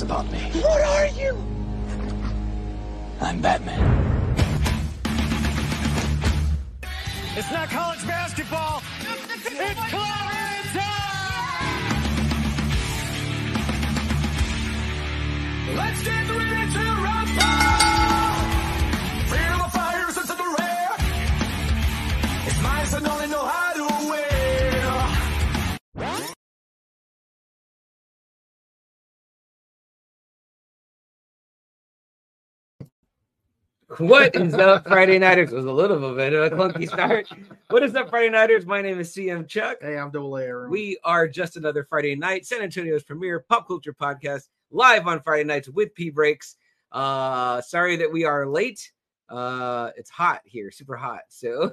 about me. What is up, Friday Nighters? It was a little bit of a clunky start. What is up, Friday Nighters? My name is CM Chuck. Hey, I'm Double A. Aaron. We are just another Friday night, San Antonio's premier pop culture podcast, live on Friday nights with P Breaks. Uh, sorry that we are late. Uh, it's hot here, super hot. So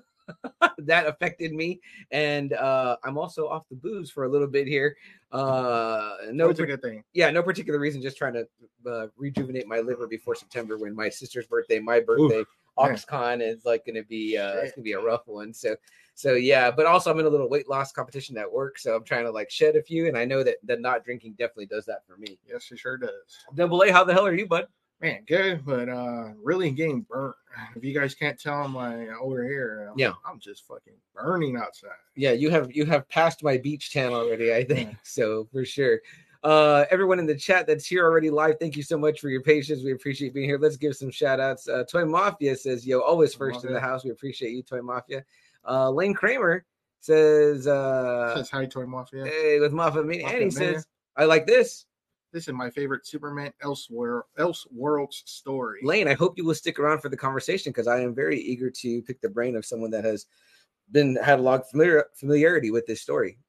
that affected me. And uh, I'm also off the booze for a little bit here. Uh, no, That's a good thing. yeah, no particular reason, just trying to uh, rejuvenate my liver before September when my sister's birthday, my birthday, man. OxCon is like going to be uh, it's going to be a rough one. So, so yeah, but also I'm in a little weight loss competition at work, so I'm trying to like shed a few, and I know that that not drinking definitely does that for me. Yes, it sure does. Double A, how the hell are you, bud? Man, good, but uh, really getting burnt. If you guys can't tell my over here, I'm, Yeah. I'm just fucking burning outside. Yeah, you have you have passed my beach tan already, I think. Yeah. So for sure. Uh everyone in the chat that's here already live, thank you so much for your patience. We appreciate being here. Let's give some shout outs. Uh Toy Mafia says, Yo, always first in the house. We appreciate you, Toy Mafia. Uh Lane Kramer says uh Says hi, Toy Mafia. hey with Mafia Mania. And he Mania. says, I like this. This is my favorite Superman Elsewhere Elseworlds story. Lane, I hope you will stick around for the conversation because I am very eager to pick the brain of someone that has been had a lot of familiar, familiarity with this story.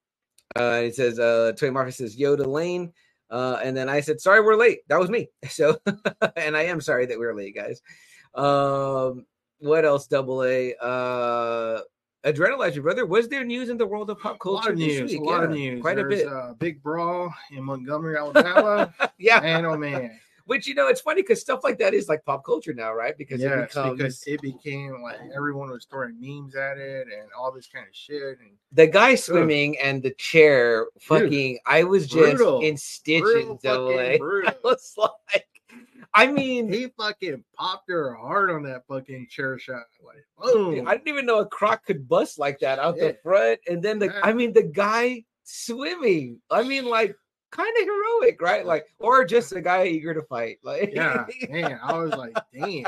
Uh, it says, uh, Toy Mafia says, Yo to Lane. Uh, and then I said, Sorry, we're late. That was me. So, and I am sorry that we are late, guys. Um, what else? Double A. Uh, Adrenalizer, brother. Was there news in the world of pop a lot culture of news. week? A lot of news. Quite There's a bit. A big brawl in Montgomery, Alabama. yeah. man, oh man. Which, you know, it's funny because stuff like that is like pop culture now, right? Because it yes, becomes. because it became like everyone was throwing memes at it and all this kind of shit. And the guy swimming and the chair fucking i was just Brutal. in stitches brutal. I was like i mean he fucking popped her hard on that fucking chair shot. Like, boom. i didn't even know a croc could bust like that out Yeah. the front and then the Yeah. i mean the guy swimming i mean like kind of heroic right like or just a guy eager to fight like yeah, man. I was like, damn.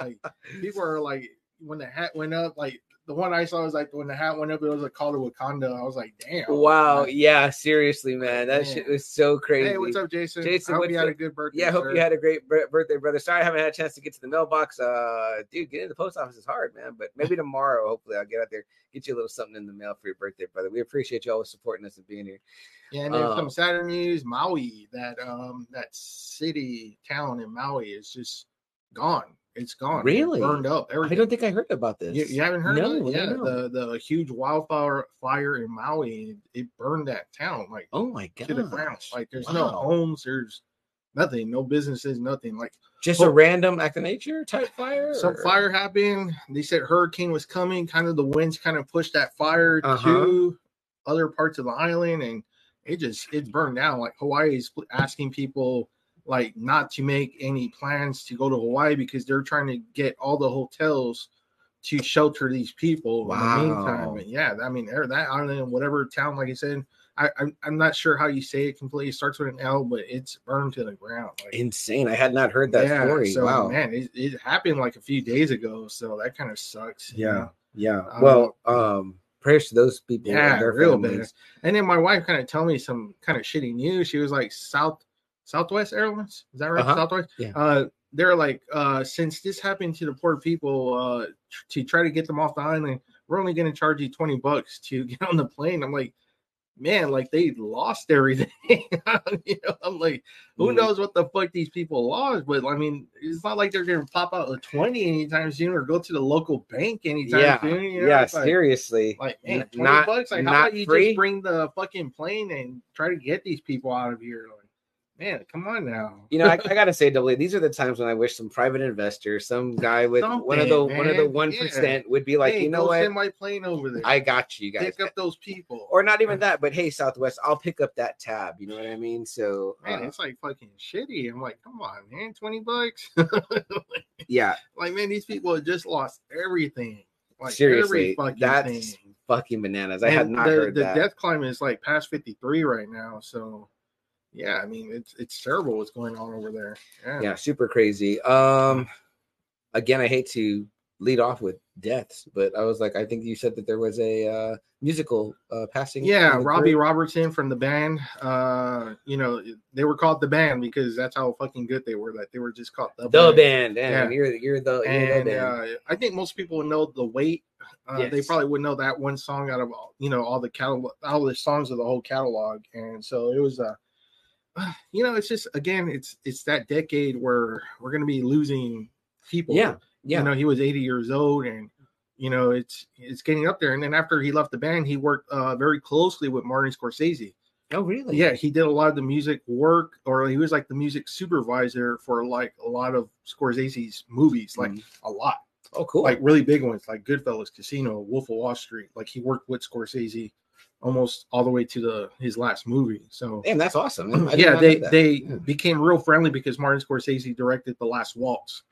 Like, people are like, when the hat went up, like, the one I saw was like, when the hat went up, it was a call to Wakanda. I was like, damn. wow Like, yeah seriously man that Man. shit was so crazy Hey, what's up, Jason? Jason, I hope you had a good birthday. Yeah, I hope sir. you had a great bir- birthday, brother. Sorry I haven't had a chance to get to the mailbox. Uh, dude, getting to the post office is hard, man. But maybe tomorrow, hopefully, I'll get out there, get you a little something in the mail for your birthday, brother. We appreciate you always supporting us and being here. Yeah, and then Uh, some Saturn news, Maui, that um that city town in Maui is just gone. It's gone. It Really? burned up. I don't think I heard about this. You, you haven't heard No, it? Yeah, the the huge wildfire fire in Maui, it burned that town like oh my god, to the ground. Like there's no homes, there's nothing, no businesses, nothing. Like just a random act of nature type fire. some or- fire happened. They said hurricane was coming. Kind of the winds kind of pushed that fire Uh-huh. to other parts of the island, and it just it burned down. Like Hawaii is asking people like not to make any plans to go to Hawaii because they're trying to get all the hotels to shelter these people Wow. in the meantime. And yeah, I mean, they're that island, whatever town, like I said, I, I'm, I'm not sure how you say it completely. It starts with an L, but it's burned to the ground. Like, Insane. I had not heard that story. so wow. man, it, it happened like a few days ago, so that kind of sucks. Yeah. know? Yeah. Um, well, um, prayers to those people. yeah, real bad. And then my wife kind of told me some kind of shitty news. She was like, South Southwest Airlines, is that right? Uh-huh. Southwest. Yeah. Uh, they're like, uh, since this happened to the poor people, uh, to try to get them off the island, we're only going to charge you twenty bucks to get on the plane. I'm like. Man, like they lost everything. you know, I'm like, who Mhm. knows what the fuck these people lost? But I mean, it's not like they're gonna pop out a 20 anytime soon or go to the local bank anytime Yeah. soon. You know? Yeah. Like, seriously. like man, 20 not- bucks. Like, how about you free? just bring the fucking plane and try to get these people out of here? Like, man, come on now. You know, I, I gotta say, double these are the times when I wish some private investor, some guy with one of the Something, one of the man. one would be like, Hey, you know what, Send my plane over there. I got you guys, pick up those people. or not even that, but hey, Southwest, I'll pick up that tab. You know what I mean? So, man, uh, it's like fucking shitty. I'm like, come on, man, twenty bucks. yeah, like, man, these people have just lost everything. Like seriously, every fucking that's thing. fucking bananas. I had not the, heard the that. death climate is like past 53 right now. So yeah, I mean it's it's terrible what's going on over there. Yeah. yeah super crazy um again i hate to lead off with deaths but i was like i think you said that there was a uh musical uh passing Yeah, Robbie group. Robertson from the band. Uh, you know, they were called the band because that's how fucking good they were. That they were just called the, the band. band and Yeah. you're you're the, you're the And band. uh, I think most people would know the weight. Uh, They probably would know that one song out of all, you know all the catalog, all the songs of the whole catalog. And so it was a, uh, you know, it's just again, it's it's that decade where we're gonna be losing people. yeah yeah. You know he was 80 years old and you know it's it's getting up there. And then after he left the band he worked uh very closely with martin scorsese. Oh really? Yeah he did a lot of the music work or he was like the music supervisor for like a lot of scorsese's movies like Mhm. a lot. Oh cool. Like really big ones like goodfellas casino wolf of wall street. Like he worked with scorsese almost all the way to the his last movie so damn that's awesome yeah, they they Yeah. became real friendly because Martin Scorsese directed The Last Waltz,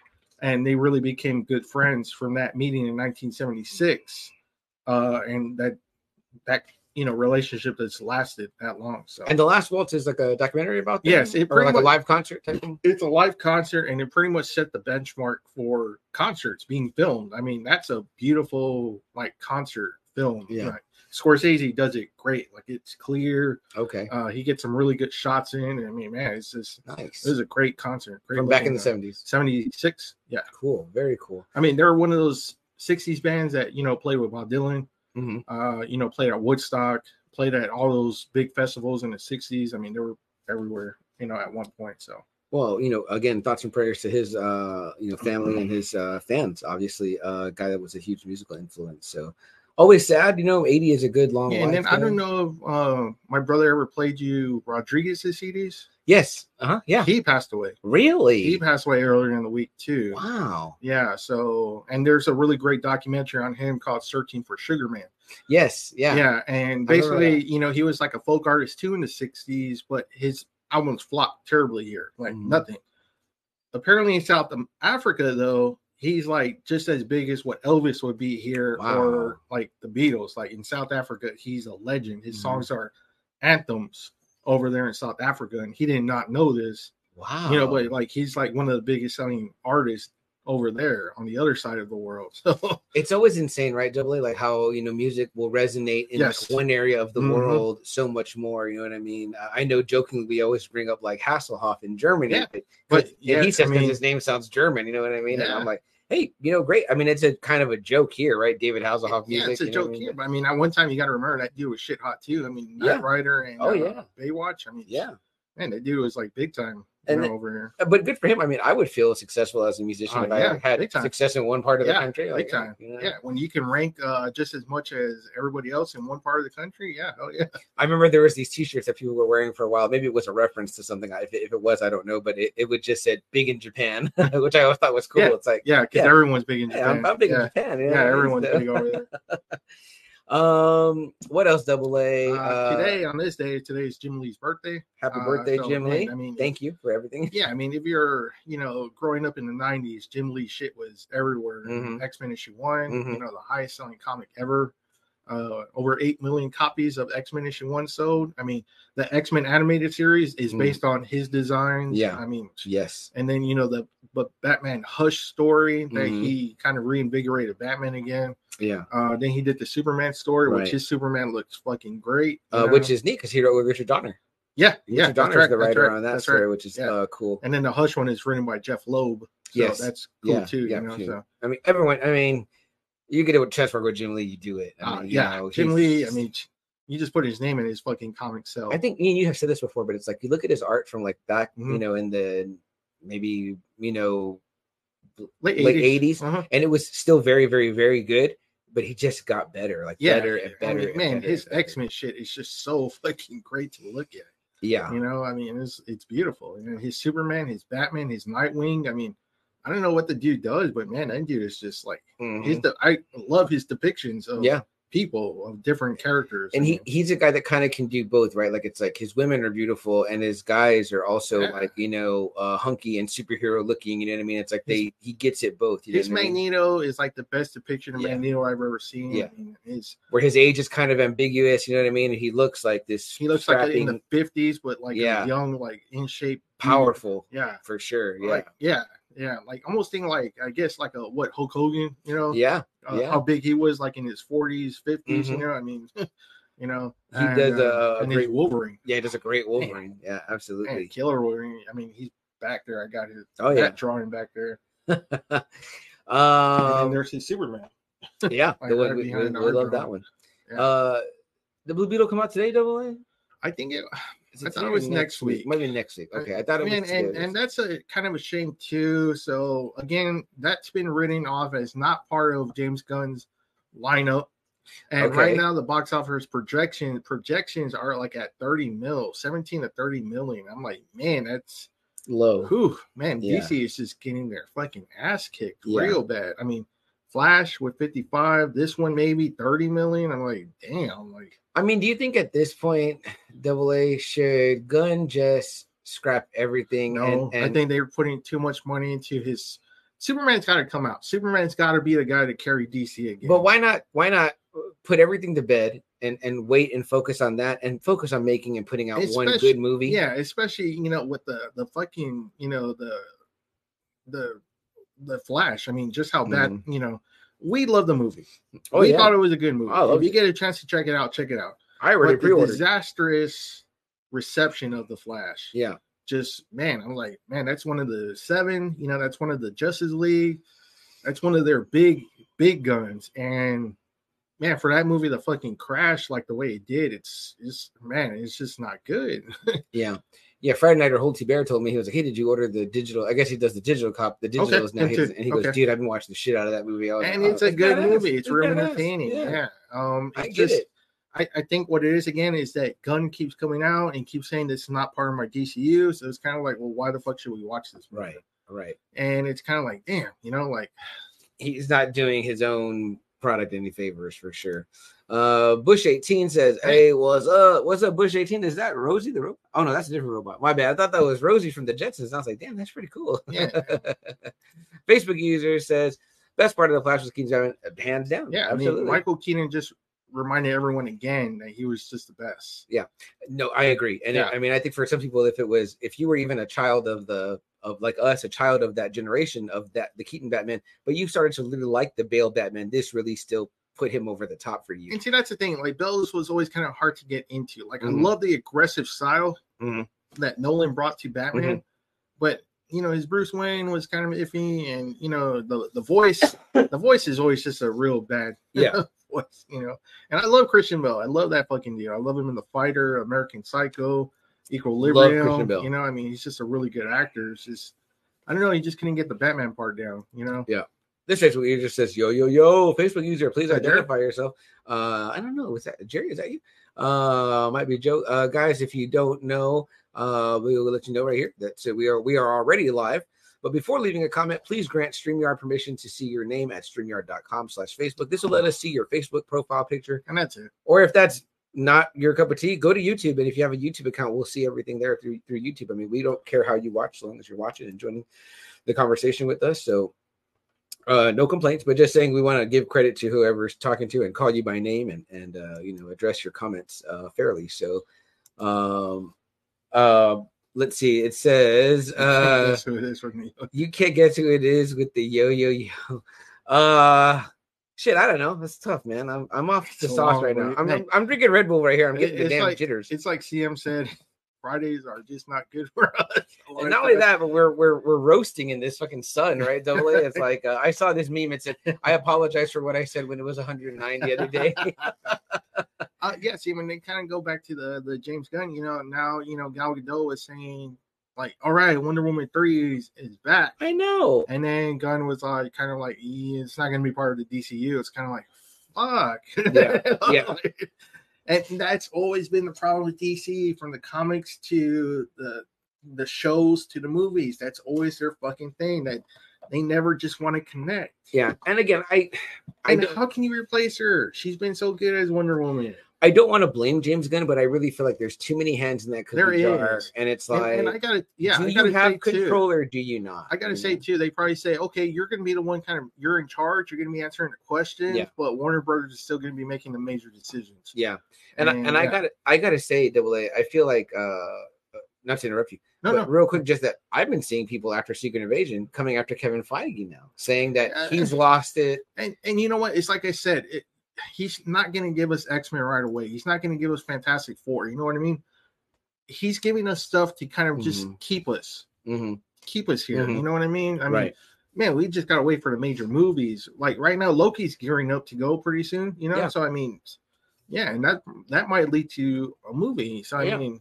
and they really became good friends from that meeting in 1976, uh, and that that you know relationship that's lasted that long. So and the last waltz is like a documentary about? Yes, it or like much- a live concert type thing it's a live concert, and it pretty much set the benchmark for concerts being filmed. I mean, that's a beautiful like concert film. Yeah. Like, Scorsese does it great. Like it's clear. okay. Uh, he gets some really good shots in. I mean, man, it's just nice. it was a great concert. Great from back in the uh, 70s 76 yeah. Cool very cool. I mean they're one of those 60s bands that you know played with bob dylan hmm uh you know played at woodstock played at all those big festivals in the 60s i mean they were everywhere you know at one point so. Well you know again thoughts and prayers to his uh you know family and his uh fans. Obviously uh, a guy that was a huge musical influence so always sad you know 80 is a good long yeah, and then i don't know if uh my brother ever played you rodriguez's cds yes uh-huh yeah. He passed away. Really? He passed away earlier in the week too. Wow. Yeah so and there's a really great documentary on him called searching for sugar man. Yes yeah. Yeah, and basically you know he was like a folk artist too in the 60s but his albums flopped terribly here like Mhm. nothing. Apparently in south africa though he's like just as big as what elvis would be here Wow. or like the beatles. Like in south africa he's a legend. His Mhm. songs are anthems over there in south africa and he did not know this. Wow. You know but like he's like one of the biggest selling artists over there on the other side of the world. So it's always insane right double A, like how you know music will resonate in Yes. like one area of the Mhm. world so much more you know what i mean? Uh, i know jokingly we always bring up like hasselhoff in germany Yeah, but, but yeah yeah, he says I mean- his name sounds german you know what i mean? And i'm like hey you know great i mean it's a kind of a joke here right david hasselhoff Yeah, music it's a you know what joke I mean? here, but I mean, at one time you got to remember that dude was shit hot too. I mean, Knight Yeah. Rider and Oh, uh, yeah. Baywatch. I mean, yeah man, that dude was like big time And you know, the- over here. But good for him i mean i would feel successful as a musician Uh, if i yeah, had success in one part of the Yeah, country big time. you know? Yeah, when you can rank uh, just as much as everybody else in one part of the country, yeah, oh yeah, I remember there was these T-shirts that people were wearing for a while. Maybe it was a reference to something. If it, if it was, I don't know, but it, it would just said "big in Japan," which I always thought was cool. Yeah, It's like, yeah, because everyone's big in Japan. I'm, I'm big yeah. in Japan. yeah, I everyone's big over there. um, what else? Double A. Uh, Uh, today, on this day, today is Jim Lee's birthday. happy uh, birthday, so, Jim man, Lee. I mean, Thank you for everything. Yeah, I mean, if you're, you know, growing up in the '90s, Jim Lee shit was everywhere. Mhm. X Men issue one, Mhm. you know, the highest selling comic ever. Uh, over eight million copies of X Men issue one sold. I mean, the X Men animated series is Mm. based on his designs. Yeah. I mean, Yes. and then you know the but Batman Hush story that Mhm. he kind of reinvigorated Batman again. Yeah. Uh, then he did the Superman story, Right. which his Superman looks fucking great. Uh, which is neat because he wrote with Richard Donner. yeah, yeah, Richard Donner's right, the writer right, on that story, right. which is Yeah. uh, cool. And then the Hush one is written by Jeph Loeb. So Yes. that's cool yeah, too. yeah, you know, so I mean, everyone. I mean, you get a chance to work with Jim Lee, you do it. I uh, mean, you yeah, know, Jim Lee. I mean, you just put his name in his fucking comic cell. I think you have said this before, but it's like you look at his art from like back, you Mhm. know, in the maybe you know late late 80s, 80s. Uh-huh. and it was still very, very, very good. But he just got better, like Yeah, better and I better. mean, and man, better his. X Men shit is just so fucking great to look at. Yeah. You know, I mean, it's it's beautiful. You know, his Superman, his Batman, his Nightwing. I mean, I don't know what the dude does, but man, that dude is just like Mhm. his. De- I love his depictions of Yeah. People of different characters. and he he's a guy that kind of can do both right like it's like his women are beautiful and his guys are also Yeah. like you know uh hunky and superhero looking you know what i mean it's like they he gets it both you his what I mean? Magneto is like the best depiction of Yeah. Magneto I've ever seen. Yeah. His where his age is kind of ambiguous you know what i mean and he looks like this he looks like in the fifties, but like Yeah. young, like in shape, powerful Yeah, for sure yeah like yeah, yeah, like almost think like I guess like a what Hulk Hogan, you know, yeah uh, yeah. how big he was like in his forties, 50s You Mhm. know, I mean, you know, He does, uh, a and great- Wolverine, yeah he does a great wolverine yeah man, absolutely killer Wolverine. I mean, he's back there. I got his oh yeah drawing back there. and um there's his Superman. yeah like the one we, we, we love that one Yeah. uh the blue beetle come out today double a I think it. I thought it was next week. Maybe next week. Okay, I thought it was. Today. and, and that's a kind of a shame too. So again, that's been written off as not part of James Gunn's lineup. And Okay. right now, the box office projection projections are like at 30 mil, 17 to 30 million. I'm like, man, that's low. whew, man, Yeah. DC is just getting their fucking ass kicked Yeah. real bad. I mean, Flash with 55, this one maybe 30 million. I'm like, damn, like I mean, do you think at this point, Double A should Gun just scrap everything? No, and, and I think they're putting too much money into his. Superman's got to come out. Superman's got to be the guy to carry DC again. But why not? Why not put everything to bed and and wait and focus on that and focus on making and putting out one good movie? Yeah, especially you know with the the fucking you know the the the Flash. I mean, just how bad mm. you know. We love the movie. Oh we yeah. thought it was a good movie. If you it. get a chance to check it out, check it out. I already But pre-ordered. disastrous reception of the Flash. yeah. just man, I'm like, man, that's one of the seven, you know, that's one of the Justice League, that's one of their big, big guns. And man, for that movie to fucking crash like the way it did, it's it's man, it's just not good. Yeah. Yeah, Friday night or Holty Bear told me he was like, "Hey, did you order the digital?" I guess he does the digital cop. The digital Okay, is now, too. and he goes, Okay. "Dude, I've been watching the shit out of that movie." Was and it's "Oh, a good movie. It's real entertaining. Yeah. Um I get just it. I, I think what it is again is that Gunn keeps coming out and keeps saying this is not part of my DCU. So it's kind of like, well, why the fuck should we watch this? movie? Right, right. And it's kind of like, damn, you know, like he's not doing his own product any favors for sure. Uh Bush 18 says, Hey, what's up? What's up, Bush 18? Is that Rosie the robot? Oh no, that's a different robot. My bad. I thought that was Rosie from the Jetsons. I was like, damn, that's pretty cool. Yeah. Facebook user says, best part of the Flash was Keaton Simon, hands down. Yeah, I mean, Michael Keaton just reminded everyone again that he was just the best. Yeah, no, I agree. And Yeah. I mean, I think for some people, if it was, if you were even a child of the of like us, a child of that generation of that the Keaton Batman, but you started to really like the Bale Batman, this really still put him over the top for you. And see, that's the thing. Like Bellows was always kind of hard to get into. Like Mhm. I love the aggressive style Mhm. that Nolan brought to Batman, Mm-hmm. but you know his Bruce Wayne was kind of iffy, and you know the the voice, the voice is always just a real bad Yeah. voice. You know, and I love Christian Bale. I love that fucking deal. I love him in The Fighter, American Psycho, Equilibrium. You know, I mean, he's just a really good actor. It's just I don't know. He just couldn't get the Batman part down. You know. This Facebook user says, "Yo, yo, yo, Facebook user, please Is that Jerry? identify yourself." Uh, I don't know. Is that Jerry? Is that you? Uh, might be Joe. Uh, guys, if you don't know, uh, we will let you know right here that so we are we are already live. But before leaving a comment, please grant StreamYard permission to see your name at streamyard.com slash Facebook. This will let us see your Facebook profile picture. And that's it. Or if that's not your cup of tea, go to YouTube. And if you have a YouTube account, we'll see everything there through through YouTube. I mean, we don't care how you watch, so long as you're watching and joining the conversation with us. So uh no complaints, but just saying we want to give credit to whoever's talking to and call you by name and and uh you know address your comments uh fairly. So um uh let's see, it says uh that's who it is for me. you can't guess who it is with the yo yo yo. Uh shit, I don't know. That's tough, man. I'm I'm off the It's sauce right now. I'm. I'm I'm drinking Red Bull right here. I'm getting the damn like- jitters. It's like CM said, Fridays are just not good for us. And not only that, but we're we're we're roasting in this fucking sun, right? Double A. It's like uh, I saw this meme. It said, "I apologize for what I said when it was 109 the other day." uh, yeah, see, when they kind of go back to the the James Gunn, you know, now you know Gal Gadot is saying like, "All right, Wonder Woman three is, is back," I know. and then Gunn was like, kind of like, "It's not going to be part of the DCU." It's kind of like, "Fuck." Yeah, yeah. And that's always been the problem with DC from the comics to the the shows to the movies. That's always their fucking thing that they never just want to connect. Yeah, and again, I I And how can you replace her? She's been so good as Wonder Woman. I don't want to blame James Gunn, but I really feel like there's too many hands in that cookie There jar, is. and it's like, and I gotta, yeah, do I you gotta have say too, control or do you not? I gotta You say know? too, they probably say, okay, you're gonna be the one kind of you're in charge, you're gonna be answering the questions, Yeah. but Warner Brothers is still gonna be making the major decisions. yeah, and I, And, and I got to I got to say, double A, I feel like uh, not to interrupt you, No, but no, real quick, just that I've been seeing people after Secret Invasion coming after Kevin Feige now, saying that Uh, he's lost it. and and you know what? It's like I said, it, he's not going to give us X Men right away. He's not going to give us Fantastic Four. You know what I mean? He's giving us stuff to kind of just Mhm. keep us, hmm keep us here. Mhm. You know what I mean? I mean, man, we just got to wait for the major movies. Like right now, Loki's gearing up to go pretty soon. You know, Yeah. so I mean, yeah, and that that might lead to a movie. So I Yeah. mean.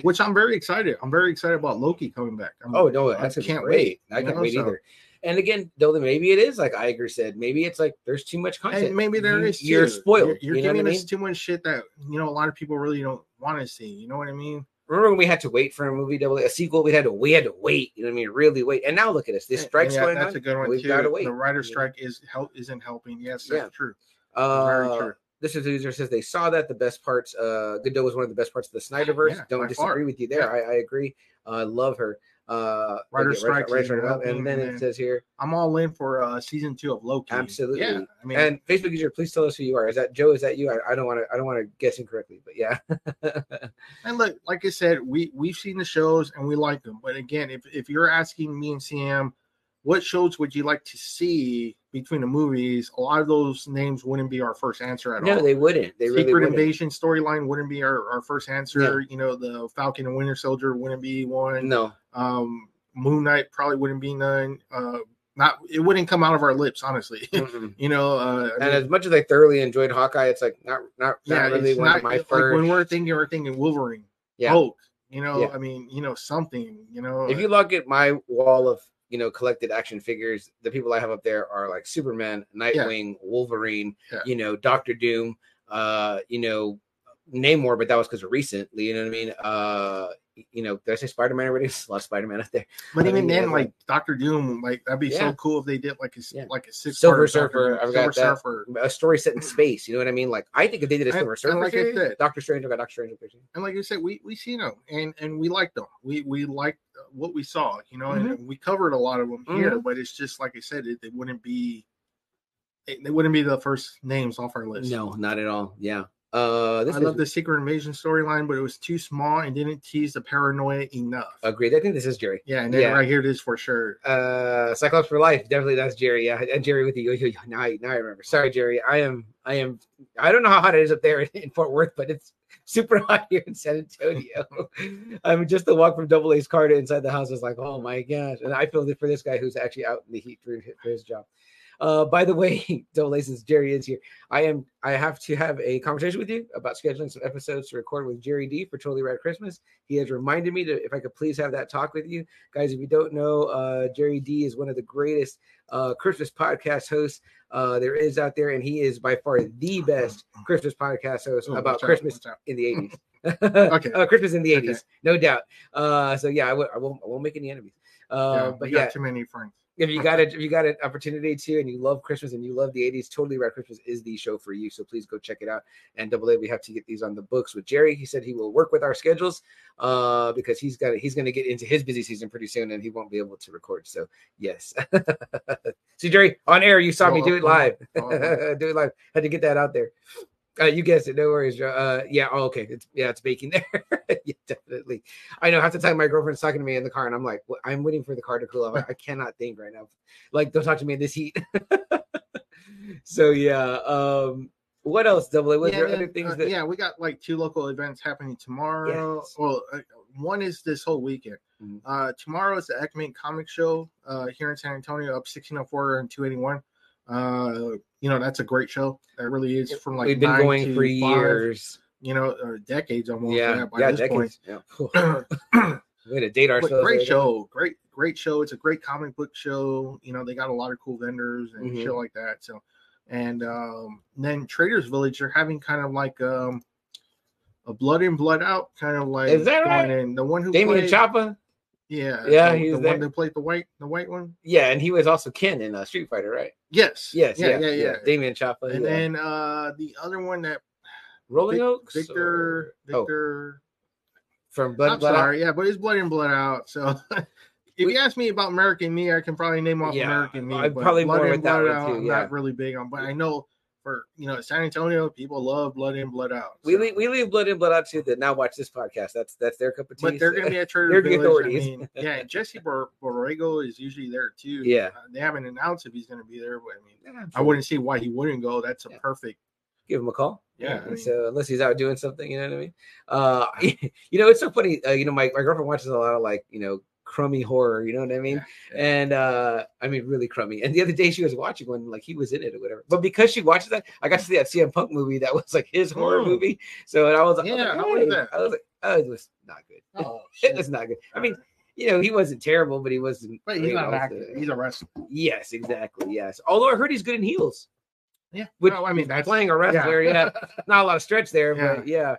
Which I'm very excited. I'm very excited about Loki coming back. I'm, Oh no, I that's gonna can't great. wait, I can't know, wait so- either. And again, though, maybe it is like Iger said. Maybe it's like there's too much content. And maybe there You- is. You're spoiled. You're, you're you know what I giving mean? us too much shit that you know a lot of people really don't want to see. You know what I mean? Remember when we had to wait for a movie, double A, sequel? We had to we had to wait. You know what I mean? Really wait. And now look at us. This strike's yeah, going That's on. a good one We've too. gotta wait. The writer Yeah. strike is help isn't helping. Yes, that's Yeah. true. Uh, Very true. This is user says they saw that the best parts. Uh, Gadot was one of the best parts of the Snyderverse. Yeah, Don't disagree far. with you there. I, I agree. I love her. Uh, Writer strike right, right, right, and then it says here, I'm all in for uh season two of Loki. Absolutely. Yeah. I mean, and Facebook user, please tell us who you are. Is that Joe? Is that you? I, I don't want to. I don't want to guess incorrectly, but yeah. and look, like I said, we we've seen the shows and we like them. But again, if if you're asking me and CM, what shows would you like to see between the movies? A lot of those names wouldn't be our first answer at no, all. No, they wouldn't. They really Secret wouldn't. Invasion storyline wouldn't be our, our first answer. You know, the Falcon and Winter Soldier wouldn't be one. No, Um, Moon Knight probably wouldn't be none. Uh, not it wouldn't come out of our lips, honestly. Mm-mm. you know, uh, I and mean, as much as I thoroughly enjoyed Hawkeye, it's like not not, yeah, really one not of my like first. when we're thinking, we're thinking Wolverine, Yeah. Hulk. You know, Yeah. I mean, you know, something. You know, if you look at my wall of you know collected action figures, the people I have up there are like Superman, Nightwing, Wolverine, Yeah. you know, Doctor Doom, uh, you know, name more, but that was because of recently. You know what I mean? Uh, you know, did I say Spider Man already? There's a lot of Spider Man out there. but I even mean, then, yeah, like Doctor Doom, like that'd be Yeah. so cool if they did like a Yeah. like a six Silver Surfer, I've got Silver that. Surfer. A story set in space. You know what I mean? Like I think if they did a Silver and Surfer, like I series, said- Doctor Strange, I got Doctor Strange. and like you said, we we seen them and and we liked them. We we liked what we saw, you know, Mm-hmm. and we covered a lot of them here. But it's just like I said, it, it wouldn't be. It, they wouldn't be the first names off our list. No, not at all. Yeah. Uh, I love the Secret Invasion storyline, but it was too small and didn't tease the paranoia enough. agreed. I think this is Jerry. yeah, and then yeah. right here it is for sure. uh Cyclops for life. Definitely that's Jerry. Yeah, and Jerry with you. Now, I- now I remember. Sorry, Jerry. I am. I am. I don't know how hot it is up there in Fort Worth, but it's super hot here in San Antonio. I mean, just the walk from Double A's car to inside the house is like, oh my gosh. And I feel it for this guy who's actually out in the heat for his job. Uh, by the way, Double since Jerry is here, I am. I have to have a conversation with you about scheduling some episodes to record with Jerry D for Totally Rad Christmas. He has reminded me to if I could please have that talk with you guys. If you don't know, uh, Jerry D is one of the greatest uh, Christmas podcast hosts uh, there is out there, and he is by far the best Christmas podcast host Oh, about out, Christmas out. in the eighties. Okay. uh, Christmas in the Okay. eighties, no doubt. Uh, so yeah, I w- I won't, I won't make any enemies. Uh, yeah, but yeah, too many friends. If you got it, if you got an opportunity to, and you love Christmas and you love the '80s, Totally Rad Christmas is the show for you. So please go check it out. And Double A, we have to get these on the books with Jerry. He said he will work with our schedules, uh, because he's got he's going to get into his busy season pretty soon, and he won't be able to record. So yes, see Jerry on air, you saw me Oh, do it live, oh, oh. do it live. Had to get that out there. Uh, you guessed it. No worries. Joe. Uh, yeah. Oh, okay. It's yeah. It's baking there. yeah, definitely. I know. Half the time, my girlfriend's talking to me in the car, and I'm like, "What- I'm waiting for the car to cool off. I, cannot think right now. Like, don't talk to me in this heat. so yeah. Um, what else? Double A. Was yeah, there then, other things uh, that? yeah, we got like two local events happening tomorrow. Yes. Well, uh, one is this whole weekend. Mhm. Uh, tomorrow is the Ekman Comic Show uh, here in San Antonio, up 1604 and 281. Uh, you know, that's a great show. That really is from like We've been nine going to for five, years. you know, or decades almost. Yeah. by Yeah. this decades. Yeah. point. Way to date ourselves. great right show, great, great show. It's a great comic book show. You know, they got a lot of cool vendors and Mhm. shit like that. So, and um, then Traders Village, they're having kind of like um, a blood in, blood out kind of like. Is that right? in. The one who Damien played, Chapa. Yeah, Yeah, the, he's the there. one that played the white, the white one. Yeah, and he was also Ken in uh, Street Fighter, right? Yes, Yes, yeah, yeah, yeah. Damian Chapa. And yeah. then uh the other one that Rolling Vic- Oaks, Victor, or- oh, Victor. from Blood, I'm Blood Out? sorry, yeah, but it's blood and blood out. So if We- you ask me about American Me, I can probably name off Yeah, American Me. But probably blood more with that blood one out. too, I'm yeah. not really big on, but I know for you know San Antonio, people love blood in, blood out. We leave, we leave Blood in, Blood Out too. That now watch this podcast. That's that's their cup of tea. but they're going to be at Trader They're the Village. I authorities. mean, yeah, Jesse Bor- Borrego is usually there too. Yeah. Uh, they haven't announced if he's going to be there, but I mean, Yeah, I wouldn't see why he wouldn't go. That's a Yeah. perfect. give him a call. Yeah, I mean- so unless he's out doing something, you know what I mean. Uh, you know, it's so funny. Uh, you know, my my girlfriend watches a lot of like you know crummy horror. You know what I mean? Yeah, yeah. And uh, I mean, really crummy. And the other day she was watching one like he was in it or whatever. But because she watches that, I got to see that CM Punk movie that was like his horror Mm. movie. So and I was like, I was Yeah, like, how was that? I was like, oh, it was not good. Oh, It was not good. I mean, you know, he wasn't terrible, but he wasn't. but he's not an know, actor. He's a wrestler. Yes, exactly. Yes. Although I heard he's good in heels. Yeah. Which Well, I mean, that's playing a wrestler, yeah. Not a lot of stretch there, but yeah.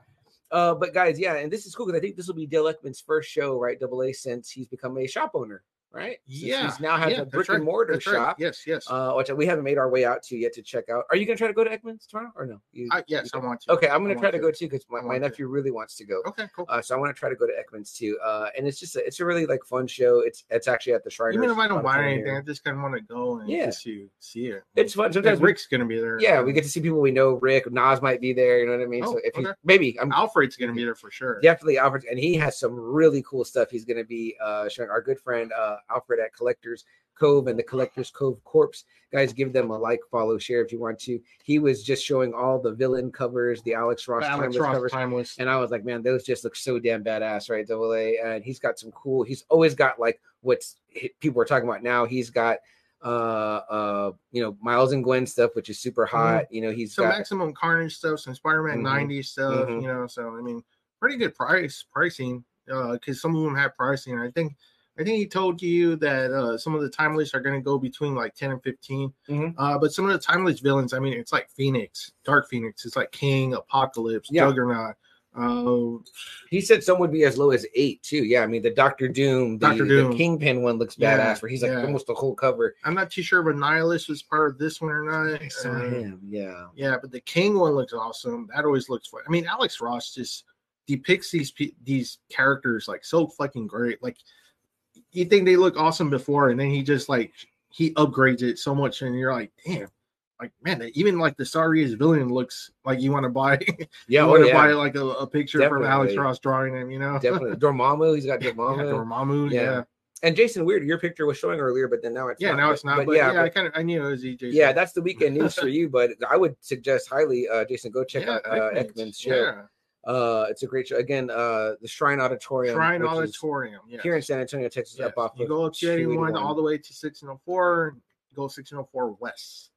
Uh, but guys, yeah, and this is cool because I think this will be Dale Eckman's first show, right? Double A since he's become a shop owner, right? Since yeah. he's now has yeah, a brick right, and mortar that's right. shop, Yes, yes. uh, which we haven't made our way out to yet to check out. Are you gonna try to go to Ekman's tomorrow or no? You, I, yes, I want to. okay, I'm gonna try to go too because my, my want to. nephew really wants to go. Okay, cool. Uh, so I want to try to go to Ekman's too. Uh, and it's just a, it's a really like fun show. It's it's actually at the Shriners. Even if I don't buy anything, here. I just kind of want to go and Yeah. just to see it. It's fun. Sometimes we- Rick's gonna be there. yeah, we get to see people we know. Rick Nas might be there. You know what I mean? so Oh, if he maybe I'm Alfred's gonna be there for sure. definitely Alfred, and he has some really cool stuff. He's going to be uh, showing our good friend uh, Alfred at Collectors Cove and the Collectors Cove Corpse. Guys, give them a like, follow, share if you want to. He was just showing all the villain covers, the Alex Ross, Alex timeless Ross covers. timeless. And I was like, man, those just look so damn badass, right? Double A. And he's got some cool, he's always got like what's people are talking about now. He's got uh uh you know Miles and Gwen stuff, which is super hot. You know, he's some got maximum carnage stuff, some Spider-Man Mhm. 90s stuff, Mhm. you know. So I mean, pretty good price pricing. Uh, because some of them have pricing. I think I think he told you that uh some of the timeless are gonna go between like 10 and 15. Mhm. Uh, but some of the timeless villains, I mean, it's like Phoenix, Dark Phoenix, it's like King, Apocalypse, Yeah. Juggernaut. Uh, He said some would be as low as eight too. Yeah, I mean the Doctor Doom, the, the Doom. Kingpin one looks Yeah, badass, where he's like yeah. almost the whole cover. I'm not too sure if Annihilus was part of this one or not. I saw Uh, him. Yeah, Yeah, but the King one looks awesome. That always looks fun. I mean, Alex Ross just depicts these these characters like so fucking great. Like you think they look awesome before, and then he just like he upgrades it so much, and you're like, damn. Like man, even like the sorriest villain looks like you want to buy. yeah, you oh, want to yeah. buy like a, a picture from Alex Definitely. Ross drawing him. You know, definitely. Dormammu, he's got yeah, Dormammu. Dormammu. Yeah. Yeah, and Jason Weird, your picture was showing earlier, but then now it's yeah. not. now it's not, But, but, yeah, yeah, I kind of I knew it was EJ. yeah, that's the weekend news for you. But I would suggest highly, uh, Jason, go check out uh, Ekman's. Ekman's show. Uh, it's a great show. Again, uh, the Shrine Auditorium, Shrine Auditorium. Yes. here in San Antonio, Texas, Yes. up off. You go up to 81 281. all the way to 604, go 604 west,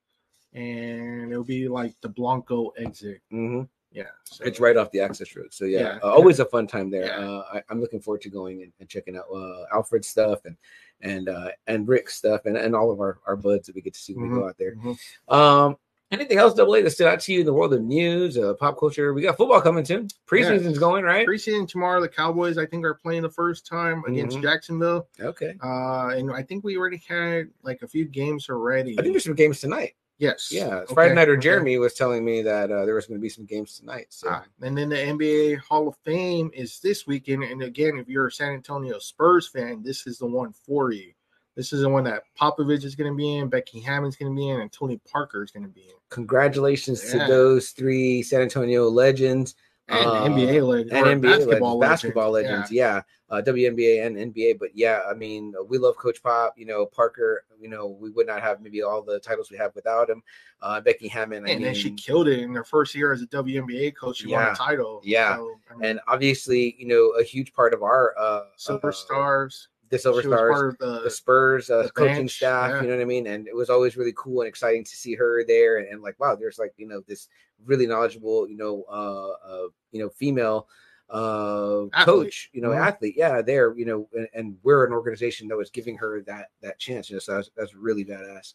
and it'll be like the Blanco exit. Mhm. Yeah, so, It's right off the access road. So yeah, Yeah. uh, always a fun time there. Yeah. Uh, I, I'm looking forward to going and, and checking out uh, Alfred's stuff and and uh, and Rick's stuff and, and all of our, our buds that we get to see when we go out there. Mhm. Um, anything else, Double A, that stood out to you in the world of news, uh, pop culture? We got football coming soon. Preseason's Yes. going right. Preseason tomorrow, the Cowboys I think are playing the first time against Mhm. Jacksonville, Okay, uh, and I think we already had like a few games already. I think there's some games tonight. yes, Yeah, Okay, Friday nighter okay. Jeremy was telling me that uh, there was going to be some games tonight. So Ah, and then the NBA Hall of Fame is this weekend. And again, if you're a San Antonio Spurs fan, this is the one for you. This is the one that Popovich is going to be in, Becky Hammon's going to be in, and Tony Parker is going to be in. congratulations Yeah. to those three San Antonio legends. And Uh, NBA legends, and NBA basketball legends, basketball legends. legends, yeah, Uh, WNBA and NBA. But yeah, I mean, we love Coach Pop. You know, Parker. You know, we would not have maybe all the titles we have without him. Uh, Becky Hammon. I And then she killed it in her first year as a WNBA coach. She won a title. Yeah. So, I mean, and obviously, you know, a huge part of our uh, Silver uh. The Silver She Stars, the, the Spurs uh, the coaching bench, staff. yeah. You know what I mean? And it was always really cool and exciting to see her there. And, and like, wow, there's like you know this really knowledgeable, you know, uh, uh you know, female uh Athlete. coach, you know, Mhm. athlete. Yeah, there, you know, and, and we're an organization that was giving her that that chance. You know, so that's, that's really badass.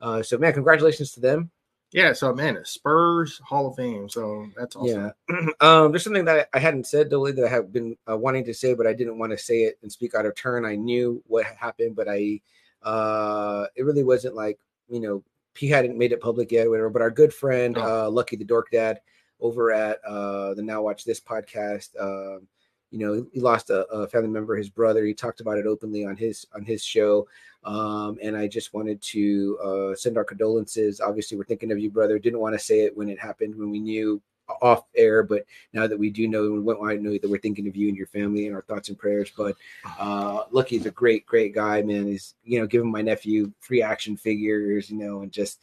Uh, so man, congratulations to them. Yeah, so man, Spurs Hall of Fame. So that's awesome. Yeah. um, there's something that I hadn't said, Dolly, that I have been uh, wanting to say, but I didn't want to say it and speak out of turn. I knew what happened, but I, uh, it really wasn't like, you know, he hadn't made it public yet whatever. But our good friend, Oh. uh, Lucky the Dork Dad, over at uh, the Now Watch This podcast, um, you know, he lost a, a family member, his brother. He talked about it openly on his on his show, um, and I just wanted to uh, send our condolences. Obviously, we're thinking of you, brother. Didn't want to say it when it happened, when we knew off air, but now that we do know, we want to know that we're thinking of you and your family and our thoughts and prayers. But uh, Lucky's a great, great guy, man. He's you know giving my nephew free action figures, you know, and just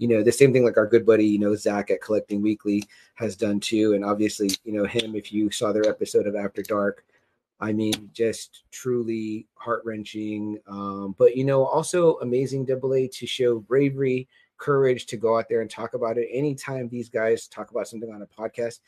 you know the same thing like our good buddy, you know, Zach at Collecting Weekly has done too, and obviously, you know, him. If you saw their episode of After Dark, I mean, just truly heart wrenching. Um, but you know, also amazing double A to show bravery, courage to go out there and talk about it. Anytime these guys talk about something on a podcast,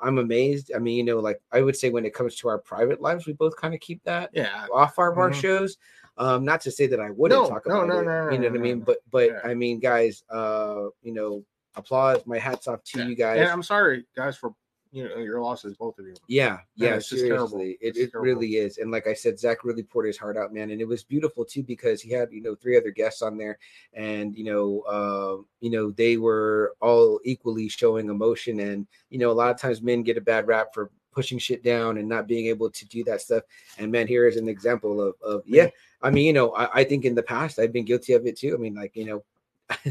I'm amazed. I mean, you know, like I would say when it comes to our private lives, we both kind of keep that Yeah. off our, our Mhm. shows. Um, not to say that I wouldn't No, talk no, about no, it. no, no, you know no, what I mean? But but Yeah. I mean, guys, uh, you know, applause. My hats off to Yeah. you guys. And I'm sorry, guys, for you know your losses, both of you. Yeah, Man, yeah, it's seriously, it, It's it terrible. really is. And like I said, Zach really poured his heart out, man, and it was beautiful too because he had you know three other guests on there, and you know, uh, you know, they were all equally showing emotion, and you know, a lot of times men get a bad rap for pushing shit down and not being able to do that stuff. And man, here is an example of of yeah. I mean, you know, I, I think in the past I've been guilty of it too. I mean, like you know.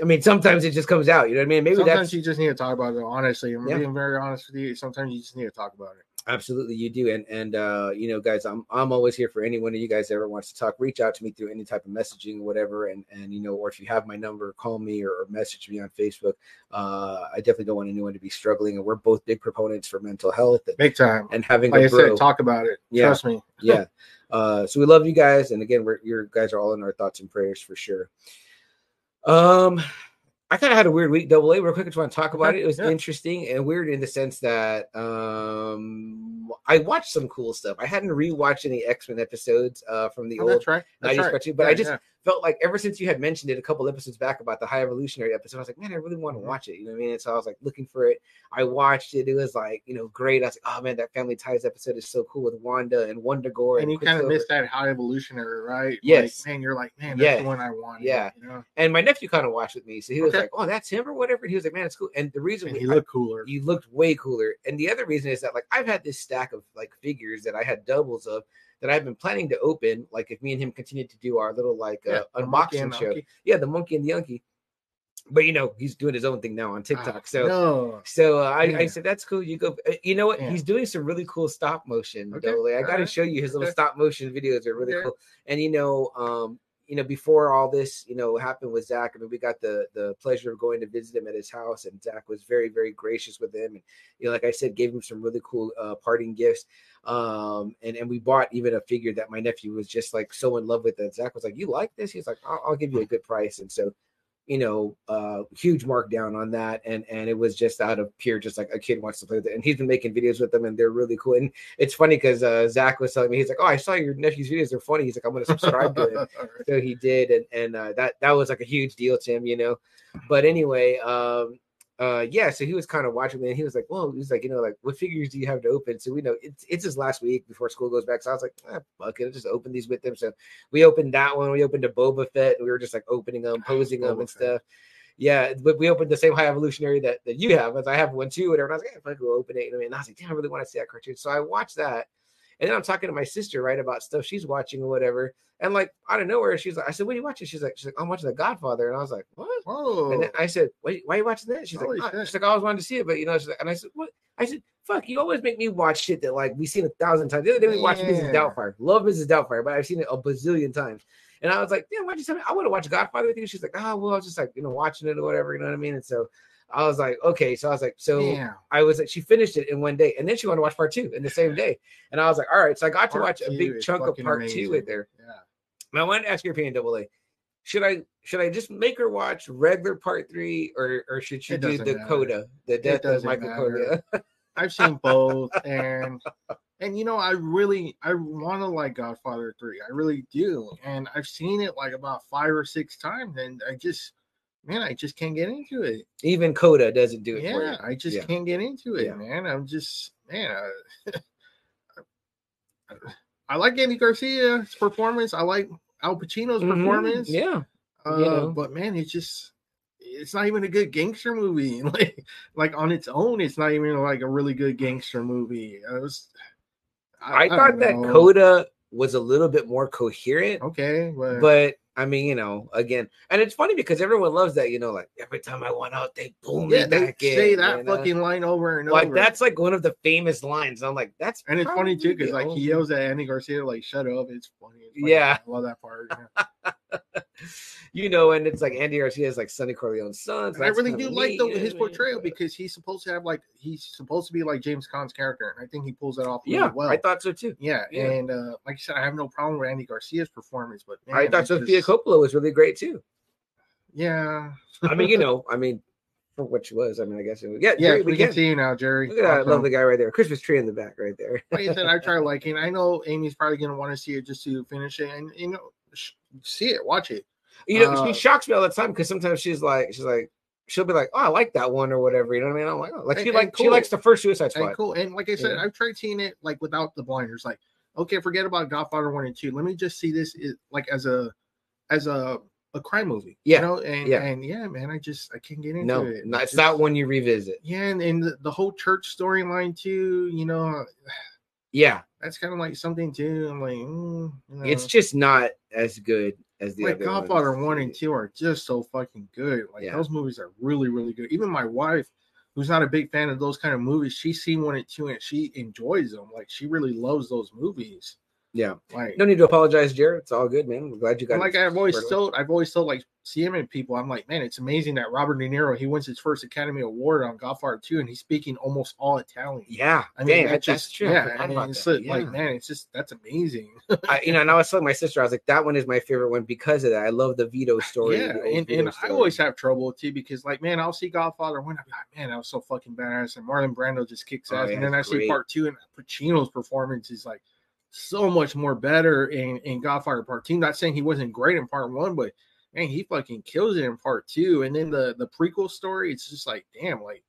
I mean, sometimes it just comes out. You know what I mean? Maybe sometimes you just need to talk about it. Honestly, I'm Yeah. being very honest with you. Sometimes you just need to talk about it. Absolutely, you do, and and uh, you know, guys, I'm I'm always here for anyone of you guys that ever wants to talk. Reach out to me through any type of messaging, or whatever, and and you know, or if you have my number, call me or, or message me on Facebook. Uh, I definitely don't want anyone to be struggling, and we're both big proponents for mental health and, Big time. and having Like a I bro. said, talk about it. Yeah. Trust me. yeah. Uh, so we love you guys, and again, we're your guys are all in our thoughts and prayers for sure. Um, I kind of had a weird week, double A. Real quick, I just want to talk about it. It was yeah. interesting and weird in the sense that um, I watched some cool stuff. I hadn't rewatched any X Men episodes uh, from the Oh, old that's right. That's 90s right. but I just yeah. Felt like ever since you had mentioned it a couple episodes back about the High Evolutionary episode, I was like, man, I really want to watch it. You know what I mean? And so I was like looking for it. I watched it. It was like, you know, great. I was like, oh man, that Family Ties episode is so cool with Wanda and Wundagore. and you kind of missed that high evolutionary, right? Yes. Like, man, you're like, man, that's Yeah. the one I want. Yeah. You know? And my nephew kind of watched with me, so he was Okay. like, "Oh, that's him or whatever." And he was like, "Man, it's cool." And the reason And we, he I- cooler. you looked way cooler. And the other reason is that like I've had this stack of like figures that I had doubles of that I've been planning to open. Like if me and him continue to do our little like Yeah, uh, unboxing show, yeah, the monkey and the Unky. But you know he's doing his own thing now on TikTok. Ah, so no. so uh, I, I said that's cool. You go. uh, You know what? Yeah. He's doing some really cool stop motion. Okay. I got to alright, show you his little okay. stop motion videos are really Okay. cool. And you know, um, you know, before all this, you know, happened with Zach. I mean, we got the the pleasure of going to visit him at his house, and Zach was very very gracious with him. And you know, like I said, gave him some really cool uh, parting gifts. Um, and and we bought even a figure that my nephew was just like so in love with. That Zach was like, "You like this?" He's like, "I'll, I'll give you a good price." And so you know, uh, huge markdown on that, and and it was just out of pure, just like a kid wants to play with it, and he's been making videos with them, and they're really cool. And it's funny because uh, Zach was telling me, he's like, "Oh, I saw your nephew's videos; they're funny." He's like, "I'm going to subscribe to him." so he did, and and uh, that that was like a huge deal to him, you know. But anyway, um, uh, yeah, so he was kind of watching me, and he was like, "Well, he's like, you know, like what figures do you have to open?" So we know it's it's his last week before school goes back, so I was like, ah, "Fuck it, I'll just open these with him." So we opened that one. We opened a Boba Fett. And we were just like opening them, posing them, and stuff. Yeah, but we opened the same high evolutionary that, that you have, as I have one too. Whatever. And I was like, yeah, fuck, we'll open it. You know what I mean? And I was like, damn, I really want to see that cartoon. So I watched that. And then I'm talking to my sister, right, about stuff she's watching or whatever. And like out of nowhere, she's like, I said, What are you watching? She's like, She's like, I'm watching The Godfather. And I was like, What? Whoa. And then I said, Wait, why are you watching that? She's Holy like, shit. She's like, I always wanted to see it, but you know, she's like, and I said, What? I said, Fuck, you always make me watch shit that like we've seen a thousand times. The other day we watched Mrs. Doubtfire. Love Mrs. Doubtfire, but I've seen it a bazillion times. And I was like, yeah, why'd you tell me? I want to watch Godfather with you. She's like, oh, well, I was just like, you know, watching it or whatever. You know what I mean? And so I was like, okay. So I was like, so Damn. I was like, she finished it in one day, and then she wanted to watch part two in the same day. And I was like, all right. So I got to watch a big chunk of part two amazing. there. Yeah. And I wanted to ask your opinion, double A. Should I should I just make her watch regular part three, or or should she It do the matter. coda, the death of Michael matter. Coda? I've seen both, and and you know, I really I want to like Godfather three. I really do, and I've seen it like about five or six times, and I just man, I just can't get into it. Even Coda doesn't do it. Yeah, I just Yeah. can't get into it, Yeah. man. I'm just man. I, I like Andy Garcia's performance. I like Al Pacino's Mhm. performance. Yeah. Uh, you know. but man, it's just it's not even a good gangster movie. Like like on its own, it's not even like a really good gangster movie. I was I, don't thought that. Coda was a little bit more coherent, okay, but, but I mean, you know, again, and it's funny because everyone loves that, you know, like every time I went out, they boom yeah, me they back in, say that you know? fucking line over and like over. that's like one of the famous lines. I'm like, that's and it's funny too because like he yells at Andy Garcia like "shut up." It's funny. It's funny. Yeah. I love that part. yeah. you know, and it's like Andy Garcia is like Sonny Corleone's son. so I really do like the, his what I mean? portrayal because he's supposed to have like he's supposed to be like James Caan's character, and I think he pulls that off really yeah, well. I thought so too. yeah, yeah. and uh, like I said, I have no problem with Andy Garcia's performance, but man, I thought Sofia just- Coppola was really great too. Yeah, I mean, you know, I mean, for what she was, I mean, I guess it was. Yeah, yeah, Jerry, we, can see you now, Jerry. Look at that Awesome. lovely guy right there. Christmas tree in the back right there. Like I said, I try liking. I know Amy's probably gonna want to see it just to finish it, and you know, sh- see it, watch it. You know, Uh, she shocks me all the time because sometimes she's like, she's like, she'll be like, "Oh, I like that one" or whatever. You know what I mean? I'm like, oh, like she And- like and she likes the first Suicide And Squad. cool. And like I said, Yeah. I've tried seeing it like without the blinders. Like, okay, forget about Godfather one and two. Let me just see this like as a as a a crime movie. Yeah. You know, and Yeah. and yeah, man, I just I can't get into No, it. no, it's just- not one you revisit. Yeah, and, and the, the whole church storyline too. You know, Yeah, that's kind of like something too. I'm like, mm, you know, it's just not as good as the like other Godfather ones. one and two are just so fucking good. Like Yeah. those movies are really, really good. Even my wife, who's not a big fan of those kind of movies, she's seen one and two and she enjoys them. Like she really loves those movies. Yeah, Like, no need to apologize, Jared. It's all good, man. We're glad you got. like it I've always told, I've always told like CMN people, I'm like, man, it's amazing that Robert De Niro he wins his first Academy Award on Godfather two, and he's speaking almost all Italian. Yeah, I mean, damn, that's that's just true. Yeah. forgot I mean, it's like, man, it's just that's amazing. I, you know, and I was telling my sister, I was like, that one is my favorite one because of that. I love the Vito story. Yeah, and, Vito and I always have trouble too because, like, man, I'll see Godfather one, be like, man, that was so fucking badass, and Marlon Brando just kicks Oh, ass, yeah, and then I it's see part two, and Pacino's performance is like so much more better in in Godfather Part Two. Not saying he wasn't great in Part One, but man, he fucking kills it in Part Two, and then the the prequel story, it's just like, damn, like.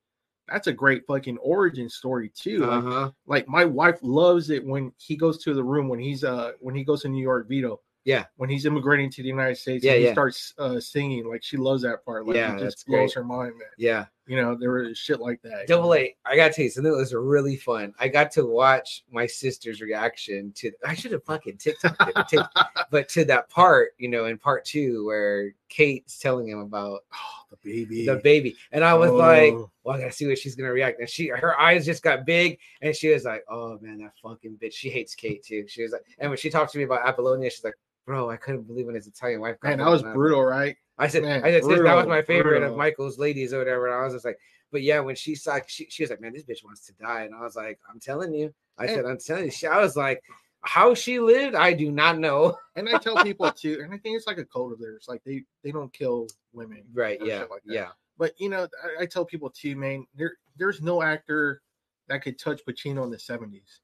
That's a great fucking origin story too. Like, Uh-huh. like my wife loves it when he goes to the room when he's uh when he goes to New York Vito. Yeah. When he's immigrating to the United States Yeah, and he yeah. starts uh singing, like she loves that part. Like Yeah, it just blows great. her mind, man. Yeah. You know, there was shit like that. Double A, I gotta tell you something that was really fun. I got to watch my sister's reaction to I should have fucking TikTok it, but, but to that part, you know, in part two where Kate's telling him about Oh, the baby. the baby. And I was like, Oh. well, I gotta see what she's gonna react. And she her eyes just got big and she was like, Oh man, that fucking bitch. She hates Kate too. She was like, and when she talked to me about Apollonia, she's like, Bro, I couldn't believe when his Italian wife got man, that was brutal, right? I said, Man, I said, "Sis, that was my favorite brutal. of Michael's ladies or whatever. And I was just like, but yeah, when she saw, she, she was like, man, this bitch wants to die. And I was like, I'm telling you, I said, I'm telling you, she, I was like, how she lived, I do not know. And I tell people too, and I think it's like a code of theirs. Like they they don't kill women. Right? Yeah. like yeah. But you know, I, I tell people too, man, there there's no actor that could touch Pacino in the 70s.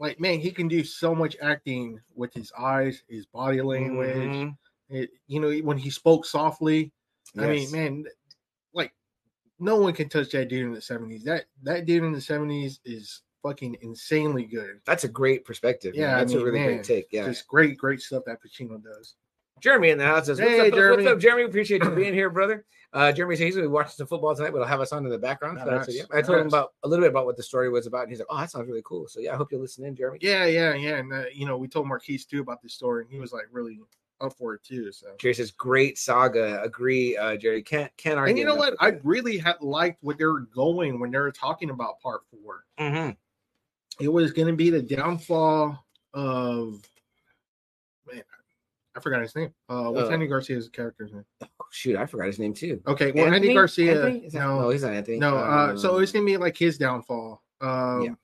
Like, man, he can do so much acting with his eyes, his body language. Mhm. It, you know, when he spoke softly. I mean, man, like no one can touch that dude in the 70s. That that dude in the 70s is fucking insanely good. that's a great perspective. man. Yeah, I that's mean, a really man, great take. Yeah. Just great, great stuff that Pacino does. Jeremy in the house says, what's, Hey, up, what's Jeremy. up, Jeremy? Appreciate you being here, brother. Uh, Jeremy says he's going to be watching some football tonight, but he'll have us on in the background. So I said, yeah. I told him about a little bit about what the story was about. And he's like, oh, that sounds really cool. So yeah, I hope you'll listen in, Jeremy. Yeah, yeah, yeah. And uh, you know, we told Marquise too about this story, and he was like really up for it too. So Jerry says, great saga. Agree, uh, Jerry. Can't can't argue. And you know what? I really had liked what they were going when they were talking about part four. Mhm. It was going to be the downfall of man. I forgot his name. Uh, what's Uh, Andy Garcia's character's name? Oh, shoot, I forgot his name too. Okay, well, Andy Garcia. Anthony? Is that- no, no, he's not Anthony. no. Uh, so Um, it's going to be like his downfall. Um, Yeah.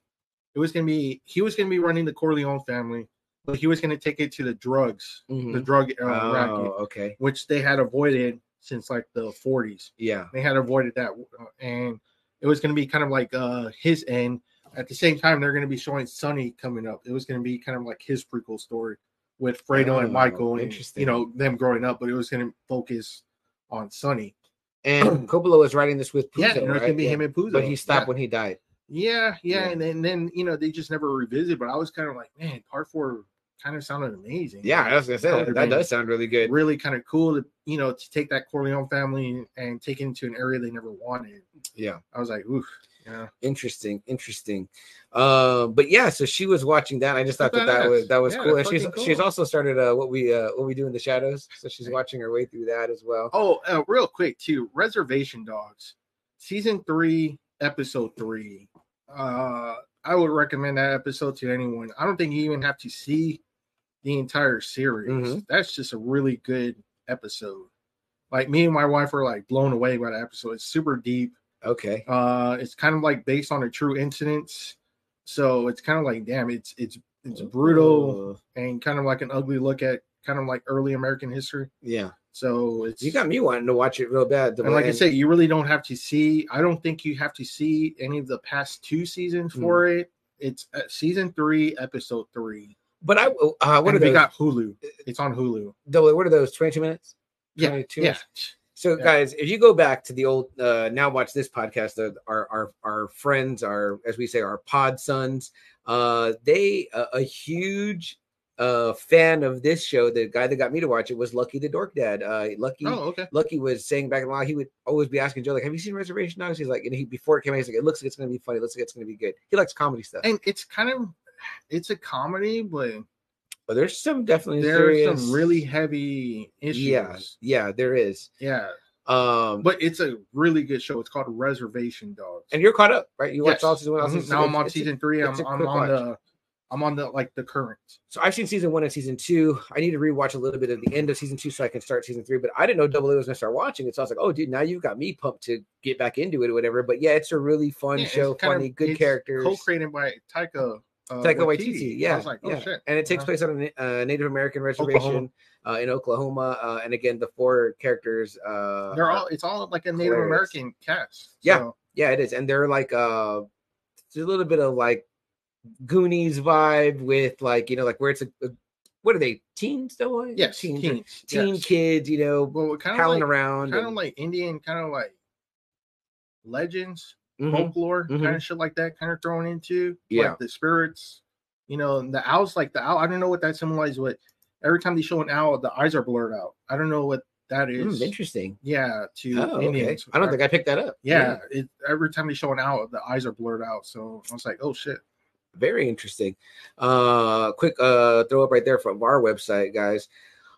It was going to be he was going to be running the Corleone family, but he was going to take it to the drugs, the mhm. drug uh, oh, racket, okay. which they had avoided since like the 40s. Yeah. they had avoided that uh, and it was going to be kind of like uh his end at the same time they're going to be showing sonny coming up it was going to be kind of like his prequel story with fredo Oh, and michael and interesting. you know them growing up but it was going to focus on sonny And Coppola was writing this with Puzo, yeah, you know, it's right? gonna be Yeah. him and Puzo. But he stopped Yeah. when he died. Yeah, yeah, Yeah. and then, then you know they just never revisit. But I was kind of like, man, part four kind of sounded amazing. Yeah, I was gonna say That that, would've that been does sound really good. really kind of cool to you know to take that Corleone family and take it into an area they never wanted. Yeah. I was like, oof, yeah, Interesting, interesting. Um, but yeah, so she was watching that. I just thought that that was that was Yeah, cool. And she's fucking she's also started uh what we uh what we do in the shadows. So she's watching her way through that as well. Oh, uh, real quick too, Reservation Dogs, season three, episode three. Uh, I would recommend that episode to anyone. I don't think you even have to see the entire series. Mhm. That's just a really good episode. Like me and my wife were like blown away by the episode. It's super deep. Okay. Uh, it's kind of like based on a true incident. So it's kind of like, damn, it's it's it's brutal Uh, and kind of like an ugly look at kind of like early American history. yeah. So it's You got me wanting to watch it real bad. and like I said, you really don't have to see. I don't think you have to see any of the past two seasons for it. It's uh, season three, episode three. But I uh what And are those? got Hulu. It's on Hulu. Double- what are those? Twenty two minutes. Yeah, 22 yeah. minutes? So, Yeah. guys, if you go back to the old uh, now watch this podcast, uh, our our our friends, our as we say, our pod sons, uh, they uh, a huge uh fan of this show. The guy that got me to watch it was Lucky the Dork Dad. Uh, Lucky. Oh, okay. Lucky was saying back in the line, he would always be asking Joe, like, "Have you seen Reservation Dogs?" He's like, and he before it came out, he's like, "It looks like it's going to be funny. It looks like it's going to be good." He likes comedy stuff, And it's kind of it's a comedy, but but there's some definitely there's serious, some really heavy issues. yeah, yeah, there is. yeah. Um, But it's a really good show. It's called Reservation Dogs. and you're caught up, right? You watched all season one. all Mhm. season. Now I'm on It's a- season three. I'm, I'm on watch. the I'm on the like the current. So I've seen season one and season two. I need to rewatch a little bit of the end of season two so I can start season three. But I didn't know Double A was gonna start watching it. So I was like, oh dude, now you've got me pumped to get back into it or whatever. But yeah, it's a really fun Yeah, show, kind of- funny, good characters. Co-created by Taika. Uh, Taika Waititi, yeah, I was like, oh yeah. shit. and it takes Uh-huh. place on a uh, Native American reservation uh, in Oklahoma. Uh, and again, the four characters, uh, They're all. It's all like a Native hilarious. American cast. Yeah. So, yeah, it is, and they're like uh, it's a little bit of like Goonies vibe with like you know like where it's a, a what are they teens A? yes, teens, teens, teen yes. kids, you know, Well, kind of howling like, around. kind of and- like Indian, kind of like legends, Mhm. folklore, mhm. kind of shit like that, kind of thrown into. Yeah. Like the spirits, you know, and the owls. Like the owl. I don't know what that symbolizes. but every time they show an owl, the eyes are blurred out. I don't know what that is Mm, interesting. yeah, to Oh, okay. I don't think I picked that up. Yeah, it, every time they show an owl, the eyes are blurred out. So I was like, oh shit. very interesting. Uh, quick uh, throw up right there from our website, guys.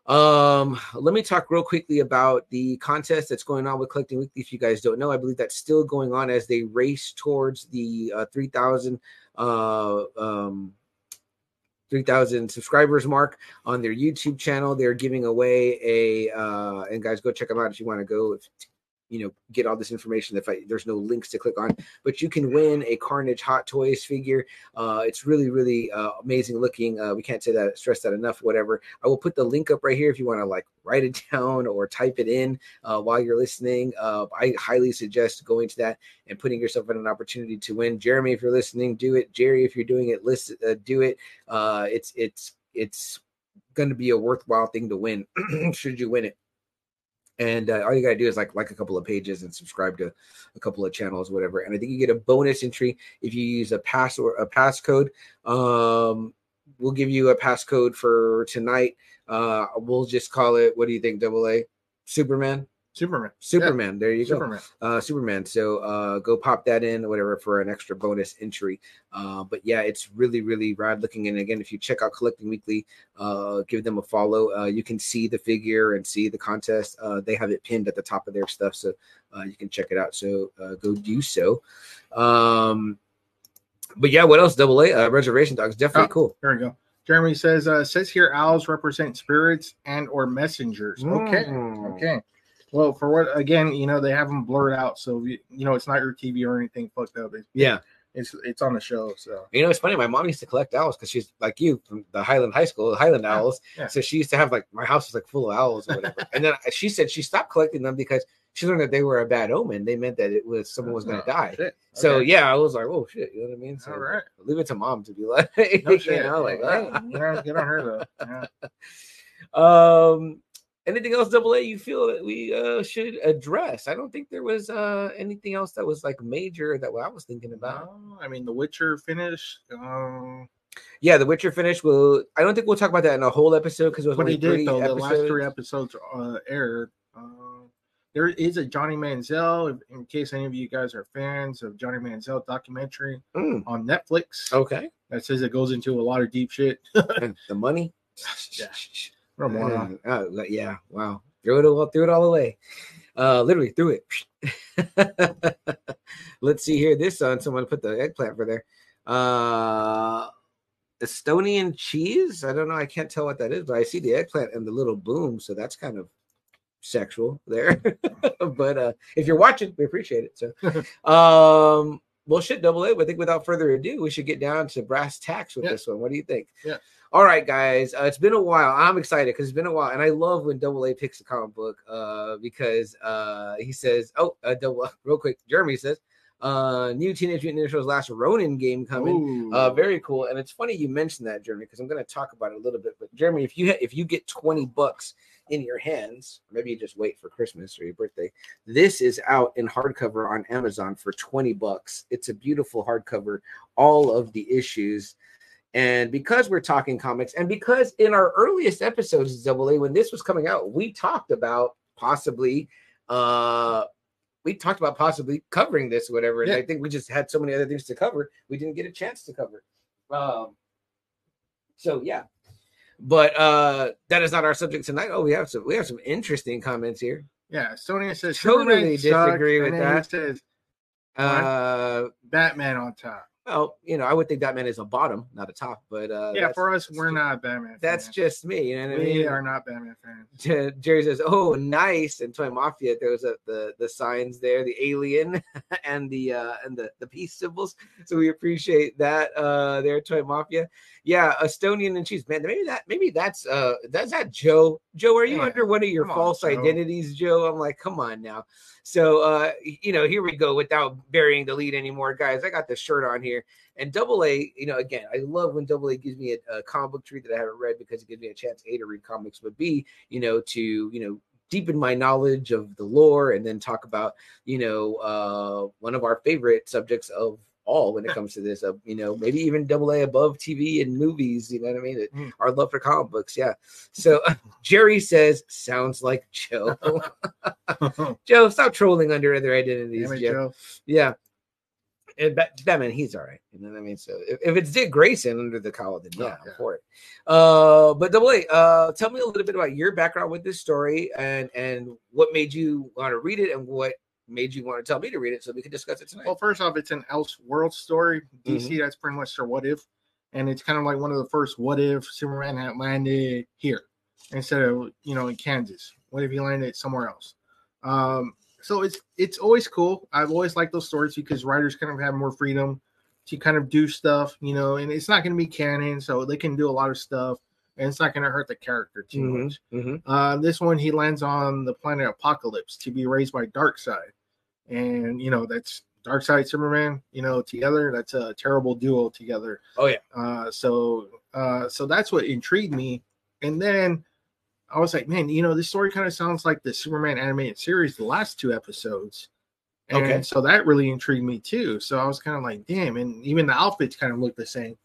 Um, let me talk real quickly about the contest that's going on with Collecting Weekly. If you guys don't know, I believe that's still going on as they race towards the uh, 3,000 uh, um, 3,000 subscribers mark on their YouTube channel. They're giving away a, uh, and guys, go check them out if you want to go. You know, get all this information. If I, there's no links to click on, but you can win a Carnage Hot Toys figure. Uh, it's really, really uh, amazing looking. Uh, we can't say that, stress that enough. Whatever. I will put the link up right here if you want to like write it down or type it in uh, while you're listening. Uh, I highly suggest going to that and putting yourself in an opportunity to win. Jeremy, if you're listening, do it. Jerry, if you're doing it, listen, uh, do it. It's it's it's going to be a worthwhile thing to win. should you win it? And uh, all you gotta do is like like a couple of pages and subscribe to a couple of channels, whatever. And I think you get a bonus entry if you use a pass or a passcode. Um, we'll give you a passcode for tonight. Uh, we'll just call it. What do you think? Double A, Superman, Superman. Superman. There you go Superman. uh superman so uh go pop that in or whatever for an extra bonus entry uh but yeah it's really really rad looking and again if you check out collecting weekly uh give them a follow uh you can see the figure and see the contest uh they have it pinned at the top of their stuff so uh you can check it out so uh go do so um but yeah what else double a uh, reservation dogs definitely Oh. cool There we go. Jeremy says, uh, says here owls represent spirits and or messengers. Okay. Mm. Okay. Well, for what again, you know, they have them blurred out, so you, you know it's not your TV or anything fucked up. It, yeah it's it's on the show. So You know, it's funny. My mom used to collect owls because she's like you from the Highland High School, the Highland Yeah, Owls. yeah. So she used to have like my house was like full of owls or whatever. and then she said she stopped collecting them because she learned that they were a bad omen. They meant that it was someone was going to Oh, die. shit. So yeah, I was like, oh shit, you know what I mean? So all right. leave it to mom to be like, No you know, like Hey, ah. get on, get on her though. Yeah. um anything else double A you feel that we uh should address? I don't think there was uh anything else that was like major that I was thinking about. No, I mean, The Witcher finish. Um, Yeah, the Witcher finish will I don't think we'll talk about that in a whole episode because it was but only did three though. episodes. The last three episodes uh, aired. Uh, there is a Johnny Manziel, in case any of you guys are fans of Johnny Manziel documentary Mm, on Netflix. okay. That says it goes into a lot of deep shit. The money. Yeah. Yeah, uh, yeah, wow. Threw it all threw it all away. Uh literally threw it. Let's see here. This on someone put the eggplant for there. Uh Estonian cheese. I don't know. I can't tell what that is, but I see the eggplant and the little boom, so that's kind of sexual there. but uh if you're watching, we appreciate it. So um well shit double A. I think without further ado, we should get down to brass tacks with Yeah. this one. What do you think? Yeah. All right, guys. Uh, it's been a while. I'm excited because it's been a while, and I love when Double A picks a comic book uh, because uh, he says, "Oh, uh, double real quick." Jeremy says, uh, "New Teenage Mutant Ninja Turtles Last Ronin game coming." Ooh. Uh, very cool, and it's funny you mentioned that, Jeremy, because I'm going to talk about it a little bit. But Jeremy, if you ha- if you get 20 bucks in your hands, maybe you just wait for Christmas or your birthday. This is out in hardcover on Amazon for 20 bucks. It's a beautiful hardcover, all of the issues. And because we're talking comics, and because in our earliest episodes, of Double A, when this was coming out, we talked about possibly uh we talked about possibly covering this or whatever. And Yeah. I think we just had so many other things to cover, we didn't get a chance to cover. Um so yeah. But uh that is not our subject tonight. Oh, we have some we have some interesting comments here. Yeah, Sonia says Totally Superman sucks, disagree with that. Says Uh Batman on top. Well, you know, I would think Batman is a bottom, not a top, but uh yeah, for us, we're ju- not Batman. that's fans. just me, you know what I we mean? are not Batman fans. Jerry says, "Oh, nice!" And Toy Mafia throws up the the signs there, the alien and the uh and the the peace symbols. So we appreciate that uh there, Toy Mafia. Yeah, Estonian and cheese, man. Maybe that maybe that's uh that's that Joe. Joe, are you Yeah, under one of your come on, false Joe. identities, Joe? I'm like, come on now. So uh you know, here we go without burying the lead anymore, guys. I got the shirt on here. And double A, you know, again, I love when double A gives me a, a comic book treat that I haven't read because it gives me a chance A to read comics, but B, you know, to you know, deepen my knowledge of the lore and then talk about, you know, uh one of our favorite subjects of all when it comes to this, of you know, maybe even double A above TV and movies, you know what I mean? Mm. Our love for comic books, yeah. So Jerry says, sounds like Joe. Joe, stop trolling under other identities, it, Joe. Joe. Yeah. And Bat- Batman, he's all right. You know what I mean? So if, if it's Dick Grayson under the collar, then yeah, Oh, yeah. for it. Uh, but double A, uh, tell me a little bit about your background with this story and and what made you want to read it and what made you want to tell me to read it so we can discuss it tonight. Well, first off, it's an else world story. DC, Mm-hmm. that's pretty much their what if, and it's kind of like one of the first what if Superman had landed here instead of you know in Kansas. What if he landed somewhere else? Um, so it's it's always cool. I've always liked those stories because writers kind of have more freedom to kind of do stuff, you know, and it's not going to be canon, so they can do a lot of stuff, and it's not going to hurt the character too Mhm, much. mhm. Uh, this one, he lands on the planet Apokolips to be raised by Darkseid, and you know that's Darkseid Superman. You know together, that's a terrible duo together. Oh, yeah. Uh, so uh, so that's what intrigued me, and then I was like, man, you know, this story kind of sounds like the Superman animated series, the last two episodes. And Okay. so that really intrigued me too. So I was kind of like, damn, and even the outfits kind of look the same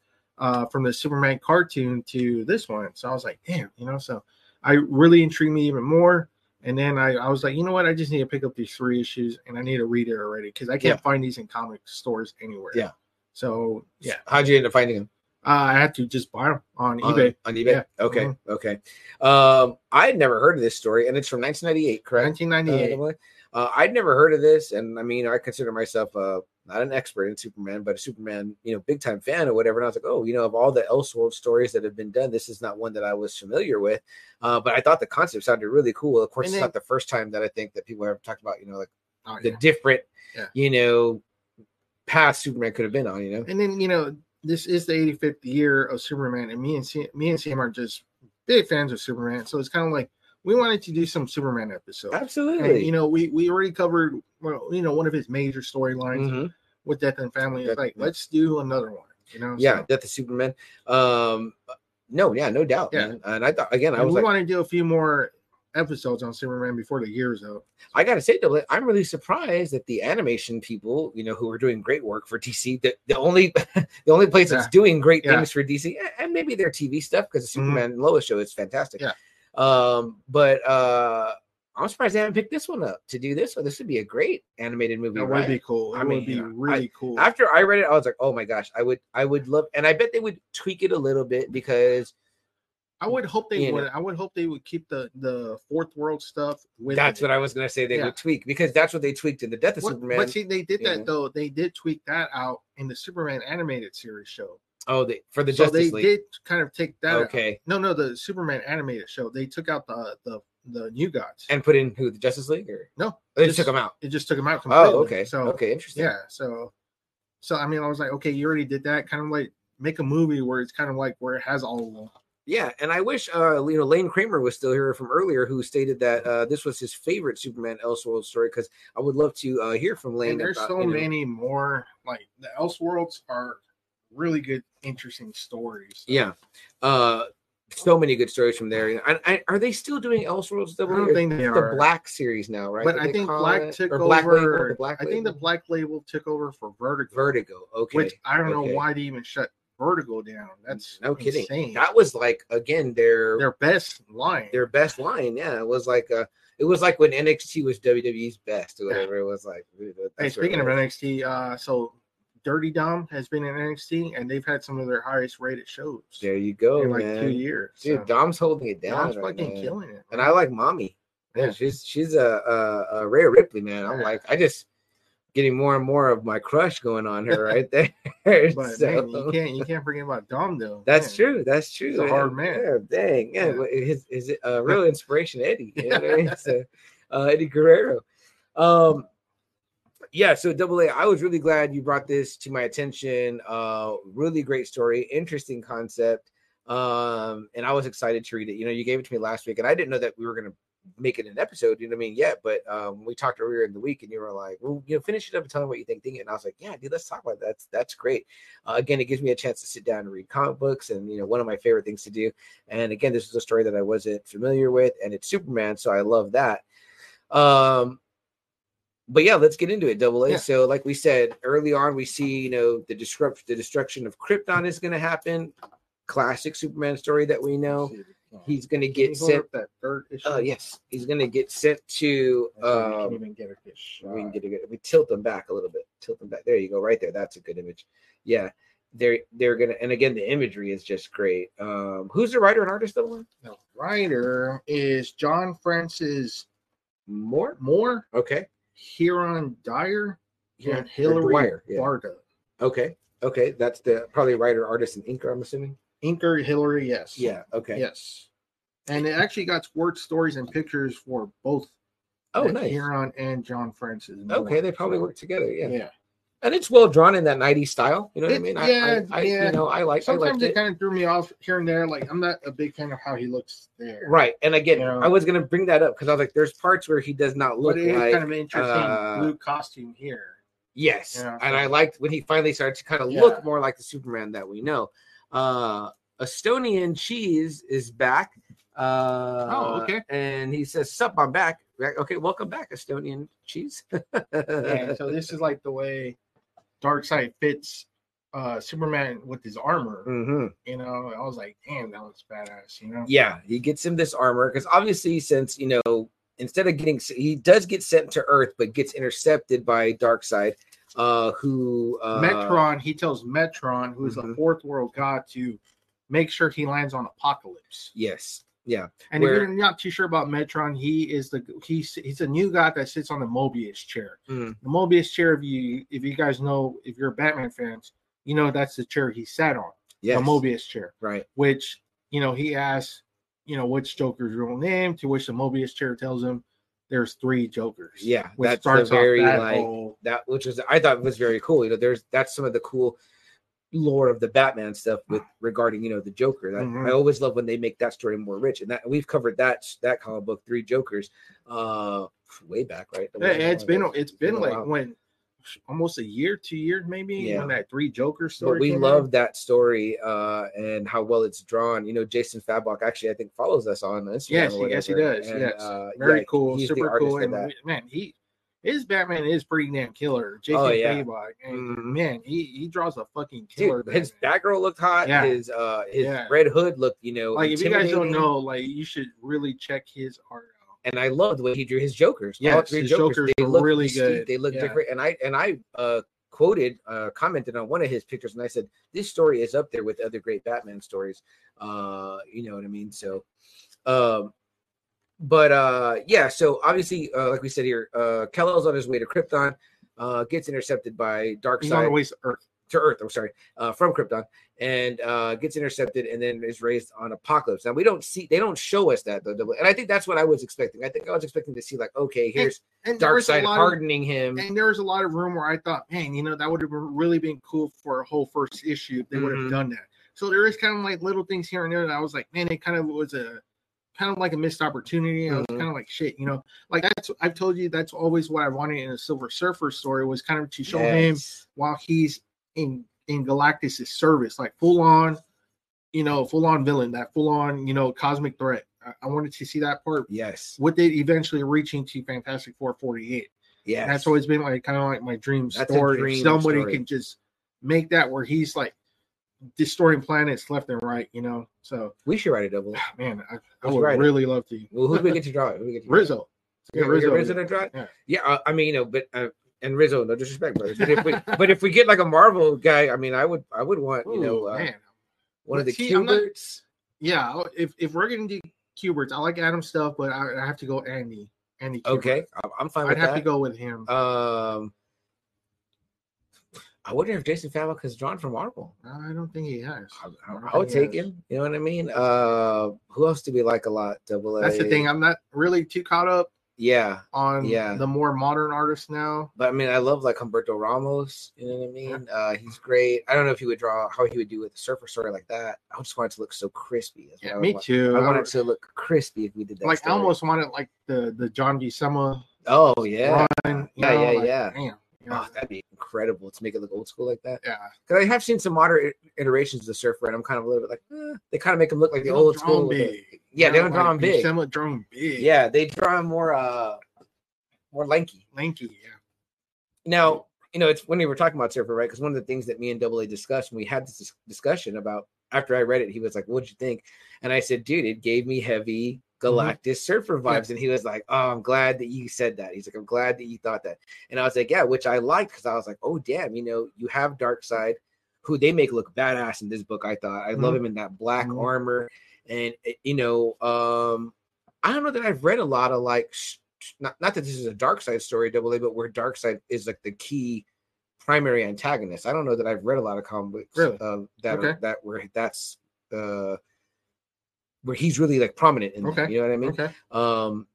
uh, from the Superman cartoon to this one. So I was like, damn, you know, so I really intrigued me even more. And then I, I was like, you know what? I just need to pick up these three issues and I need to read it already because I can't Yeah. find these in comic stores anywhere. Yeah. So yeah, How'd you end up finding them? uh, I had to just buy them on On- eBay. On eBay. Yeah. Okay. Mhm. Okay. Um, I had never heard of this story, and it's from 1998, correct? 1998. Uh, uh, I'd never heard of this, and I mean, I consider myself uh, not an expert in Superman, but a Superman, you know, big time fan or whatever. And I was like, oh, you know, of all the Elseworld stories that have been done, this is not one that I was familiar with. Uh, but I thought the concept sounded really cool. Of course, And it's not the first time that I think that people have talked about, you know, like Oh, the yeah. different, Yeah. you know, path Superman could have been on. You know, And then you know, this is the 85th year of Superman, and me and C- me and Sam are just big fans of Superman. So it's kind of like we wanted to do some Superman episodes. absolutely. And, you know, we we already covered well, you know, one of his major storylines Mhm. with Death and Family. It's like, let's do another one. You know, yeah, So- Death of Superman. Um, no, yeah, no doubt, Yeah. man. And I thought again, I and was we like, want to do a few more episodes on Superman before the year's out. I gotta say though, I'm really surprised that the animation people, you know, who are doing great work for DC, the, the only the only place that's doing great Yeah. things for DC, and maybe their TV stuff because the Mhm. Superman and Lois show is fantastic. Yeah. Um, but uh I'm surprised they haven't picked this one up to do this one. This would be a great animated movie. That right? would be cool. It I would mean, be you know, really cool. After I read it, I was like, oh my gosh, I would I would love and I bet they would tweak it a little bit because I would hope they would. know. I would hope they would keep the the fourth world stuff with. that's it. what I was gonna say they Yeah. would tweak because that's what they tweaked in the Death of What- Superman. But see, they did that know. though. They did tweak that out in the Superman animated series show. Oh, they, for the so Justice they League. did kind of take that. out. Okay. No, no, the Superman animated show. They took out the the the new gods. and put in who the Justice League or no, they just- just took them out. it just took them out completely. Oh, okay. So okay, interesting. yeah, so so I mean, I was like, okay, you already did that. Kind of like make a movie where it's kind of like where it has all of them. Yeah, and I wish uh you know Lane Kramer was still here from earlier, who stated that uh this was his favorite Superman Elseworld story because I would love to uh hear from Lane. And there's about, so you know- many more. Like the Elseworlds are really good, interesting stories. Yeah, uh, so many good stories from there. And I, are they still doing Elseworlds? I don't think they are. the. Black series now, right? but I think Black it? took Or over. Black Label, Black I think the Black Label took over for Vertigo. Vertigo. Okay, Which I don't okay. know why they even shut Vertigo down. That's no kidding. That was like again their their best line. their best line. Yeah, it was like uh it was like when NXT was WWE's best or whatever. It was like. dude, Hey, that's what it speaking of. NXT, uh, so Dirty Dom has been in NXT, and they've had some of their highest rated shows there you go, in like man. two years. Dude, so Dom's holding it down. Dom's right fucking now. killing it. And. I like mommy. Yeah, Yeah. she's she's a, a, a Rhea Ripley, man. I'm Yeah. like, I just getting more and more of my crush going on her right there. but So, man, you can't you can't forget about Dom though. that's Man. true. That's true. He's a hard man. Yeah, dang. Yeah, Yeah. his his uh, real inspiration, Eddie. You know what I mean? So, uh, Eddie Guerrero. Um, yeah. So double A. I was really glad you brought this to my attention. Uh, really great story, interesting concept. Um, and I was excited to read it. You know, you gave it to me last week, and I didn't know that we were gonna make it an episode. You know what I mean? Yet, but um, we talked earlier in the week, and you were like, "Well, you know, finish it up and tell me what you think." Think. And I was like, "Yeah, dude, let's talk about that. That's that's great." Uh, again, it gives me a chance to sit down and read comic books, and you know, one of my favorite things to do. And again, this is a story that I wasn't familiar with, and it's Superman, so I love that. Um, but yeah, let's get into it. Double A. Yeah. So, like we said early on, we see you know the disrupt the destruction of Krypton is going to happen. Classic Superman story that we know. He's going to get sent. that third issue. Uh, yes, he's going to get sent to. Why we can't Um, even get a good shot. we can get a good. We tilt them back a little bit. Tilt them back. There you go. Right there. That's a good image. Yeah, they're they're gonna. And again, the imagery is just great. Um, who's the writer and artist of one? The writer is John Francis More. Moore, Okay. Kieron Dwyer, Yeah, and Hillary Dwyer, yeah. Okay. Okay. That's the probably writer, artist, and inker. I'm assuming. Inker Hillary, yes. Yeah. Okay. Yes. And it actually got word stories and pictures for both Oh, nice. Kieron and John Francis. Okay, they probably So, work together. Yeah. Yeah. And it's well drawn in that '90s style. You know what I It- mean? yeah, I, I, I, yeah. You know, I like. I Sometimes liked it it. kind of threw me off here and there. Like I'm not a big fan of how he looks there. Right, and again, You know? I was gonna bring that up because I was like, "There's parts where he does not look But it is like." kind of an interesting uh, blue costume here. Yes, Yeah, and so- I liked when he finally started to kind of Yeah. look more like the Superman that we know. Uh Estonian Cheese is back. Uh, Oh, okay. And he says, "Sup, I'm back." Okay, welcome back, Estonian Cheese. Yeah, so this is like the way Darkseid fits uh Superman with his armor. hmm You know, I was like, damn, that looks badass. You know, Yeah, he gets him this armor because obviously, since you know, instead of getting, he does get sent to Earth, but gets intercepted by Darkseid, uh, who uh, Metron. He tells Metron, who is Mhm. the fourth world god, to make sure he lands on Apokolips. Yes, yeah, And Where- if you're not too sure about Metron, he is the he's he's a new guy that sits on the Mobius chair. Mhm. The Mobius chair, if you if you guys know, if you're Batman fans, you know that's the chair he sat on, yes, the Mobius chair. right, Which you know he asks, you know, which Joker's real name, to which the Mobius chair tells him there's three Jokers. yeah, which that's starts very that like whole- that, which is I thought was very cool. You know, there's that's some of the cool lore of the Batman stuff with regarding you know the Joker. That, Mhm. I always love when they make that story more rich, and that we've covered that that comic book, Three Jokers, uh, way back, right? Yeah, it's long been it's been like when almost a year, two years maybe, Yeah. when that three Joker story. but we came out. love that story uh and how well it's drawn you know jason fabok actually i think follows us on instagram Yes, he- yes, he does, and, yes. uh, very yeah, cool, super cool. And that. man, he his Batman is pretty damn killer. Jason Oh, yeah. And Mhm. man, he he draws a fucking killer. Dude, his Batgirl looked hot. Yeah. His uh his Yeah. Red Hood looked, you know, like if you guys don't know, like you should really check his art out. and I love the way he drew his Jokers. All three his Jokers, Jokers they look really distinct, good. They look Yeah. different. And I and I uh quoted, uh commented on one of his pictures, and I said, This story is up there with other great Batman stories. Uh, you know what I mean? So um but uh yeah, so obviously, uh, like we said here, uh Kal-El's on his way to Krypton, uh gets intercepted by He's on the Darkseid way to Earth. to Earth. I'm sorry, uh, from Krypton, and uh, gets intercepted, and then is raised on Apokolips. Now we don't see, they don't show us that though, and I think that's what I was expecting. I think I was expecting to see like, okay, here's And there was a Darkseid lot of- hardening him. And there was a lot of room where I thought, man, you know, that would have really been cool for a whole first issue if they would have done that. So there is kind of like little things here and there that I was like, man, it kind of was a kind of like a missed opportunity. I was Mhm. kind of like, shit, you know, like that's I've told you that's always what I wanted in a Silver Surfer story was kind of to show him while he's in in Galactus's service, like full on, you know, full on villain, that full on, you know, cosmic threat. I, I wanted to see that part Yes. with it eventually reaching to Fantastic Four forty eight. Yeah, That's always been like kind of like my dream That's story. dream if somebody story. can just make that where he's like destroying planets left and right, you know. So we should write a double. man, I, I would write it. really love to. Well, who do we get to draw it? Who we get to draw? Rizzo. Rizzo, Rizzo. Rizzo to draw it? Yeah. Yeah, uh, I mean, you know, but uh, and Rizzo, no disrespect, brothers. But if we, but if we get like a Marvel guy, I mean, I would, I would want, you know, uh, man. one of the See, Kuberts. Yeah, if if we're gonna do Kuberts, I like Adam stuff, but I, I have to go Andy. Andy. Kubert. Okay, I'm- I'm fine I'd have that. to go with him. Um, I wonder if Jason Fabok has drawn from Marvel. I don't think he has. I, I- I would take has. him. You know what I mean? Uh, who else do we like a lot? Double A. That's the thing. I'm not really too caught up Yeah, on Yeah. the more modern artists now. but I mean, I love like Humberto Ramos. You know what I mean? Uh, he's great. I don't know if he would draw how he would do with a surfer story like that. I just want it to look so crispy. That's Yeah, me want. too. I I want it to look crispy if we did that. like I story. almost wanted like the the John Buscema Oh yeah, run. Yeah, know, yeah, like, yeah. Damn. Know, Oh, that'd be incredible to make it look old school like that. yeah. Because I have seen some modern iterations of the surfer, and I'm kind of a little bit like, eh, they kind of make him look like They the old school. big. yeah, they You don't draw him big. Buscema draw him big. Yeah, they draw him more uh more lanky. lanky. Yeah. Now, you know, it's when we were talking about Surfer, right? Because one of the things that me and Double A discussed when we had this discussion about after I read it, he was like, What'd you think? And I said, Dude, it gave me heavy Galactus Surfer vibes. And he was like, Oh, I'm glad that you said that. He's like, I'm glad that you thought that. And I was like, Yeah, which I liked because I was like, Oh, damn, you know, you have Darkseid, who they make look badass in this book. I thought I love him in that black Mhm. armor. And, eh, you know, um, I don't know that I've read a lot of like, not, not that this is a Darkseid story, double A, but where Darkseid is like the key primary antagonist. I don't know that I've read a lot of comic books Really? uh, that are, that where that's uh where he's really like prominent in that, Okay. you know what I mean? Okay. Um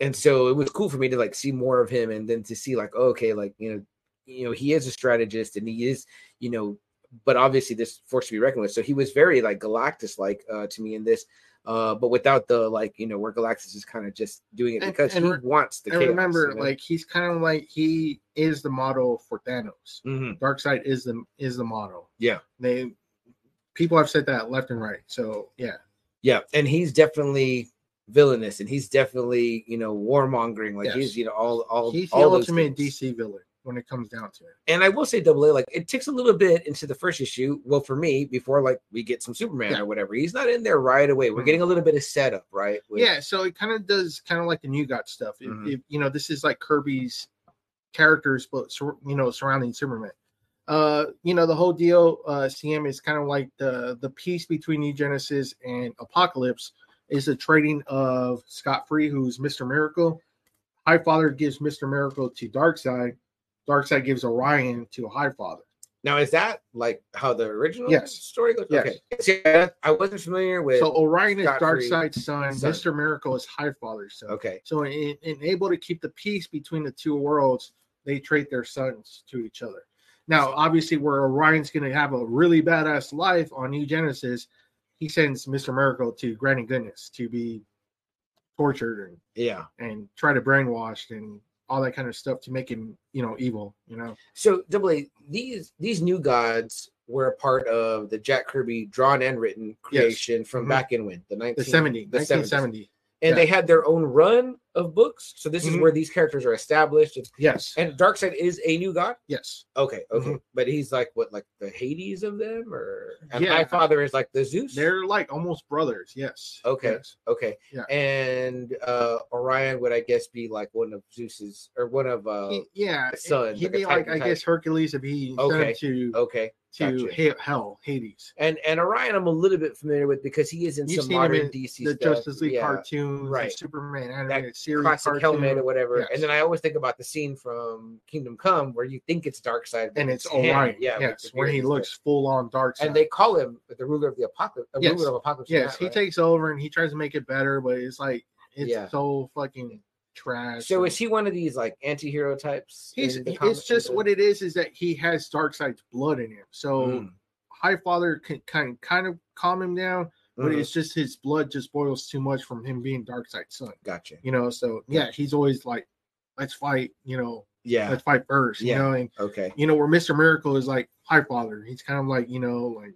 and so it was cool for me to like see more of him and then to see like okay, like you know, you know, he is a strategist and he is, you know, but obviously this force to be reckoned with. So he was very like Galactus like uh to me in this. Uh, but without the like, you know, where Galactus is kind of just doing it And- because and he re- wants the And chaos, remember, you know? like he's kind of like he is the model for Thanos. Mhm. side is the is the model. Yeah. They people have said that left and right. So yeah. Yeah, and he's definitely villainous, and he's definitely you know warmongering. Like Yes. he's you know all all He's the all those ultimate things. DC villain when it comes down to it. And I will say, Double A, like it takes a little bit into the first issue. Well, for me, before like we get some Superman Yeah. or whatever, he's not in there right away. We're Mhm. getting a little bit of setup, right? with- yeah, so it kind of does kind of like the New God stuff. If, Mhm. if you know, this is like Kirby's characters, but you know, surrounding Superman. Uh, you know, the whole deal, uh, CM is kind of like the the piece between New Genesis and Apokolips is the trading of Scott Free, who's Mr. Miracle. High Father gives Mr. Miracle to Darkseid. Darkseid gives Orion to High Father. Now is that like how the original Yes. story goes? Yes. Okay. I, wasn't familiar with. So Orion is Darkseid's son. son. Mr. Miracle is High Father's son. okay. So in, in able to keep the peace between the two worlds, they trade their sons to each other. Now, obviously, where Orion's going to have a really badass life on New Genesis, he sends Mr. Miracle to Granny Goodness to be tortured and, Yeah. and try to brainwash and all that kind of stuff to make him, you know, evil. You know, So double A, these these new gods were a part of the Jack Kirby drawn and written creation from Mhm. back in when the 19, the 70, the 70s. 1970. and yeah. they had their own run of books. So this is Mhm. where these characters are established. It's, Yes, and Darkseid is a new god. yes, Okay, okay, Mhm. but he's like what, like the Hades of them, or and Yeah. High Father is like the Zeus. they're like almost brothers. Yes. Okay. Yes. Okay. Yeah. And uh Orion would I guess be like one of Zeus's or one of uh He- yeah, sun, he'd like be like Titan I type. guess Hercules if he Okay, to okay. To gotcha. he- hell, Hades. And and Orion I'm a little bit familiar with because he is in You've some him modern in DC The stuff. Justice League yeah, cartoons, right. Superman animated series, classic cartoon, helmet or whatever. Yes. And then I always think about the scene from Kingdom Come where you think it's Darkseid, and it's him. Orion. Yeah, yes, where he looks stuff. full on Darkseid. And they call him the ruler of the Apokolips. Yes. ruler of Apokolips. yes, that, he right? takes over and he tries to make it better, but it's like it's Yeah. so fucking trash. So and- is he one of these like anti-hero types? He's it's just what it is is that he has dark Darkseid's blood in him. So Mm. High Father can kind kind of calm him down, but Mhm. it's just his blood just boils too much from him being dark Darkseid's son. Gotcha. You know, so yeah, he's always like, let's fight. You know, Yeah. let's fight first. You Yeah. know, and Okay. you know where Mister Miracle is like High Father. He's kind of like you know like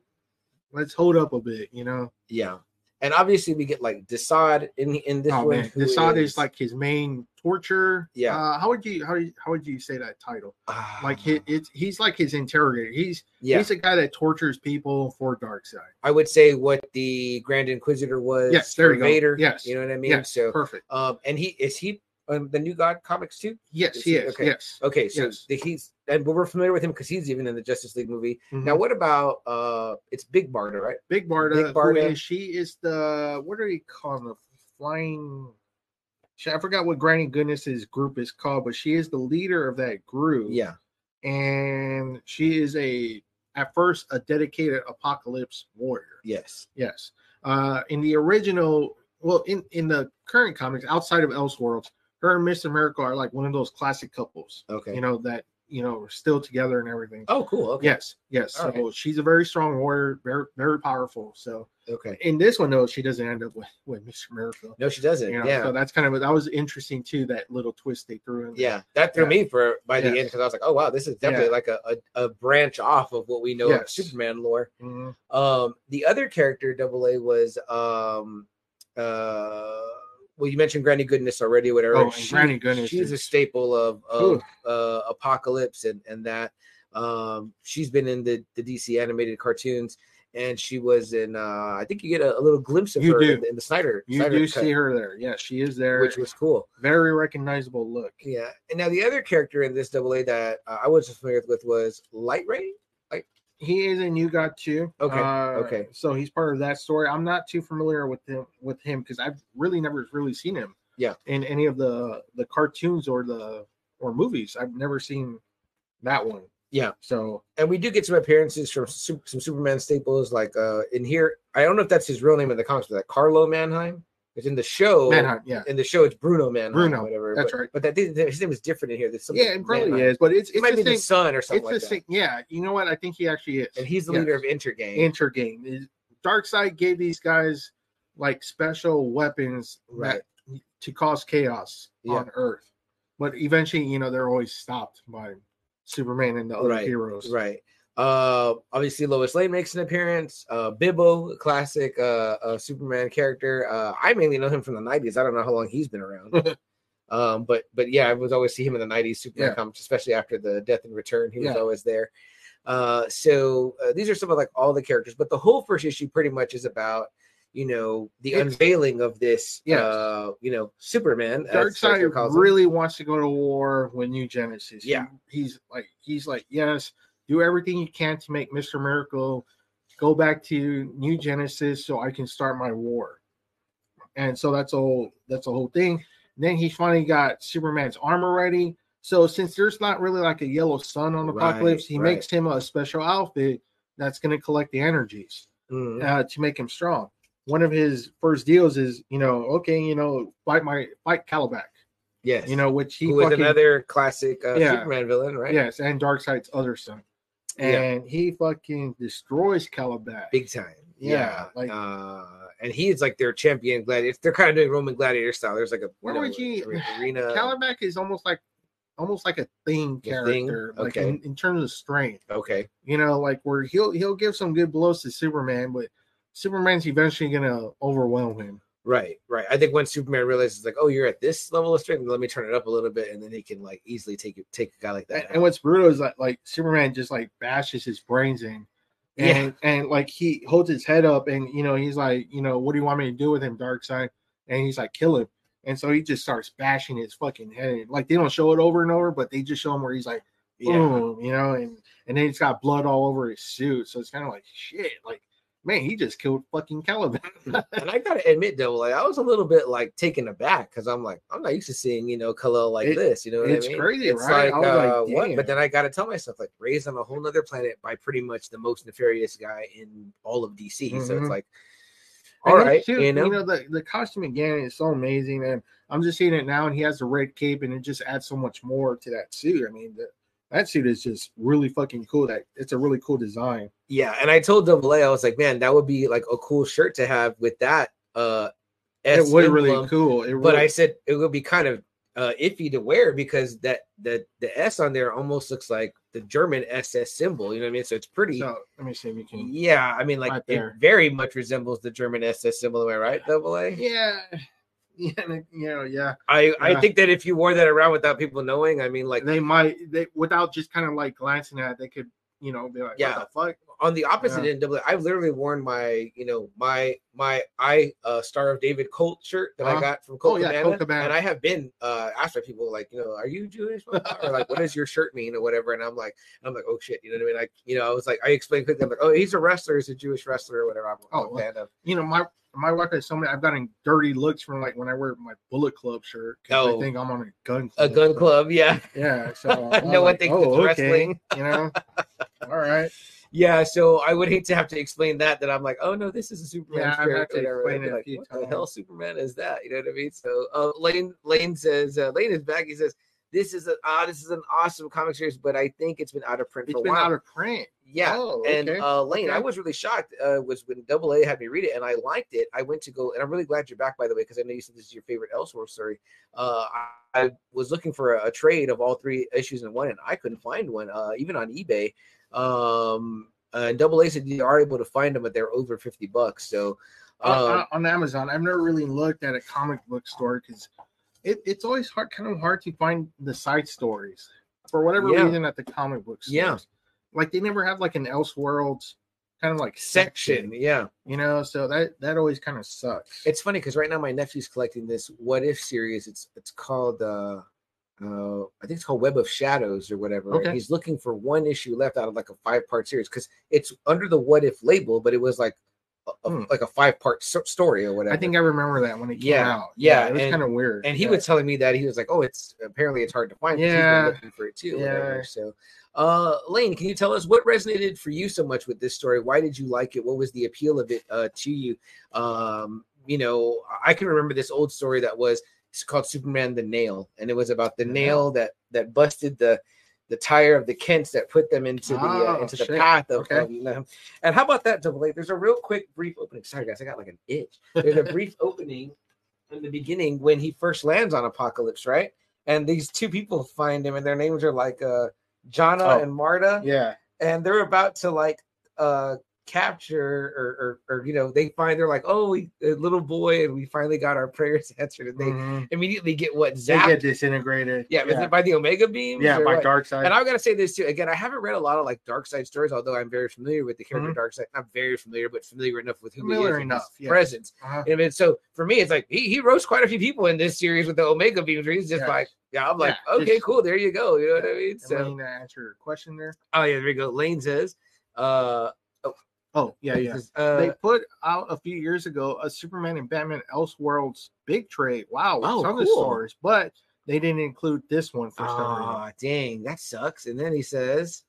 let's hold up a bit. You know, Yeah. And obviously we get like Desaad in in this oh one. man, Desaad is like his main torture. Yeah. Uh, how would you how how would you say that title? Ah, Like he, it's he's like his interrogator. He's yeah. he's a guy that tortures people for Darkseid. I would say what the Grand Inquisitor was. Yes, there you go. Vader. Yes. You know what I mean? Yes, So perfect. um and he is he um, the new God comics too? Yes, is he he- is. okay. Yes. Okay, so Yes. the, he's and we're familiar with him because he's even in the Justice League movie. Now, Mhm. what about uh? It's Big Barda, right? Big Barda, Big Barda. is- she is the what are they calling the flying? I forgot what Granny Goodness's group is called, but she is the leader of that group. Yeah. and she is a at first a dedicated Apokolips warrior. Yes. Yes. Uh, in the original, well, in in the current comics, outside of Elseworlds, her and Mister Miracle are like one of those classic couples. Okay. You know that you know are still together and everything. Oh, cool. Okay. Yes, yes. All so she's a very strong warrior, very very powerful. So Okay. in this one, though, she doesn't end up with, with Mr. Miracle. No, she doesn't. You know, yeah. so that's kind of that was interesting too. That little twist they threw in. there. yeah, that threw Yeah. me for by the Yes. end because I was like, "Oh wow, this is definitely Yeah. like a, a, a branch off of what we know of Superman lore." Mhm. Um, the other character, Double A, was um, uh, well, you mentioned Granny Goodness already. Whatever. Oh, and Granny Goodness She's a staple of of uh, Apokolips and and that. Um, she's been in the the DC animated cartoons, and she was in. Uh, I think you get a, a little glimpse of You her in, the- in the Snyder. You Snyder do cut, see her there. Yeah, she is there. which was cool. very recognizable look. Yeah, and now the other character in this Double A that uh, I wasn't familiar with was Light Ray. He is a new god too. Okay, Uh, okay. So he's part of that story. I'm not too familiar with him with him because I've really never really seen him. Yeah. In any of the the cartoons or the or movies, I've never seen that one. Yeah. So and we do get some appearances from some Superman staples, like uh in here. I don't know if that's his real name in the comics, but that Carlo Manheim. It's in the show. Manhunt, yeah, In the show, it's Bruno Manheim. Bruno, or whatever. that's but, right. But that his name is different in here. There's yeah, it probably Manheim. is. But it's It might the be the son or something. It's something the like same. Yeah, you know what? I think he actually is. And he's the Yes. leader of Intergame. Intergame. Intergang. Darkseid gave these guys like special weapons Right. that, to cause chaos Yeah. on Earth. But eventually, you know, they're always stopped by Superman and the other Right, heroes. Right. Uh, obviously Lois Lane makes an appearance. Uh, Bibbo, classic uh, uh Superman character. Uh, I mainly know him from the '90s. I don't know how long he's been around. um, but but yeah, I was always see him in the '90s Superman Yeah. comics, especially after the Death and Return. He was Yeah. always there. Uh, so uh, these are some of like all the characters, but the whole first issue pretty much is about you know the It's- unveiling of this. Yes. Uh, you know Superman. Darkseid him. really wants to go to war with New Genesis. He- Yeah. he's like he's like yes, do everything you can to make Mister Miracle go back to New Genesis so I can start my war. And so that's all. That's the whole thing. then he finally got Superman's armor ready. So since there's not really like a yellow sun on Right, Apokolips, he right. makes him a special outfit that's going to collect the energies Mhm. uh, to make him strong. One of his first deals is, you know, okay, you know, fight my fight Kalibak, Yes. you know, which he fucking, another classic uh, Yeah. Superman villain, right? yes, and Darkseid's other son, Yeah. and he fucking destroys Kalibak. big time. Yeah, Yeah, like- uh, and he is like their champion gladiator. They're kind of doing Roman gladiator style. There's like a Where know, arena. Kalibak is almost like almost like a thing A thing? character, like Okay. in, in terms of strength. Okay. You know, like where he'll he'll give some good blows to Superman, but Superman's eventually gonna overwhelm him. Right, right. I think when Superman realizes like, oh, you're at this level of strength, let me turn it up a little bit, and then he can like easily take it, take a guy like that. and out. what's brutal is that like Superman just like bashes his brains in. And and like he holds his head up and you know, he's like, you know, what do you want me to do with him, Darkseid? And he's like, kill him. And so he just starts bashing his fucking head. in. Like they don't show it over and over, but they just show him where he's like, yeah, boom, you know, and and then he's got blood all over his suit. So it's kind of like shit. Like, man, he just killed fucking Kalibak. and I gotta admit, Double I was a little bit like taken aback because I'm like, I'm not used to seeing you know Kal-El like It- this. You know, what it's I mean? crazy, It's right? like, was like, uh, what? But then I gotta tell myself, like, raised on a whole nother planet by pretty much the most nefarious guy in all of DC. So it's Mhm. like, And all then, right, too, you know, the, the costume again is so amazing, and I'm just seeing it now, and he has the red cape, and it just adds so much more to that suit. I mean, the, that suit is just really fucking cool. That it's a really cool design. Yeah, and I told Double A, I was like, man, that would be like a cool shirt to have with that uh S it was really cool. It But I said it would be kind of uh iffy to wear because that the the S on there almost looks like the German SS symbol. You know what I mean? So it's pretty. so let me see if you can. yeah, I mean, like Right it very much resembles the German SS symbol. Am I right, Double A? Yeah, you know, yeah. I I think that if you wore that around without people knowing, I mean, like They might they without just kind of like glancing at, it, they could, you know, be like, Yeah. what the fuck? on the opposite Yeah. end, double, I've literally worn my, you know, my my I uh Star of David Colt shirt that I Uh-huh. got from Colt Oh, yeah, Cabana, Colt Cabana. and I have been uh asked by people like, you know, are you Jewish or like, what does your shirt mean or whatever, and I'm like, I'm like, oh shit, you know what I mean? Like, you know, I was like, I explained quickly, I'm like, oh, he's a wrestler, he's a Jewish wrestler or whatever. I'm, I'm Oh, a fan of. You know, my my wife has so many. I've gotten dirty looks from like when I wear my Bullet Club shirt. Oh. I think I'm on a gun. club. A gun club, yeah, Yeah, so No one like, thinks oh, it's okay, wrestling. You know, all right. yeah. So I would hate to have to explain that. That I'm like, oh no, this is a Superman Yeah, shirt. to explain it like, what the hell. Superman is that? You know what I mean? So uh, Lane Lane says uh, Lane is back. He says this is a ah, this is an awesome comic series, but I think it's been out of print It's for a been while. out of print. yeah. Oh, and uh, Lane, I was really shocked. Uh, was when Double A had me read it, and I liked it. I went to go, and I'm really glad you're back, by the way, because I know you said this is your favorite Elseworld story. Uh, I, I was looking for a, a trade of all three issues in one, and I couldn't find one, uh, even on eBay. Um, uh, Double A said you are able to find them, but they're over fifty bucks. So, On- uh, on, on Amazon. I've never really looked at a comic book store because it, it's always hard, kind of hard to find the side stories for whatever Yeah. reason at the comic book stores. Yeah. like they never have like an Elseworlds kind of like section, yeah. you know. So that that always kind of sucks. It's funny because right now my nephew's collecting this What If series. It's it's called uh uh I think it's called Web of Shadows or whatever. Okay. He's looking for one issue left out of like a five part series because it's under the What If label, but it was like a, Hmm. like a five part story or whatever. I think I remember that when it came Yeah, out. yeah, it was kind of weird. and he yeah. was telling me that he was like, "Oh, it's apparently it's hard to find." 'cause he's been Yeah. looking for it too. Whatever. Yeah. So, uh, Lane, can you tell us what resonated for you so much with this story? Why did you like it? What was the appeal of it uh, to you? Um, you know, I can remember this old story that was it's called Superman the Nail, and it was about the The nail that that busted the the tire of the Kents that put them into the uh, Oh, into the shit. path of, Okay. of, you know. And how about that, Double A? There's a real quick, brief opening. Sorry, guys, I got like an itch. There's a brief opening in the beginning when he first lands on Apokolips, right? And these two people find him, and their names are like uh Jana Oh. and Marta, yeah. and they're about to like uh capture or, or or you know they find they're like oh we a little boy and we finally got our prayers answered and they Mhm. immediately get what They get disintegrated. yeah, yeah, by the omega beam yeah by what? Darkseid. and I've got to say this too. Again, I haven't read a lot of like Darkseid stories, although I'm very familiar with the character Mhm. Darkseid. Not very familiar, but familiar enough with who he Familiar is and enough, yeah. presence. Uh-huh. And I mean, so for me, it's like he, he roast quite a few people in this series with the Omega beams. Where he's just Yeah. like, yeah, I'm like, Yeah, okay, just- cool, there you go. You know what I mean? So, Lane, to answer your question there. oh yeah, there we go. Lane says, uh, Oh yeah, yeah. uh, they put out a few years ago a Superman and Batman Elseworlds big trade. Wow, Oh, some of the cool. stories, but they didn't include this one for some reason. oh dang, that sucks. And then he says,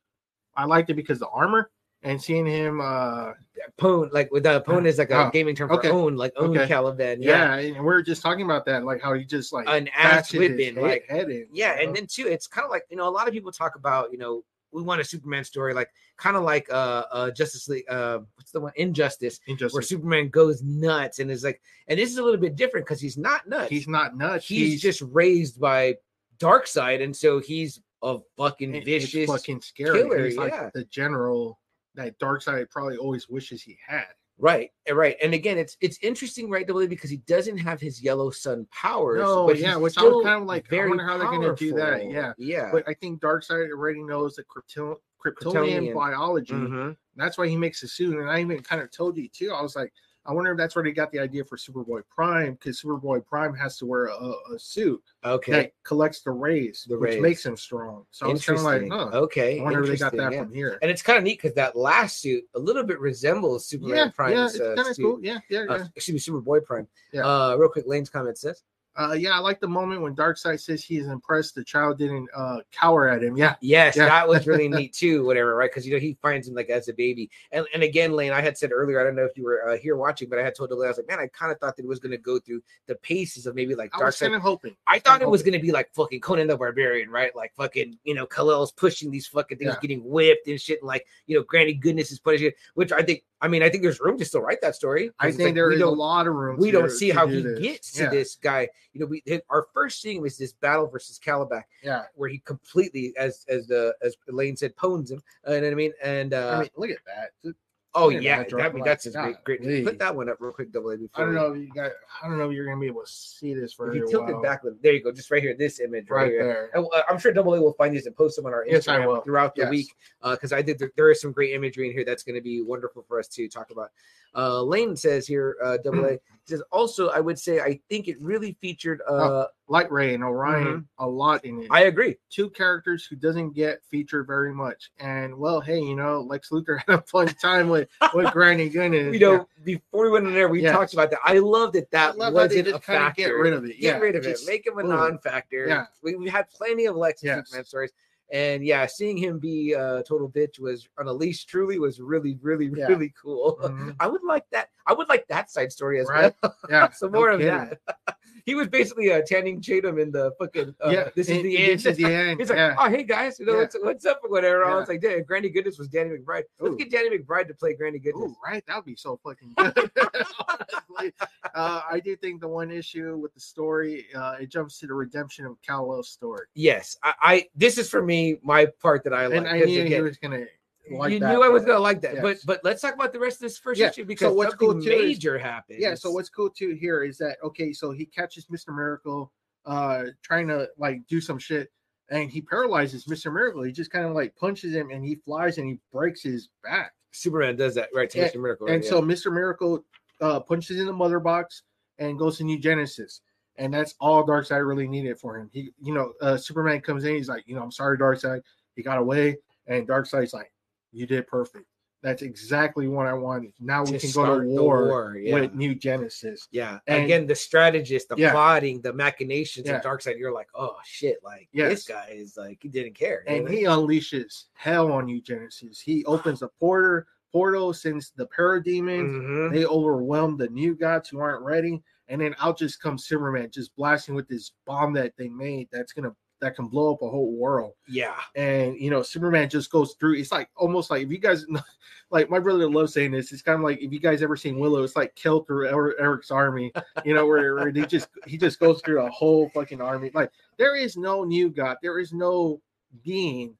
I liked it because the armor and seeing him. uh Pwn, like with the Pwn is like a Oh, gaming term for okay. own, like own Okay. Kalibak. Yeah, and we are just talking about that, like how he just like An ass whipping, like head in. yeah you and then too it's kind of like you know a lot of people talk about you know we want a superman story like kind of like uh uh justice league uh what's the one injustice where superman goes nuts and is like and this is a little bit different because he's not nuts He's not nuts. he's, just raised by Darkseid, and so he's a fucking vicious. Fucking scary. killer, He's like yeah. the general that Darkseid probably always wishes he had. Right, right, and again, it's it's interesting, right, A, because he doesn't have his yellow sun powers. No, but yeah, which I was kind of like, I wonder how they're gonna do that, powerful. yeah. yeah. But I think Darkseid already knows the Krypton, Kryptonian Kryptonian. biology. Mhm. That's why he makes the suit. And I even kind of told you too. I was like, I wonder if that's where they got the idea for Superboy Prime, because Superboy Prime has to wear a, a suit Okay, that collects the rays, The which rays. makes him strong. So I was kind of like, interesting. huh. okay, I wonder if they got that yeah. from here. And it's kind of neat because that last suit a little bit resembles Superman Yeah, yeah, Prime's it's uh, kind of suit. cool. Yeah, yeah, yeah. Uh, excuse me, Superboy Prime. Yeah. Uh, real quick, Lane's comment says, Uh, yeah, I like the moment when Darkseid says he is impressed the child didn't uh, cower at him. Yeah, Yes, Yeah. that was really neat too. Whatever, right? Because you know he finds him like as a baby, and and again, Lane, I had said earlier, I don't know if you were uh, here watching, but I had told Lane, I was like, man, I kind of thought that it was going to go through the paces of maybe like I was Darkseid. kind of hoping. I thought it kinda was going to be like fucking Conan the Barbarian, right? Like fucking, you know, Kal-El's pushing these fucking things, Yeah. getting whipped and shit, and like, you know, Granny Goodness is punishing, it, which I think, I mean, I think there's room to still write that story. I think like, there is a lot of room. we don't see how do he this. gets to Yeah, this guy. You know, we hit, our first scene was this battle versus Kalibak, Yeah, where he completely, as as the as Elaine said, pones him. Uh, you know what I mean? And uh, I mean, look at that. Oh yeah, that I mean, that's a great, great. golly. Put that one up real quick, double A. I Before don't know if you got. I don't know if you're gonna be able to see this If very you tilt it back, there you go. Just right here, this image right, right here. there. And, uh, I'm sure Double A will find these and post them on our Yes, Instagram throughout the Yes. week because I think there, there is some great imagery in here that's going to be wonderful for us to talk about. Uh, Lane says here, uh, Double A says also, I would say I think it really featured. Uh, Oh, Lightray and Orion a lot in it. I agree. Two characters who doesn't get featured very much. And well, hey, you know, Lex Luthor had a fun time with with Granny Goodness. You know, before we went in there, we Yes. talked about that. I love that that wasn't a factor. get rid of it. Get Yeah, rid of just- it. Make him a non-factor. Yeah. We, we had plenty of Lex Yes. Superman stories. And yeah, seeing him be a total bitch was on a leash truly was really, really, Yeah. really cool. Mhm. I would like that. I would like that side story as Right? well. Yeah, Some no more of that. he was basically uh, Channing Tatum in the fucking. Uh, yeah, this is the end. This is the end. He's like, yeah. oh hey guys, you know Yeah. what's, what's up or whatever. I was like, damn, Granny Goodness was Danny McBride. Let's Ooh. get Danny McBride to play Granny Goodness. Ooh, right? That would be so fucking good. Honestly, uh, I do think the one issue with the story, uh, it jumps to the redemption of Kal-El's story, Yes, I, I. This is for me my part that I like. and I knew he was gonna. Like you that knew I was gonna like that, but Yes. but let's talk about the rest of this first Yeah, issue so because what's something cool, too, is- major happened. Yeah. So what's cool too here is that okay, so he catches Mr. Miracle, uh, trying to like do some shit, and he paralyzes Mr. Miracle. He just kind of like punches him, and he flies and he breaks his back. Superman does that right to Yeah, Mr. Miracle, right? And yeah. so Mr. Miracle uh, punches in the mother box and goes to New Genesis. And that's all Darkseid really needed for him. He, you know, uh, Superman comes in. He's like, you know, I'm sorry, Darkseid. He got away. And Darkseid's like, you did perfect. That's exactly what I wanted. Now we To can go to war, war, yeah. with New Genesis. Yeah. And- Again, the strategist, the Yeah. plotting, the machinations Yeah. of Darkseid, you're like, oh shit, like Yes. this guy is like he didn't care. you And know? he unleashes hell on New Genesis. He opens a porter portal, sends the parademons. Mhm. They overwhelm the new gods who aren't ready, and then out just comes Superman, just blasting with this bomb that they made that's gonna that can blow up a whole world. Yeah. And you know, Superman just goes through. It's like almost like if you guys, like my brother loves saying this. It's kind of like if you guys ever seen Willow, it's like kill through Er- Eric's army. You know, where, where they just he just goes through a whole fucking army. Like there is no new god. There is no being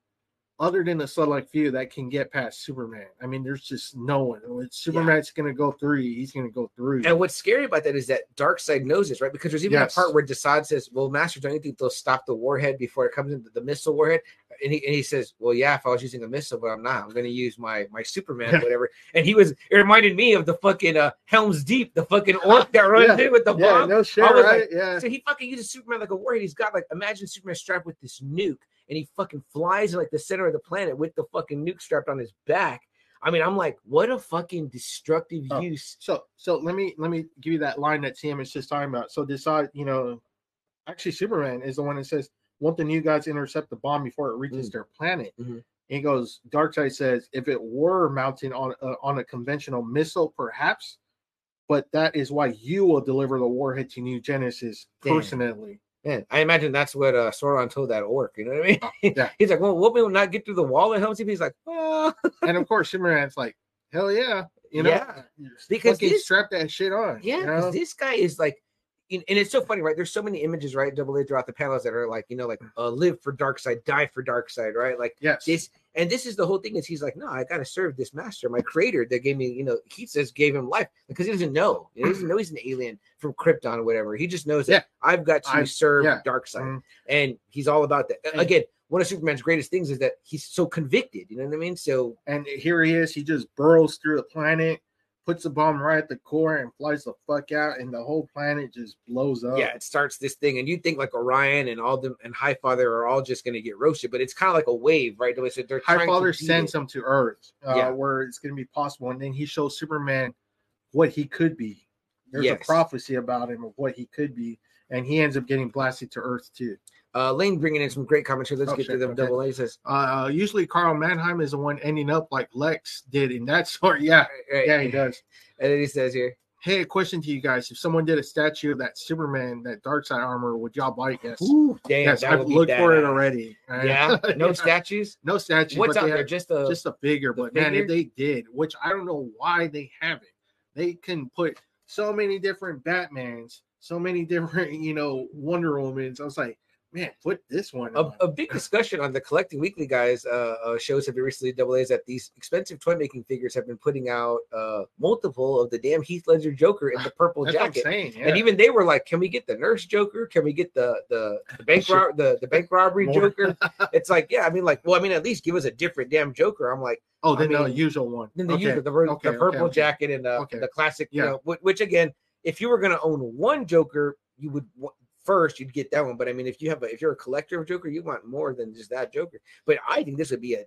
other than the select few that can get past Superman. I mean, there's just no one. When Superman's gonna go through he's gonna go through. And what's scary about that is that Darkseid knows this, right? Because there's even Yes. a part where Desaad says, Well, Master, don't you think they'll stop the warhead before it comes into the missile warhead? And he, and he says, Well, yeah, if I was using a missile, but I'm not. I'm gonna use my my Superman, Yeah. whatever. And he was it reminded me of the fucking uh Helm's Deep, the fucking orc that runs Yeah. in with the yeah, bomb. no shit, right? like, yeah. So he fucking uses Superman like a warhead. He's got like imagine Superman strapped with this nuke, and he fucking flies in like the center of the planet with the fucking nuke strapped on his back. I mean, I'm like, what a fucking destructive Oh. use. So so let me let me give you that line that Sam is just talking about. So decide, you know, actually Superman is the one that says, "Want the new guys intercept the bomb before it reaches Mm. their planet?" Mhm. He goes, Darkseid says, "If it were mounted on a, on a conventional missile, perhaps, but that is why you will deliver the warhead to New Genesis personally." Yeah, I imagine that's what uh Sauron told that orc. You know what I mean? Oh, yeah. He's like, well, what will not get through the wall at Helm's Deep? He's like, well, and of course, Superman's like, "Hell yeah!" You know, Yeah. Because fucking this- strap that shit on. yeah, you know? this guy is like, and and it's so funny, right? There's so many images, right? Double A throughout the panels that are like, you know, like uh, live for Darkseid, die for Darkseid, right? Like Yes. this, and this is the whole thing. Is he's like, no, I gotta serve this master, my creator that gave me, you know, he says gave him life because he doesn't know, he doesn't know he's an alien from Krypton or whatever. He just knows that Yeah. I've got to I- serve yeah. Darkseid, Mhm. and he's all about that. And- Again, one of Superman's greatest things is that he's so convicted. You know what I mean? So and here he is. He just burrows through the planet, puts the bomb right at the core, and flies the fuck out, and the whole planet just blows up. yeah, it starts this thing, and you think like Orion and all them and High Father are all just gonna get roasted, but it's kind of like a wave, right? So they're High Father sends them to Earth, uh, Yeah. where it's going to be possible, and then he shows Superman what he could be. There's Yes. a prophecy about him of what he could be, and he ends up getting blasted to Earth too. Uh, Lane bringing in some great commentary. Let's Oh, get shit, to them. okay. Double A says, Uh, usually Carl Mannheim is the one ending up like Lex did in that story. Yeah, yeah, he does. And then he says here, Hey, a question to you guys: If someone did a statue of that Superman, that Dark Side armor, would y'all buy it? Yes. "Ooh, damn, yes, I've looked for it badass." already. Yeah, no statues. no statues. What's out there? Just a just a figure, but man, if they did, which I don't know why they haven't, they can put so many different Batmans, so many different, you know, Wonder Womans. I was like, man, put this one. a, a big discussion on the collecting weekly guys uh, uh shows have been recently double a's that these expensive toy making figures have been putting out uh multiple of the damn heath ledger joker in the purple That's what I'm jacket saying. Yeah. and even they were like can we get the nurse joker can we get the the, the bank rob the, the bank robbery More. joker it's like yeah i mean like well i mean at least give us a different damn joker i'm like oh, I then the usual one. then the okay. usual the, okay, the purple okay. jacket and the, Okay. the classic you Yeah. know which, which again if you were going to own one joker you would first you'd get that one but i mean if you have a if you're a collector of joker you want more than just that joker but i think this would be a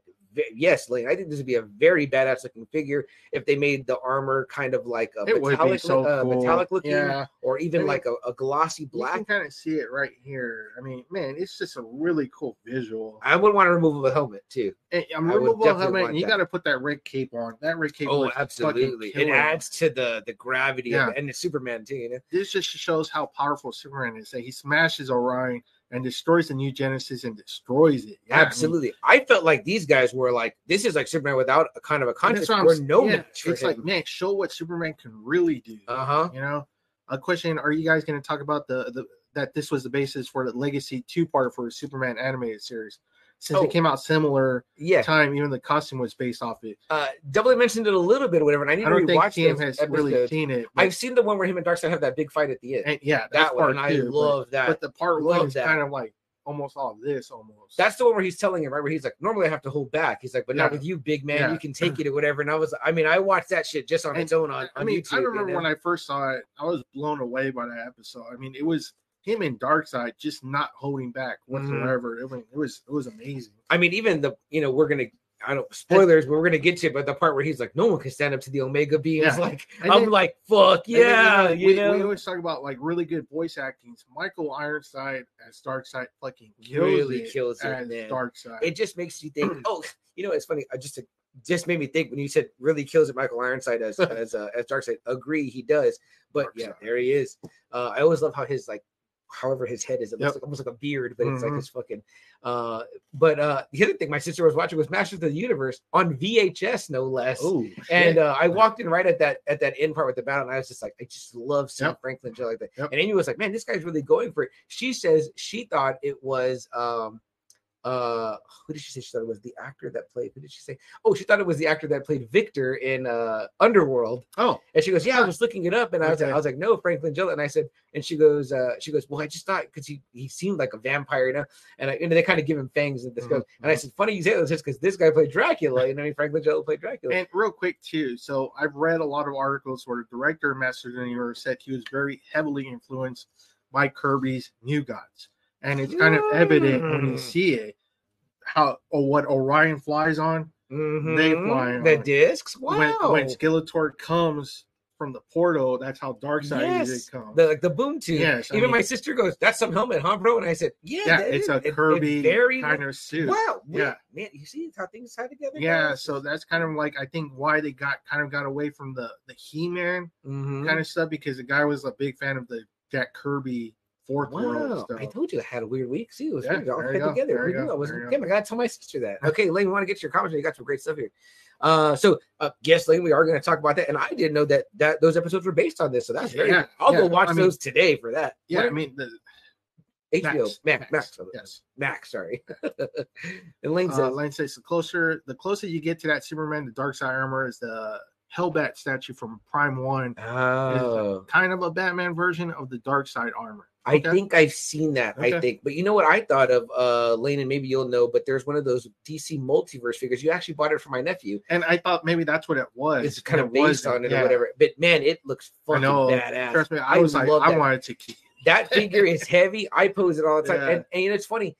yes lane i think this would be a very badass looking figure if they made the armor kind of like a It metallic, so uh, cool. metallic looking Yeah, or even I mean, like a, a glossy you black can kind of see it right here. I mean, man, it's just a really cool visual. i would want to remove the helmet too I'm removable helmet, and you got to put that red cape on. That red cape. oh absolutely it adds to the the gravity Yeah. of and the superman too you know this just shows how powerful Superman is. That he smashes Orion and destroys the new Genesis and destroys it. Yeah, I mean, Absolutely. I, felt like these guys were like, this is like Superman without a kind of a and conscience. that's what I'm We're s- no yeah, match It's him. like, man, show what Superman can really do. uh huh. You know, a question: Are you guys going to talk about the the that this was the basis for the Legacy two part for a Superman animated series? Since Oh. it came out similar Yeah. time, even the costume was based off it. Uh, Double mentioned it a little bit or whatever. And I need I don't to think those has really seen it. I've seen the one where him and Darkseid have that big fight at the end. and yeah, that one, and I two, but- love that. But the part Love one is that. kind of like almost all this, almost. That's the one where he's telling him, right? Where he's like, normally I have to hold back. He's like, but not with you, big man. Yeah. You can take it or whatever. And I was, I mean, I watched that shit just on And, its own on, I on mean, YouTube. I remember when I first saw it, I was blown away by that episode. I mean, it was him and Darkseid just not holding back Mm-hmm. whatsoever. I it was it was amazing. I mean, even the, you know, we're gonna, I don't spoilers, but we're gonna get to it. But the part where he's like, no one can stand up to the Omega beam. Yeah. like, And I'm then- like, fuck And then, yeah, we, you know. we always talk about like really good voice acting. Michael Ironside as Darkseid fucking kills Really it kills it, as man. Darkseid. it just makes you think. Oh, you know, it's funny. I just just made me think when you said really kills it. Michael Ironside as as uh, as Darkseid. Agree, he does. But yeah, there he is. Uh, I always love how his like, however his head is. It looks like almost like a beard, but it's like Mhm. his fucking. Uh, but uh, the other thing my sister was watching was Masters of the Universe on VHS, no less. oh, And uh, I walked in right at that at that end part with the battle, and I was just like, I just love seeing Yep. Frank Langella like that. Yep. And Amy was like, Man, this guy's really going for it. She says she thought it was um uh who did she say she thought it was? The actor that played who did she say? Oh she thought it was the actor that played victor in uh underworld. Oh, and she goes yeah i was looking it up and i was like i was like no Frank Langella. and i said and she goes uh she goes well i just thought because he he seemed like a vampire you know? And I, and they kind of give him fangs and this goes and i said funny you say this because this guy played dracula you know I mean, Frank Langella played dracula. And real quick too, so I've read a lot of articles where the director of Masters of the Universe said he was very heavily influenced by Kirby's New Gods, and it's kind of evident when you Mm. see it how or what Orion flies on They Mhm. fly the discs wow when when Skeletor comes from the portal. That's how Darkseid yes, usually comes. the like the boom tube. Yes, I even mean- my sister goes, "That's some helmet, huh, bro?" And I said, "Yeah, yeah, it's is- a it- it Kirby very kind of suit. Wow, Yeah. man, you see how things tie together. Yeah, so that's kind of like I think why they got kind of got away from the the He Man Mhm. kind of stuff because the guy was a big fan of the Jack Kirby fourth world Wow, stuff. I told you I had a weird week. See, it was Yeah, weird. all fit together. there knew I was there you go. damn, I gotta tell my sister that. Okay, Lane, we want to get to your comments. You got some great stuff here. Uh, so uh, yes, Lane, we are going to talk about that, and I didn't know that that those episodes were based on this. So that's very. Yeah, I'll go watch I mean- those today for that. yeah, What- I mean the HBO Max Max Max, yes. Max sorry. and Lane Uh, says, Lane says the closer the closer you get to that Superman, the Dark Side armor is the Hellbat statue from Prime One. "Oh, Kind of a Batman version of the Dark Side armor. I Okay. think I've seen that. I think, but you know what I thought of, uh, Lane, and maybe you'll know. But there's one of those DC multiverse figures. You actually bought it for my nephew. And I thought maybe that's what it was. It's kind of based on it Yeah. or whatever. But man, it looks I fucking know. badass. Trust me, I, I was like, I that. wanted to keep. that figure is heavy. I pose it all the time. Yeah. And, and you know, it's funny.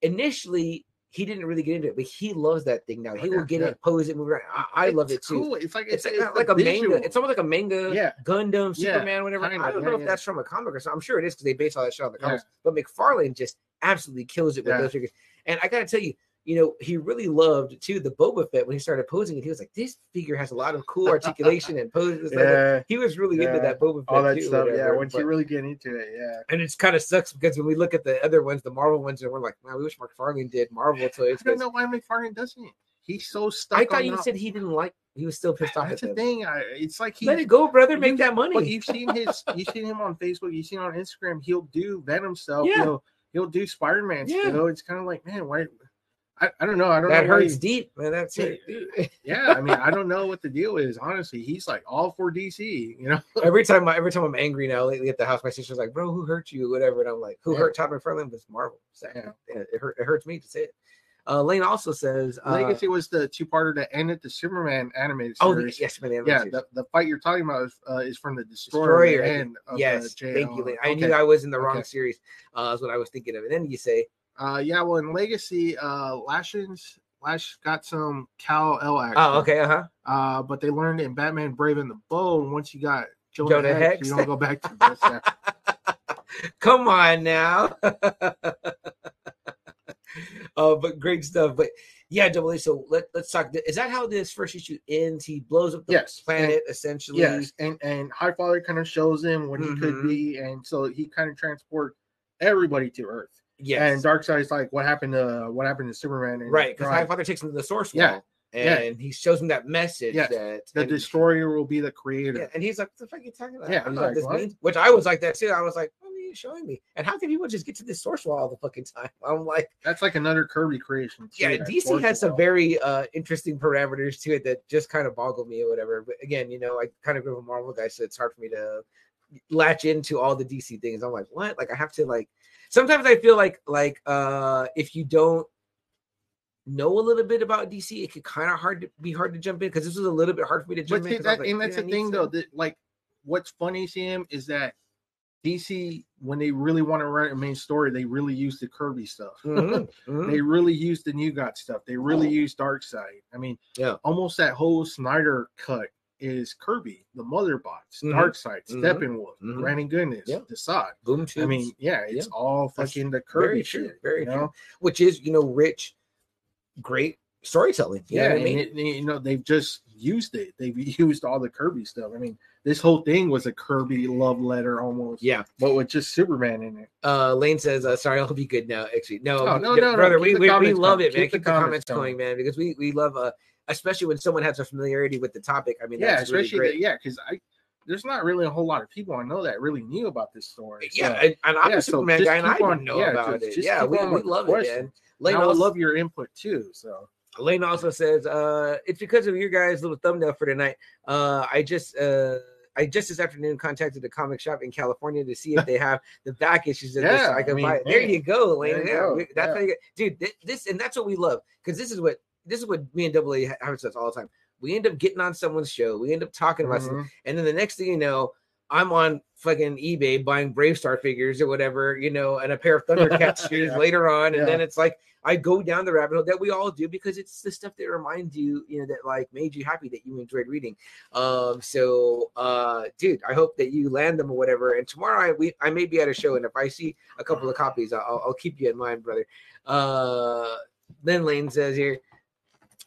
Initially, he didn't really get into it, but he loves that thing now. Oh, he will Yeah, get yeah. it, pose it, move around. I, I love it too. Cool. It's like It's, it's, like, like a visual. manga. It's almost like a manga. Yeah. Gundam, Superman, whatever. kinda, I don't know if that's from a comic or something. I'm sure it is because they base all that shit on the comics. But McFarlane just absolutely kills it with those figures. And I gotta tell you, you know, he really loved too the Boba Fett when he started posing it. He was like, "This figure has a lot of cool articulation and poses." Like, yeah, he was really into that Boba Fett all that too, stuff. Yeah, once but- you really get into it, yeah. and it's kind of sucks because when we look at the other ones, the Marvel ones, and we're like, man, we wish Mark McFarlane did Marvel toys. I don't know why McFarlane doesn't. He's so stuck. I thought you not- said he didn't like. He was still pissed off That's at the them. thing. I, it's like he. Let it go, brother. Make that money. But you've seen his. You've seen him on Facebook. You've seen him on Instagram. He'll do Venom stuff. Yeah. He'll he'll do Spider Man Yeah. still. It's kind of like, man, why? I, I don't know. I don't that know. hurts he- deep, man. That's it. yeah, I mean, I don't know what the deal is. Honestly, he's like all for DC. You know. every time, I, every time I'm angry now lately at the house, my sister's like, "Bro, who hurt you?" Whatever, and I'm like, "Who Yeah. hurt Todd McFarlane?" It's Marvel. So, Yeah. yeah, it, hurt, it hurts me to say it. Uh, Lane also says, uh, Legacy was the two parter that ended the Superman animated series. "Oh, yes, man. yeah, the, the fight you're talking about is, uh, is from the Destroyer, Destroyer. end of yes, thank you, Lane. I Okay. knew I was in the wrong Okay. series. Uh, is what I was thinking of. And then you say, Uh, yeah, well, in Legacy, uh, Lashina's Lash got some Kal-El action. "Oh, okay, uh huh." Uh, but they learned in Batman Brave and the Bold once you got Jonah, Jonah Hex, Hex. you don't go back to this. Come on now. uh, but great stuff. But yeah, double A. So let, let's talk. Is that how this first issue ends? He blows up the Yes, planet essentially. Yes, and and Highfather kind of shows him what he Mhm. could be, and so he kind of transports everybody to Earth. Yes. And Darkseid's like, what happened to what happened to Superman? And right. Because like, Highfather takes him to the source Yeah, wall. yeah. And he shows him that message Yeah, that the and, Destroyer will be the creator. yeah, and he's like, "What the fuck are you talking about? Yeah, I don't he's know what like, this "What?" means." Which I was like that too. I was like, "What are you showing me?" And how can people just get to this source wall all the fucking time? I'm like, That's like another Kirby creation. too, yeah, DC has some wall. very uh interesting parameters to it that just kind of boggle me or whatever. But again, you know, I kind of grew up a Marvel guy, so it's hard for me to latch into all the DC things. I'm like, what? Like I have to like sometimes I feel like like uh if you don't know a little bit about DC, it could kind of hard to be hard to jump in because this was a little bit hard for me to jump But in. that, like, and that's the thing, though. That like, what's funny, Sam, is that DC, when they really want to write a main story, they really use the Kirby stuff. Mhm, mhm. They really use the New God stuff. They really use Darkseid. I mean, Yeah. almost that whole Snyder cut is Kirby, the Mother Bots, Mhm. Darkseid, Mhm. Steppenwolf, Mhm. Granny Goodness, Yeah. Desaad. Boom I mean, yeah, it's Yeah. all That's fucking the very Kirby true, shit. very you know? which is you know rich, great storytelling. You Yeah, I mean? it- you know they've just used it. They've used all the Kirby stuff. I mean, this whole thing was a Kirby love letter almost, yeah. but with just Superman in it. Uh, Lane says, uh, "Sorry, I'll be good now." Actually, no, Oh, no, no, no, brother, keep we, we, we love coming. it, man. Keep Keep, the the, comments comments going, man, because we we love uh, especially when someone has a familiarity with the topic. I mean, yeah, that's really especially great. that, yeah, because I there's not really a whole lot of people I know that really knew about this story. yeah, and, and I'm yeah, a so Superman just guy, and I didn't know yeah, about just- it. just Yeah, we, we the love it, man. Lane I love your input too. So Lane also says, uh, "It's because of your guys' little thumbnail for tonight. Uh, I just." Uh, I just this afternoon contacted the comic shop in California to see if they have the back issues of this. So Yeah, I can I mean, buy it. There you go, Lane. Yeah, that's yeah. how you dude. thi- This and that's what we love because this is what this is what me and Double A have says all the time. We end up getting on someone's show. We end up talking about something, mhm. and then the next thing you know, I'm on fucking eBay buying BraveStarr figures or whatever, you know, and a pair of Thundercats shoes Yeah. later on, and Yeah. then it's like I go down the rabbit hole that we all do because it's the stuff that reminds you, you know, that like made you happy that you enjoyed reading. Um, so uh, dude, I hope that you land them or whatever. And tomorrow I we I may be at a show, and if I see a couple of copies, I'll, I'll keep you in mind, brother. Uh, then Lane says here.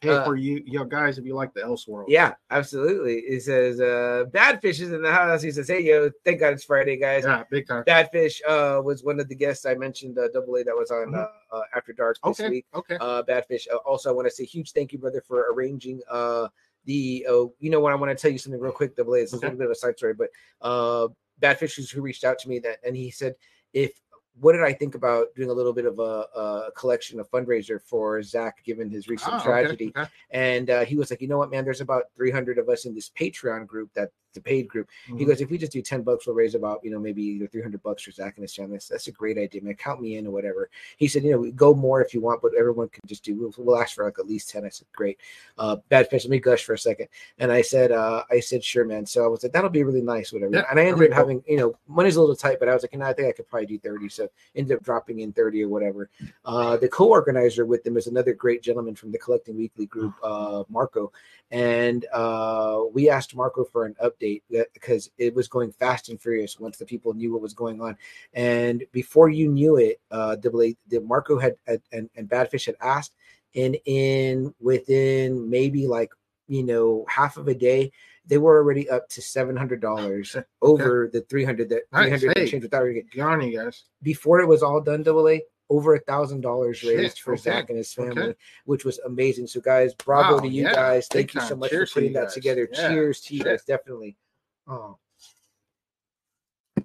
Hey, Uh, for you, you guys, if you like the Elseworld, Yeah, absolutely. He says, uh, Badfish is in the house. He says, Hey, yo, thank God it's Friday, guys. yeah, big time. Badfish uh, was one of the guests I mentioned, uh, Double A, that was on Mhm. uh, uh, After Dark this Okay, week. okay. Uh, Badfish. Uh, also, I want to say huge thank you, brother, for arranging uh, the. Uh, you know what? I want to tell you something real quick, Double A. It's a little bit of a side story, but uh, Badfish is who reached out to me that, and he said, if what did I think about doing a little bit of a, a collection, a fundraiser for Zach, given his recent okay, tragedy? okay. And uh, he was like, you know what, man, there's about 300 of us in this Patreon group that the paid group. He Mhm. goes, if we just do 10 bucks, we'll raise about, you know, maybe 300 bucks for Zach and his family. That's, a great idea, man. Count me in or whatever. He said, you know, go more if you want, but everyone can just do, we'll, we'll ask for like at least 10. I said, great. Uh, bad fish. Let me gush for a second. And I said, uh, I said, sure, man. So I was like, that'll be really nice, whatever. Yeah, and I ended up cool. having, you know, money's a little tight, but I was like, you know, I think I could probably do 30. So ended up dropping in 30 or whatever. Uh, the co-organizer with them is another great gentleman from the Collecting Weekly group, uh, Marco, and uh, we asked Marco for an update that- because it was going fast and furious once the people knew what was going on, and before you knew it, uh, double A, the Marco had, had and, and Badfish had asked, and in within maybe like you know half of a day. They were already up to seven hundred dollars over the three hundred that three hundred Hey. change without on you guys. before it was all done, double A, over a thousand dollars raised for okay, Zach and his family, okay. which was amazing. So, guys, bravo Wow, to you yeah, guys. big Thank you so much Cheers for to putting that guys. together. Yeah, Cheers to you guys, definitely. Oh,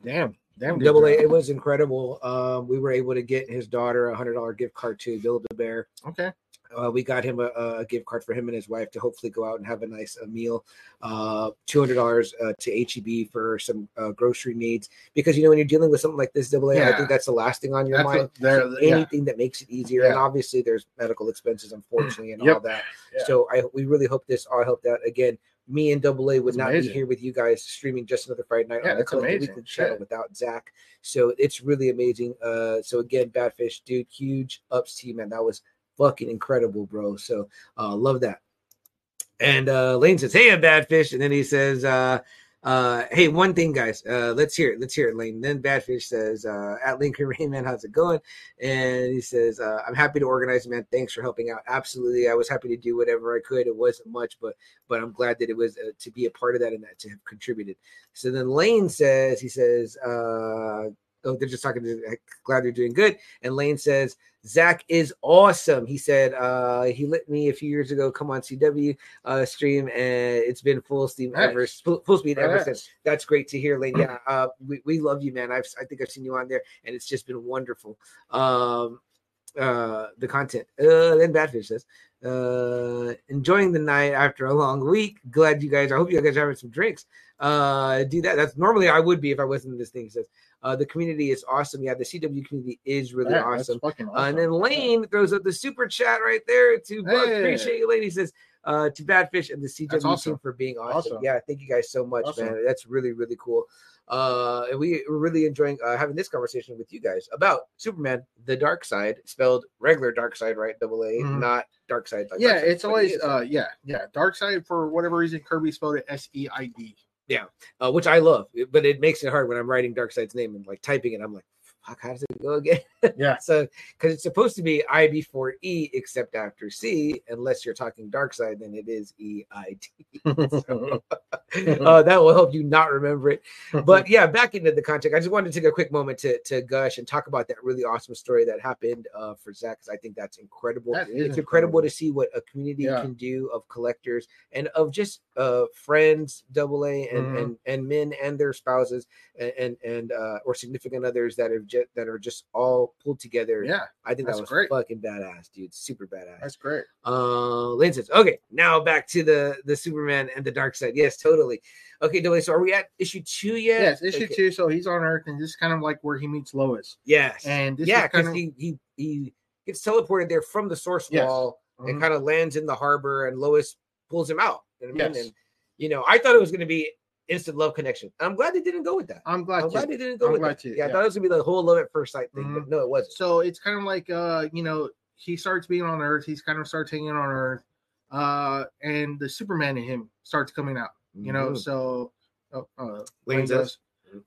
Damn, damn. double A, it was incredible. Um, we were able to get his daughter a hundred dollar gift card to Build a Bear. Okay. Uh, we got him a, a gift card for him and his wife to hopefully go out and have a nice uh meal. Uh, two hundred dollars uh, to HEB for some uh, grocery needs because you know when you're dealing with something like this, double A, I Yeah. think that's the last thing on your That's mind. they're, yeah. anything that makes it easier. And obviously, there's medical expenses, unfortunately, and Yep. all that. Yeah. So I we really hope this all helped out. Again, me and Double A would That's not amazing. be here with you guys streaming just another Friday night Yeah, on the Collective. Weekly channel without Zach. So it's really amazing. Uh, so again, Badfish, dude, huge ups to you, man. That was fucking incredible, bro. So uh, love that. And uh, Lane says, "Hey, I'm Badfish," and then he says, uh, uh, "Hey, one thing, guys. Uh, let's hear it. Let's hear it, Lane." Then Badfish says, uh, "At Lincoln Rainman, how's it going?" And he says, uh, "I'm happy to organize, man. Thanks for helping out. Absolutely, I was happy to do whatever I could. It wasn't much, but but I'm glad that it was uh, to be a part of that and that to have contributed." So then Lane says, he says, uh, "Oh, they're just talking to. Glad you're doing good." And Lane says. Zach is awesome. He said uh, he lit me a few years ago. Come on CW uh, stream, and it's been full steam Nice. ever, full, full speed ever Nice. since. That's great to hear, Lane. Yeah, uh, we, we love you, man. I've I think I've seen you on there, and it's just been wonderful. Um, uh, the content. Uh, then Badfish says, uh, enjoying the night after a long week. Glad you guys. I hope you guys are having some drinks. Uh, do that. That's normally I would be if I wasn't in this thing. Says, uh, the community is awesome. Yeah, the CW community is really Yeah, that's awesome. Uh, and then Lane throws up the super chat right there to Buck. Hey. Appreciate you. He says, uh, to Badfish and the CW awesome. team for being awesome. Awesome. Yeah, thank you guys so much, Awesome. man. That's really, really cool. Uh, and we we're really enjoying uh, having this conversation with you guys about Superman, the dark side, spelled regular dark side, right? Double A, Mhm. not dark side. Like yeah, Darkseid, it's but it always uh yeah, yeah. Darkseid for whatever reason Kirby spelled it S E I D. Yeah, uh, which I love, but it makes it hard when I'm writing Darkseid's name and like typing it. I'm like, how does it go again? Yeah. so because it's supposed to be I before E, except after C, unless you're talking Darkseid, then it is E I T. uh, that will help you not remember it. But yeah, back into the context, I just wanted to take a quick moment to to gush and talk about that really awesome story that happened uh, for Zach. 'cause I think that's incredible. That it's incredible to see what a community Yeah. can do of collectors and of just uh friends, double A, and Mhm. and and men and their spouses and and, and uh, or significant others that have just that are just all pulled together. yeah, I think that was great. fucking badass, dude. Super badass. that's great. Uh, Lane says, okay, now back to the the Superman and the dark side. Yes, totally. Okay, A, so are we at issue two yet? Yes, issue Okay. two. So he's on Earth, and this is kind of like where he meets Lois. Yes. And this yeah, because of he, he he gets teleported there from the source Yes. wall and Mhm. kind of lands in the harbor, and Lois pulls him out. You know what I mean? Yes. And you know, I thought it was going to be instant love connection. I'm glad they didn't go with that. I'm glad. I'm glad they didn't go I'm with that. to, Yeah, I thought it was gonna be the whole love at first sight thing, but Mhm. no, it wasn't. So it's kind of like uh, you know, he starts being on Earth. He's kind of starts hanging on Earth, uh, and the Superman in him starts coming out. You know, Mhm. so uh, uh, says, does.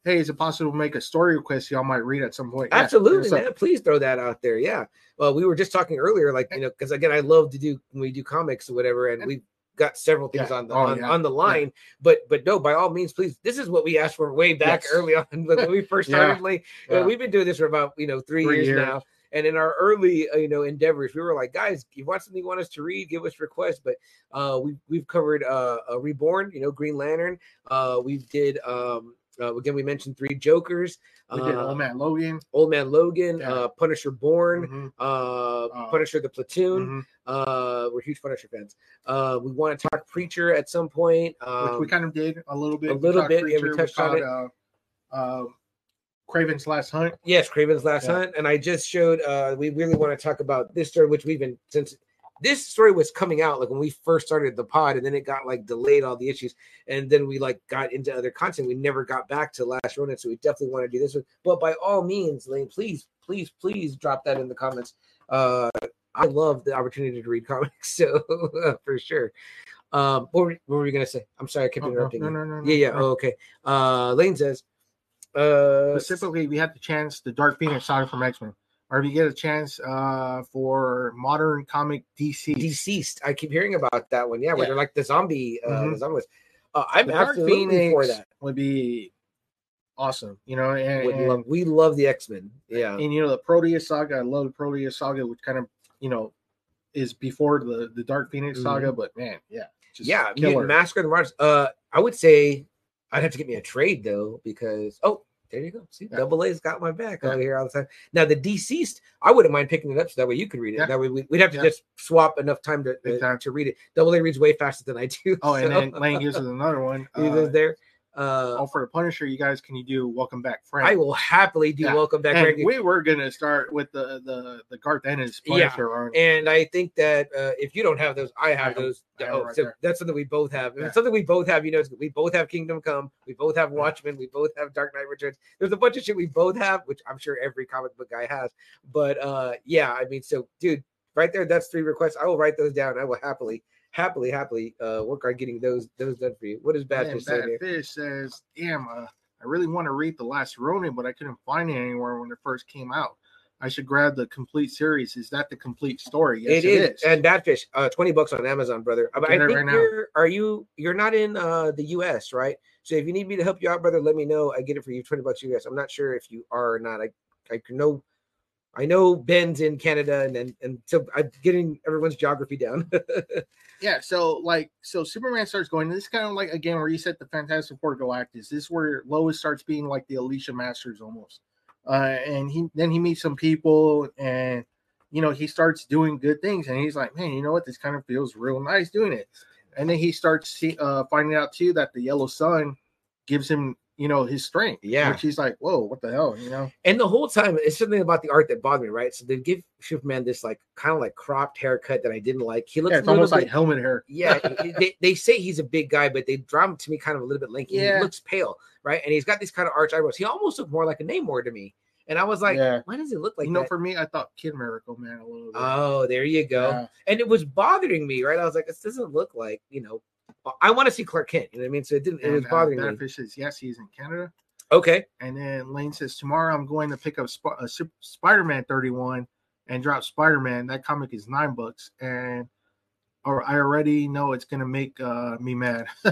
hey, is it possible to make a story request y'all might read at some point? Absolutely, so- man. Please throw that out there. Yeah. Well, we were just talking earlier, like you know, because again, I love to do when we do comics or whatever, and we've got several things Yeah. on the Oh, on, yeah. on the line. But but no, by all means, please. This is what we asked for way back Yes. early on when we first Yeah. started. Like, uh, Yeah. we've been doing this for about you know three, Three years, years. now. And in our early, uh, you know, endeavors, we were like, guys, you want something you want us to read, give us requests. But uh, we we've covered uh, uh, Reborn, you know, Green Lantern. Uh, we did um, uh, again. We mentioned three Jokers. we did uh, Old Man Logan. Old Man Logan, Yeah. uh, Punisher Born, Mhm, uh, Uh, Punisher the Platoon. mhm. Uh, we're huge Punisher fans. Uh, we want to talk Preacher at some point. which Um, we kind of did a little bit. a little bit, yeah, we Preacher, touched on talked, Uh, uh, Kraven's Last Hunt. yes, Kraven's Last Yeah. Hunt, and I just showed. Uh, we really want to talk about this story, which we've been since this story was coming out, like when we first started the pod, and then it got like delayed all the issues, and then we like got into other content. We never got back to Last Ronin, so we definitely want to do this one. But by all means, Lane, please, please, please drop that in the comments. Uh, I love the opportunity to read comics, so for sure. Um, what were, what were you gonna say? I'm sorry, I kept Oh, interrupting no, you. no, no, no, Yeah, yeah. no. Oh, okay. Uh, Lane says, uh, Specifically, we had the chance the Dark Phoenix saga from X Men, or if you get a chance uh, for modern comic DC. DCeased. I keep hearing about that one. Yeah, where Yeah. they're like the zombie, uh, Mhm. the zombies. Uh, I'm The Dark absolutely for that. would be awesome, you know. And, and, love, we love the X Men. Yeah, and, you know the Proteus saga. I love the Proteus saga, which kind of you know is before the the Dark Phoenix saga. But man, yeah, just Mm-hmm. yeah. killer. Mutant Massacre of the Mars. Uh, I would say I'd have to get me a trade though because oh. There you go. See, Yeah. Double A's got my back Yeah. over here all the time. Now, the DCeased, I wouldn't mind picking it up so that way you could read it. Yeah. That way we, would have to Yeah. just swap enough time to uh, to read it. Double A reads way faster than I do. Oh, and then Lane gives us another one. He Uh, there. Uh, oh, for the Punisher, you guys, can you do Welcome Back, Frank? I will happily do Yeah. welcome back. and Frankie. we were gonna start with the the the Garth Ennis Yeah, Punisher run. And I think that uh, if you don't have those, I have I those. I Oh, right so there. that's something we both have. Yeah. it's something we both have. You know, we both have Kingdom Come. We both have Watchmen. We both have Dark Knight Returns. There's a bunch of shit we both have, which I'm sure every comic book guy has. But uh, yeah, I mean, so dude, right there, that's three requests. I will write those down. I will happily, happily, happily uh, work on getting those those done for you. What is Bad Man, Fish saying Bad? Fish says, "Damn, uh, I really want to read the Last Ronin, but I couldn't find it anywhere when it first came out. I should grab the complete series. Is that the complete story? Yes, it is. And Bad Fish, uh, 20 bucks on Amazon, brother. I Get it think right now. you're are you you're not in uh the US, right? So if you need me to help you out, brother, let me know. I get it for you, 20 bucks US. I'm not sure if you are or not. I I know I know Ben's in Canada and and, and so I'm getting everyone's geography down. yeah, so like, so Superman starts going. This is kind of like again where you said the Fantastic Four Galactus. This is where Lois starts being like the Alicia Masters almost. Uh, and he then he meets some people and you know he starts doing good things and he's like, man, you know what? This kind of feels real nice doing it. And then he starts see, uh, finding out too that the yellow sun gives him, you know, his strength. Yeah. which he's like, whoa, what the hell, you know? and the whole time it's something about the art that bothered me, right? So they give Superman this like kind of like cropped haircut that I didn't like. He looks Yeah, it's almost bit, like helmet hair. yeah, they, they say he's a big guy, but they draw him to me kind of a little bit lanky. Yeah. He looks pale, right? And he's got these kind of arch eyebrows. He almost looked more like a Namor to me. And I was like, Yeah. why does it look like you know, that? for me, I thought Kid Miracle Man a little bit. oh, there you go. Yeah. And it was bothering me, right? I was like, this doesn't look like, you know, I want to see Clark Kent. You know what I mean? So it didn't, it And, was uh, bothering me. Badfish says yes, he's in Canada. Okay. And then Lane says tomorrow I'm going to pick up Sp- uh, Spider-Man 31 and drop Spider-Man. That comic is nine bucks, and or I already know it's gonna make uh, me mad.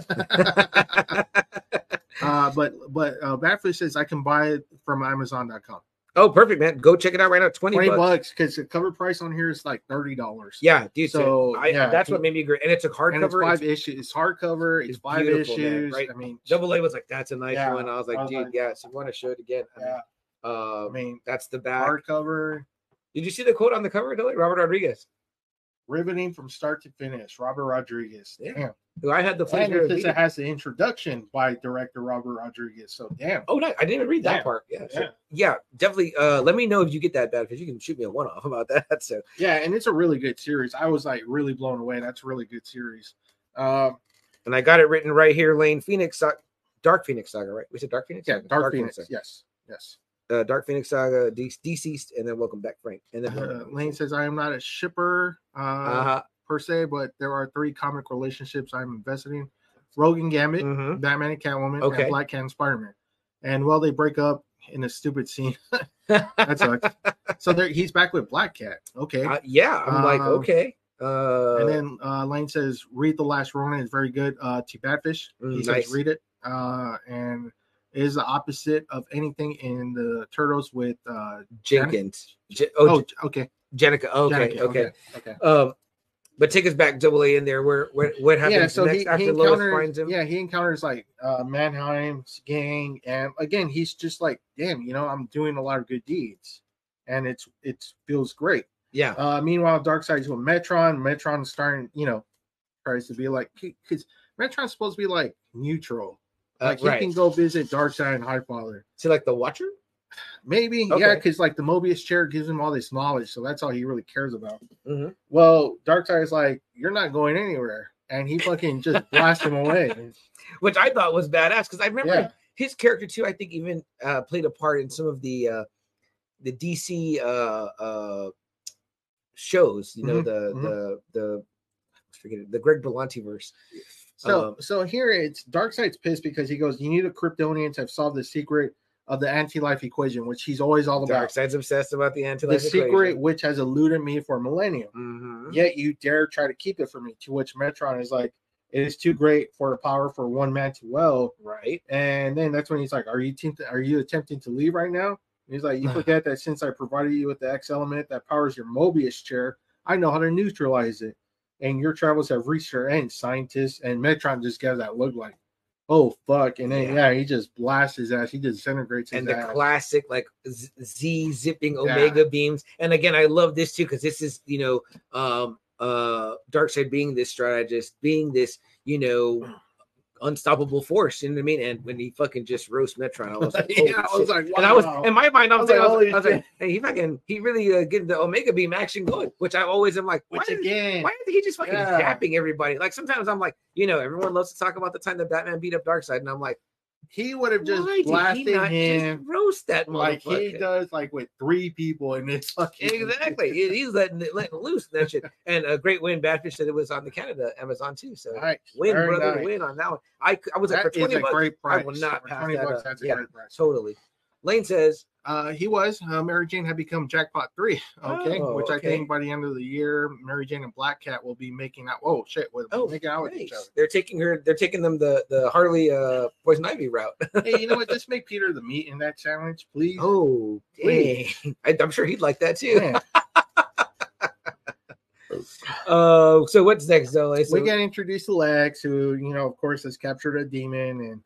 uh, but but uh, Badfish says I can buy it from Amazon.com. oh, perfect, man. Go check it out right now. 20, Twenty bucks. bucks because the cover price on here is like thirty dollars. Yeah, dude. So, I, yeah, that's what made me agree. And it's a and it's hardcover. five It's- issues. It's hardcover. It's, it's five beautiful, man, issues. right? I mean, Double A was like, that's a nice Yeah, one. I was like, I was dude, like- yeah. So you want to show it again? I mean, uh, I mean, that's the back. hardcover, Did you see the quote on the cover, Robert Rodriguez, riveting from start to finish. Robert Rodriguez. Yeah. Damn. who I had the pleasure it of it has the introduction by director Robert Rodriguez. So damn. Oh no, I didn't even read that Yeah. part. Yeah, so, Yeah. yeah, definitely. Uh, let me know if you get that bad because you can shoot me a one off about that. So Yeah, and it's a really good series. I was like really blown away. That's a really good series. Um, and I got it written right here. Lane Phoenix, Dark Phoenix Saga, right? We said Dark Phoenix. yeah, Saga? Dark, Phoenix. Saga. Yes, yes. Uh, Dark Phoenix Saga, De- DCeased, and then Welcome Back, Frank. And then Uh, Lane says I am not a shipper uh, uh-huh. per se, but there are three comic relationships I'm invested in: Rogan Gambit, Mhm. Batman and Catwoman, Okay. and Black Cat and Spider Man. And well, they break up in a stupid scene. that sucks. so there, he's back with Black Cat. Okay. Uh, yeah, I'm like, Um, okay. Uh, and then uh, Lane says, "Read the Last Ronin it's very good." Uh, to Badfish, he Mm, says, "Read it." Uh, and is the opposite of anything in the Turtles with. Uh, Jenkins. Je- oh, oh, okay, Jennika. Okay, Jennika, okay. okay. Um, but take us back, Double A, in there. Where, where what happens Yeah, so next he, after he Lois finds him? yeah, he encounters like uh, Mannheim's gang, and again, he's just like, damn, you know, I'm doing a lot of good deeds, and it's it feels great. yeah. Uh, meanwhile, Darkseid's with Metron. Metron's starting, you know, tries to be like because Metron's supposed to be like neutral. Uh, Like he right. can go visit Darkseid and Highfather. So like the Watcher. Maybe, yeah, because like the Mobius chair gives him all this knowledge, so that's all he really cares about. Mhm. Well, Darkseid's like, you're not going anywhere, and he fucking just blasts him away. which I thought was badass because I remember Yeah. his character too. I think even uh, played a part in some of the uh, the DC uh, uh, shows. You know Mhm, the mhm. the the I forget it, the Greg Berlanti verse. So Um, so here it's Darkseid's pissed because he goes, You need a Kryptonian to have solved the secret of the anti-life equation, which he's always all about. Darkseid's obsessed about the anti life, The secret which has eluded me for millennium. hmm Yet you dare try to keep it from me. To which Metron is like, It is too great for a power for one man to well. Right. And then that's when he's like, Are you tempt- are you attempting to leave right now? And he's like, You forget that since I provided you with the X element that powers your Mobius chair, I know how to neutralize it. And your travels have reached their end, scientists. And Metron just gives that look like, oh fuck. And then Yeah. yeah, he just blasts his ass. He disintegrates and the ass. classic like Z, zipping Yeah. omega beams and again i love this too because this is you know um uh darkseid being this strategist being this you know unstoppable force you know what i mean and when he fucking just roast metron i was like yeah, I was like, and I was in my mind, I was, I was like, I was, like, I was like, hey, he fucking, he really uh, getting the Omega Beam action going, which I always am like, why, which is- again, why isn't he just fucking Yeah. zapping everybody? Like sometimes I'm like, you know, everyone loves to talk about the time that Batman beat up Darkseid, and I'm like, he would have just why blasted him just roast that like he does, like with three people in this fucking Exactly. He's letting it letting loose and that shit. And a great win. Badfish said it was on the Canada Amazon too. So Nice. win, brother, nice. win on that one. i, I was like for 20 a bucks. great I will not pass 20 that bucks, up. that's a Yeah. great price. Totally. Lane says, Uh, he was. Uh, Mary Jane had become Jackpot Three. Okay, Oh, which I okay. think by the end of the year, Mary Jane and Black Cat will be making out. Oh shit! "Oh, making out with each nice. they're taking her. They're taking them the the Harley uh Poison Ivy route." hey, you know what? Just make Peter the meat in that sandwich, please. oh, dang. I, I'm sure he'd like that too. Man, Uh, so what's next, though? So, we get introduced to Lex, who you know, of course, has captured a demon, and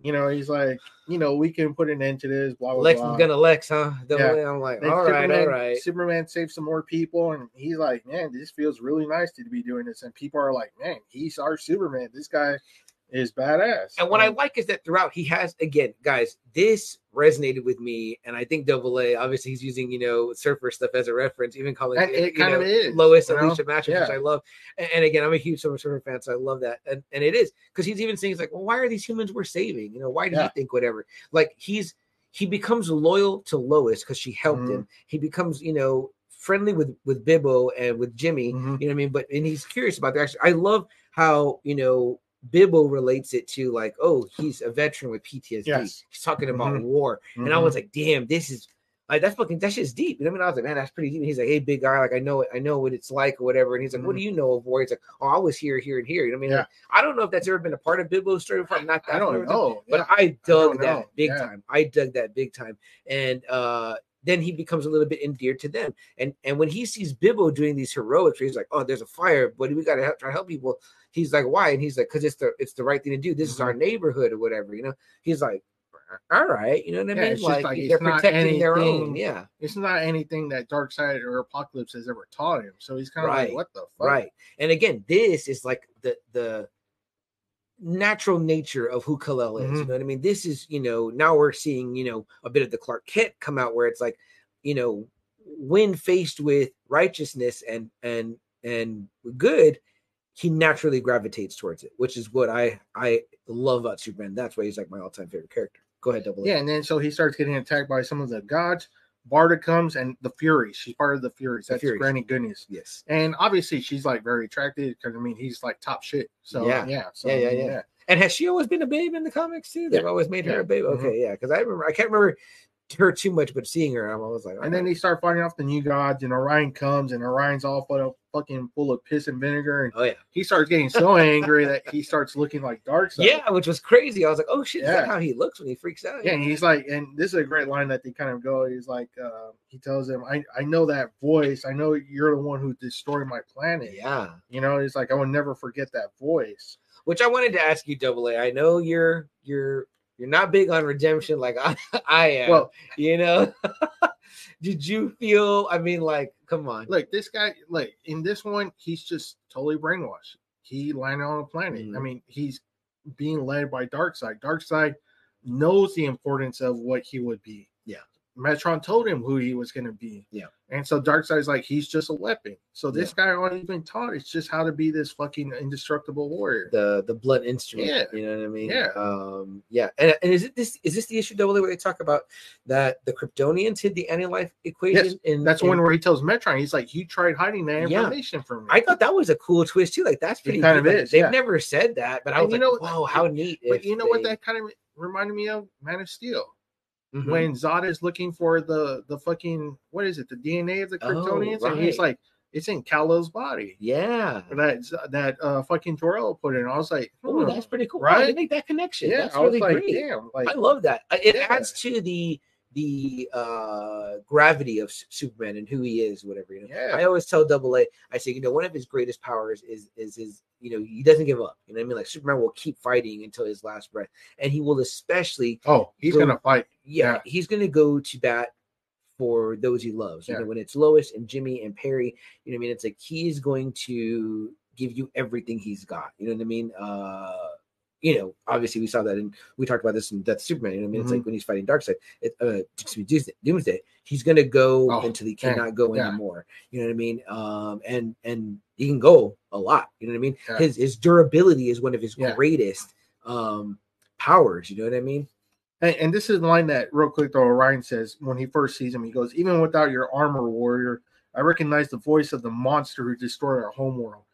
you know, he's like, you know, we can put an end to this. Blah blah Lex blah. is gonna Lex, huh? Double Yeah. I'm like, Then all right, Superman, all right. Superman saves some more people, and he's like, "Man, this feels really nice to be doing this." And people are like, "Man, he's our Superman. This guy is badass." And what I like is that throughout he has again, guys, this resonated with me, and I think Double A. Obviously, he's using you know surfer stuff as a reference, even calling And it kind know, of is, Lois know? Alicia Masters, which I love. And, and again, I'm a huge Silver Surfer fan, so I love that. And and it is because he's even saying he's like, well, why are these humans we're saving? You know, why do Yeah. you think whatever? Like he's he becomes loyal to Lois because she helped Mhm. him. He becomes you know friendly with with Bibbo and with Jimmy. Mhm. You know what I mean? But and he's curious about the action. I love how you know Bibbo relates it to like, oh, he's a veteran with PTSD. Yes. He's talking about Mhm. war, and I was like, damn, this is like that's fucking that shit's deep. You know I mean? I was like, man, that's pretty deep. And he's like, hey, big guy, like I know it, I know what it's like or whatever. And he's like, what do you know of war? He's like, oh, I was here, here, and here. You know what I mean? Mm-hmm. Yeah. Like, I don't know if that's ever been a part of Bibbo's story before. I'm not that I don't familiar with it, know, but. I dug don't that know. big Yeah. time. I dug that big time. And uh then he becomes a little bit endeared to them. And and when he sees Bibbo doing these heroics, he's like, "Oh, there's a fire, but we got to help, try to help people." He's like, "Why?" And he's like, "Cause it's the it's the right thing to do. This is our Mm-hmm. neighborhood or whatever." You know. He's like, "All right," you know what I Yeah, mean? it's Like, like they're protecting their own. Yeah, it's not anything that Darkseid or Apokolips has ever taught him. So he's kind of Right. like, "What the fuck?" right. And again, this is like the the natural nature of who Kal-El is. You Mhm. know what I mean? This is you know now we're seeing you know a bit of the Clark Kent come out where it's like you know when faced with righteousness and and and good he naturally gravitates towards it which is what i i love about superman that's why he's like my all-time favorite character go ahead double A. Yeah, and then so he starts getting attacked by some of the gods. Barda comes and the Furies. She's part of the Furies. The That's Furies. Granny Goodness. yes And obviously she's like very attractive because I mean he's like top shit. So Yeah. yeah, so Yeah, yeah, mean, yeah. And has she always been a babe in the comics too? They've Yeah. always made her a babe. Mhm. Okay, yeah, because I remember I can't remember her too much, but seeing her, I'm always like, And then they start fighting off the new gods, and Orion comes, and Orion's all full of fucking full of piss and vinegar, and oh yeah, he starts getting so angry that he starts looking like Darkseid. yeah, which was crazy. I was like, oh shit, is that Yeah. how he looks when he freaks out? Yeah, and he's like, and this is a great line that they kind of go. He's like, uh, he tells him, "I I know that voice. I know you're the one who destroyed my planet. yeah. You know, he's like, I will never forget that voice. Which I wanted to ask you, Double A. I know you're you're you're not big on redemption like I, I am. Well, you know, did you feel? I mean, like, come on. look, this guy, like in this one, he's just totally brainwashed. He landed on a planet. I Mhm. mean, he's being led by Darkseid. Darkseid knows the importance of what he would be. Yeah. Metron told him who he was going to be. Yeah. And so Darkseid's like, he's just a weapon. So this guy already been taught it's just how to be this fucking indestructible warrior. the the blunt instrument. Yeah. You know what I mean? Yeah. Um, yeah. And, and is it this is this the issue double A where they talk about that the Kryptonians hid the anti-life equation in That's in, one where he tells Metron, he's like, you tried hiding that Yeah. information from me. I thought that was a cool twist too. Like that's pretty kind of. Like, is, They've yeah. never said that, but I And was you like, know- whoa, how neat. but you know what that kind of reminded me of? Man of Steel. Mhm. when Zod is looking for the the fucking what is it the DNA of the Oh, Kryptonians and he's like it's in Kal-El's body yeah. that that uh fucking Jor-El put in. I was like, Oh, that's pretty cool. Right? Right? They make that connection. yeah. that's I was really like, great. damn, like I love that. It Yeah. adds to the the uh gravity of Superman and who he is, whatever. You know, Yeah. I always tell Double A, I say, you know, one of his greatest powers is is his, you know, he doesn't give up. You know what I mean? Like Superman will keep fighting until his last breath, and he will especially, oh, he's Go- gonna fight. yeah, Yeah. he's going to go to bat for those he loves. You Yeah. know, when it's Lois and Jimmy and Perry, you know what I mean? It's like he's going to give you everything he's got. You know what I mean? Uh you know, obviously we saw that and we talked about this in Death Superman. You know I mean? It's Mhm. like when he's fighting Darkseid, it, uh, excuse me, Doomsday, he's gonna go Oh, until he cannot go yeah. anymore. You know what I mean? Um, and and he can go a lot. You know what I mean? Yeah. His his durability is one of his Yeah. greatest um powers. You know what I mean? And, and this is the line that real quick though Orion says when he first sees him. He goes, even without your armor, warrior, I recognize the voice of the monster who destroyed our homeworld.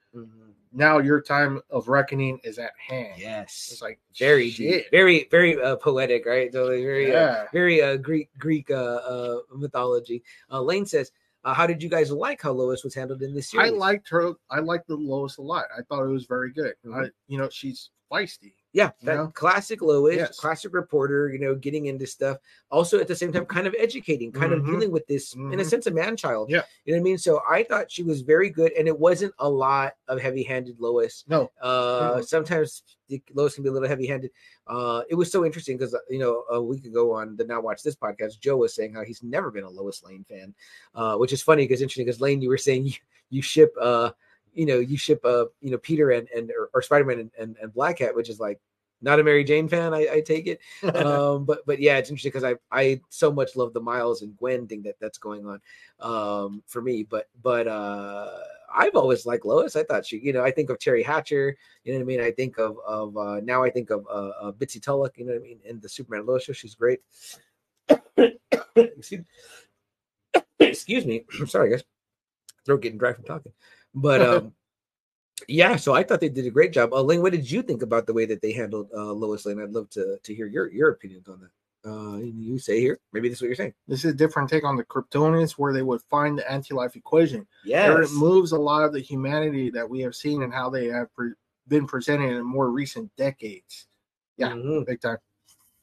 Now your time of reckoning is at hand. Yes. It's like very shit. very very uh, poetic, right? So very uh, very uh, Greek Greek uh, uh, mythology. Uh, Lane says, uh, "How did you guys like how Lois was handled in this series? I liked her. I liked the Lois a lot. I thought it was very good. Mhm. I, you know, she's feisty. Yeah, you that know? classic Lois, Yes. classic reporter. You know, getting into stuff. Also, at the same time, kind of educating, kind of Mhm. dealing with this in a Mhm. sense, a man child. Yeah. you know what I mean. So I thought she was very good, and it wasn't a lot of heavy-handed Lois. No, Uh, Mhm. sometimes the Lois can be a little heavy-handed. Uh, it was so interesting because you know a week ago on the Now Watch This podcast, Joe was saying how he's never been a Lois Lane fan, uh, which is funny because interesting because Lane, you were saying you, you ship, uh, you know, you ship, uh, you know, Peter and and or, or Spider Man and, and and Black Cat, which is like not a Mary Jane fan, I, I take it. Um, but but yeah, it's interesting because I I so much love the Miles and Gwen thing that that's going on um for me. But but uh I've always liked Lois. I thought she, you know, I think of Teri Hatcher, you know what I mean? I think of of uh now I think of uh, uh Bitsie Tulloch, you know what I mean, in the Superman Lois show. She's great. Excuse, excuse me. Sorry, guys. Throat getting dry from talking. But um yeah, so I thought they did a great job. Uh, Lane, what did you think about the way that they handled uh, Lois Lane? I'd love to to hear your your opinions on that. Uh, you say here, maybe this is what you're saying. this is a different take on the Kryptonians, where they would find the anti-life equation. Yeah, it moves a lot of the humanity that we have seen and how they have pre- been presented in more recent decades. Yeah, Mhm, big time.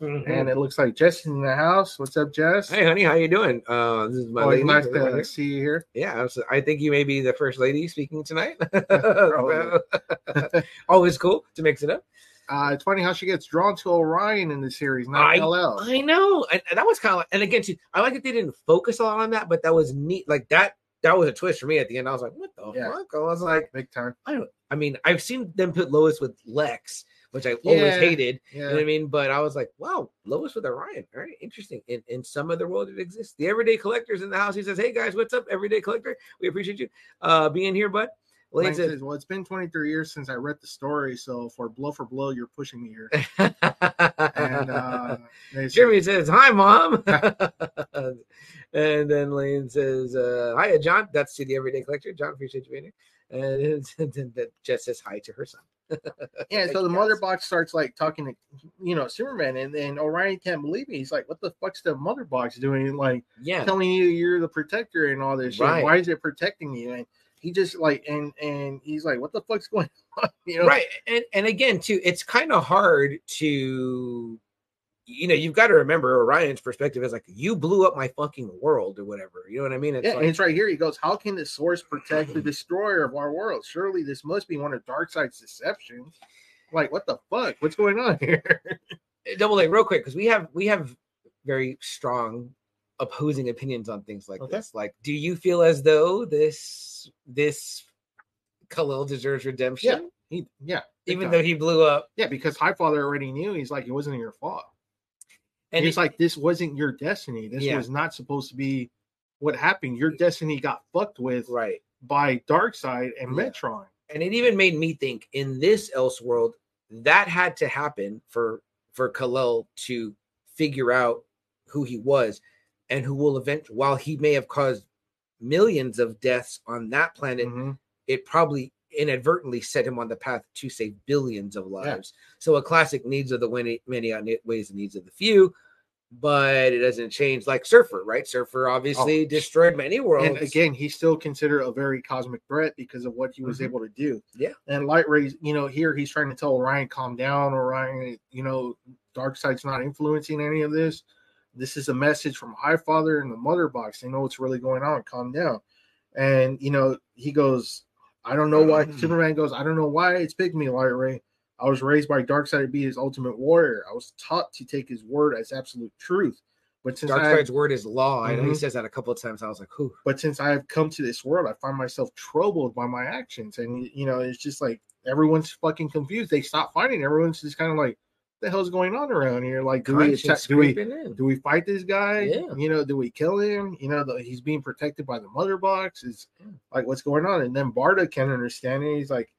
Mhm. And it looks like Jess in the house. What's up, Jess? hey, honey, how you doing? Uh, this is my Always lady. nice to here. see you here. Yeah, I, was- I think you may be the first lady speaking tonight. Always cool to mix it up. Uh, it's funny how she gets drawn to Orion in the series, not I- LL. I know, and, and that was kind of like, and again, too, I like that they didn't focus a lot on that, but that was neat. Like that, that was a twist for me at the end. I was like, what the Yeah. fuck? I was like, Big time. I don't. I mean, I've seen them put Lois with Lex, which I always Yeah. hated. You know what I mean? But I was like, wow, Lois with Orion. All right, interesting. In in some other world, it exists. The everyday collector's in the house. He says, "Hey guys, what's up, everyday collector? We appreciate you uh being here, bud." Lane says, says, well, it's been 23 years since I read the story, so for blow for blow, you're pushing me here. And uh, Jeremy says, "Hi, mom," and then Lane says, uh, "Hiya, John." That's to the everyday collector. John, appreciate you being here. And then Jess says hi to her son. Yeah, so the mother box starts like talking to you know Superman, and then Orion can't believe it. He's like, "What the fuck's the mother box doing? Like Yeah. telling you you're the protector and all this shit. Right. Why is it protecting you?" And he just like and and he's like, "What the fuck's going on?" You know, right and and again too it's kind of hard to you know you've got to remember orion's perspective is like you blew up my fucking world or whatever you know what i mean it's Yeah, like, and it's right here. He goes, "How can the source protect the destroyer of our world? Surely this must be one of Darkseid's deceptions." Like, what the fuck? What's going on here? Uh, double a real quick because we have we have very strong opposing opinions on things like Okay. this like do you feel as though this this Kal-El deserves redemption He, yeah, even time. though he blew up yeah, because Highfather already knew. He's like, it wasn't your fault. And it's it- like this wasn't your destiny. This Yeah. was not supposed to be what happened. Your destiny got fucked with right by Darkseid and Yeah. Metron. and it even made me think in this Elseworld that had to happen for for Kal-El to figure out who he was and who will eventually while he may have caused millions of deaths on that planet Mhm. it probably inadvertently set him on the path to save billions of lives so a classic needs of the many many outweighs the needs of the few but it doesn't change like surfer right surfer obviously destroyed many worlds Oh. And again, he's still considered a very cosmic threat because of what he was Mhm. able to do. Yeah. And Lightray's, you know, here he's trying to tell Orion, calm down, Orion, you know, Darkseid's not influencing any of this. This is a message from Highfather and the Mother Box. They know what's really going on. Calm down. And, you know, he goes, I don't know why. Mhm. Superman goes, I don't know why it's picked me, Lightray. I was raised by Darkseid to be his ultimate warrior. I was taught to take his word as absolute truth. But since Darkseid's word is law. I know he Mhm. says that a couple of times. I was like, "Who?" but since I have come to this world, I find myself troubled by my actions, and you know, it's just like everyone's fucking confused. They stop fighting. Everyone's just kind of like, "The hell's going on around here?" Like, do we attack? Do we in. do we fight this guy? Yeah. You know, do we kill him? You know, the, he's being protected by the mother box. Is like, what's going on? And then Barda can't understand it. He's like,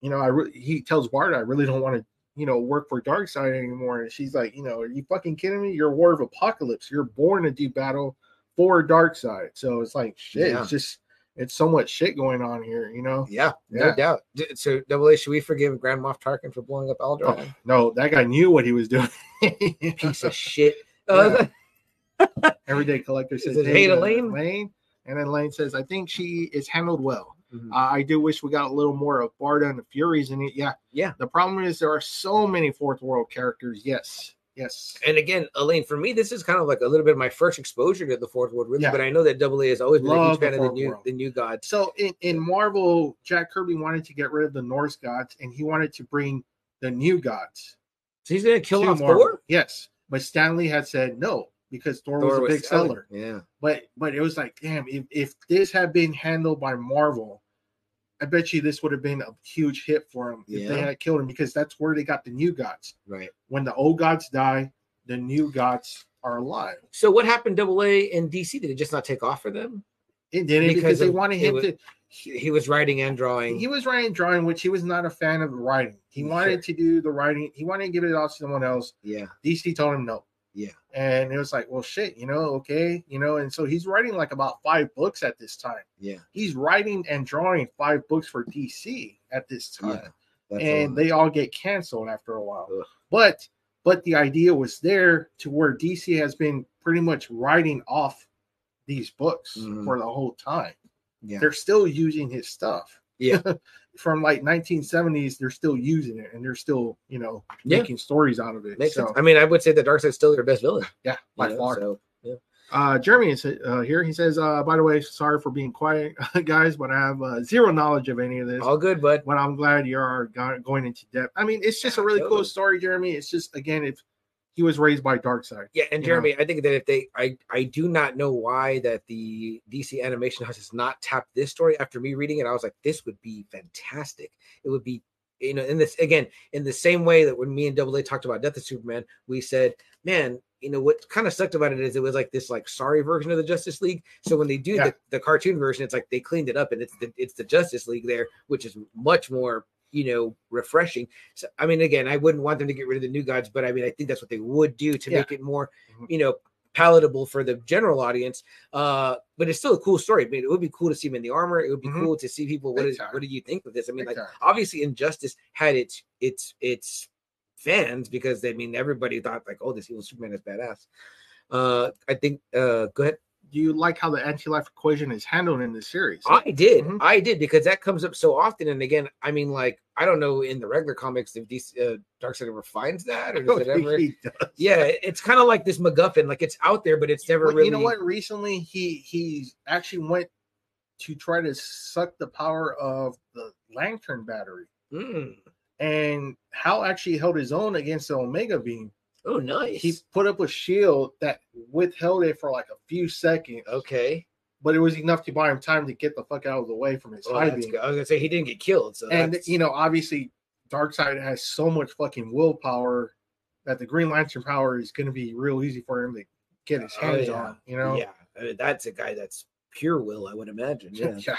you know, I re- he tells Barda, I really don't want to, you know, work for Darkseid anymore. And she's like, you know, are you fucking kidding me? You're a war of Apokolips. You're born to do battle for Darkseid. So it's like shit. Yeah. It's just it's so much shit going on here, you know. Yeah, no Yeah. doubt. So, Double A, should we forgive Grand Moff Tarkin for blowing up Oh, Alderaan? no, that guy knew what he was doing. Piece of shit. Uh, Everyday collector says, "Hey to uh, Lane." Lane. And then Lane says, I think she is handled well. Mhm. Uh, I do wish we got a little more of Barda and the Furies in it. Yeah. Yeah. The problem is there are so many fourth world characters. Yes. Yes. and again, Elaine, for me, this is kind of like a little bit of my first exposure to the fourth world, really. Yeah. But I know that Double A has always been a Love huge the fan of the new, World. the new gods. So in, in Marvel, Jack Kirby wanted to get rid of the Norse gods and he wanted to bring the new gods. So he's gonna kill to off Marvel. Thor. Yes. But Stan Lee had said no because Thor, was Thor a big seller. Yeah, But but it was like, damn, if, if this had been handled by Marvel, I bet you this would have been a huge hit for him if they had killed him because that's where they got the new gods. right. When the old gods die, the new gods are alive. So what happened, Double A in DC? Did it just not take off for them? It didn't because, Because they of- wanted him was- to. He, was writing and drawing. He was writing and drawing, which he was not a fan of writing. He Sure. wanted to do the writing. He wanted to give it off to someone else. yeah, DC told him no. Yeah. And it was like, well, shit, you know, okay, you know, and so he's writing like about five books at this time. yeah. He's writing and drawing five books for DC at this time. Yeah, and lot. they all get canceled after a while. Ugh. But but the idea was there to where DC has been pretty much writing off these books Mhm. for the whole time. yeah, They're still using his stuff. Yeah. From like 1970s, they're still using it and they're still, you know, Yeah. making stories out of it. makes so sense. I mean, I would say that Darkseid's still their best villain. yeah, by know, far. So Uh, Jeremy is uh, here. He says, uh, by the way, sorry for being quiet, guys, but I have uh, zero knowledge of any of this. all good, bud. but I'm glad you are going into depth. I mean, it's just a really cool story, Jeremy. It's just again, if he was raised by Darkseid, Yeah, and Jeremy, I think that if they, I, I do not know why that the DC Animation House has not tapped this story. After me reading it, I was like, this would be fantastic. It would be, you know, in this again, in the same way that when me and Double A talked about Death of Superman, we said, man, you know what kind of sucked about it is it was like this like sorry version of the Justice League. So when they do Yeah. the, the cartoon version, it's like they cleaned it up and it's the it's the Justice League there, which is much more you know refreshing. So I mean, again, I wouldn't want them to get rid of the new gods, but I mean, I think that's what they would do to Yeah. make it more, Mhm. you know, palatable for the general audience. Uh, but it's still a cool story. I mean, it would be cool to see him in the armor. It would be Mhm. cool to see people. What is, what do you think of this? I mean, Big like time. obviously, Injustice had its its its fans because I mean everybody thought like, oh, this evil Superman is badass. Uh, I think. Uh, go ahead. Do you like how the anti-life equation is handled in this series? I did. Mhm. I did because that comes up so often. And again, I mean, like, I don't know in the regular comics if DC, uh, Darkseid ever finds that or does it ever. He does. Yeah, it's kind of like this MacGuffin. Like it's out there, but it's never Well, really. You know what? Recently, he he actually went to try to suck the power of the lantern battery, Mm. and Hal actually held his own against the Omega beam. Oh, nice. He put up a shield that withheld it for like a few seconds, okay. but it was enough to buy him time to get the fuck out of the way from his Well, high that's beam. good. I was gonna say he didn't get killed, so and that's- you know, obviously, Darkseid has so much fucking willpower that the Green Lantern power is going to be real easy for him to get his Oh, hands yeah. on. You know, yeah, I mean, that's a guy that's pure will, I would imagine. Yeah. yeah.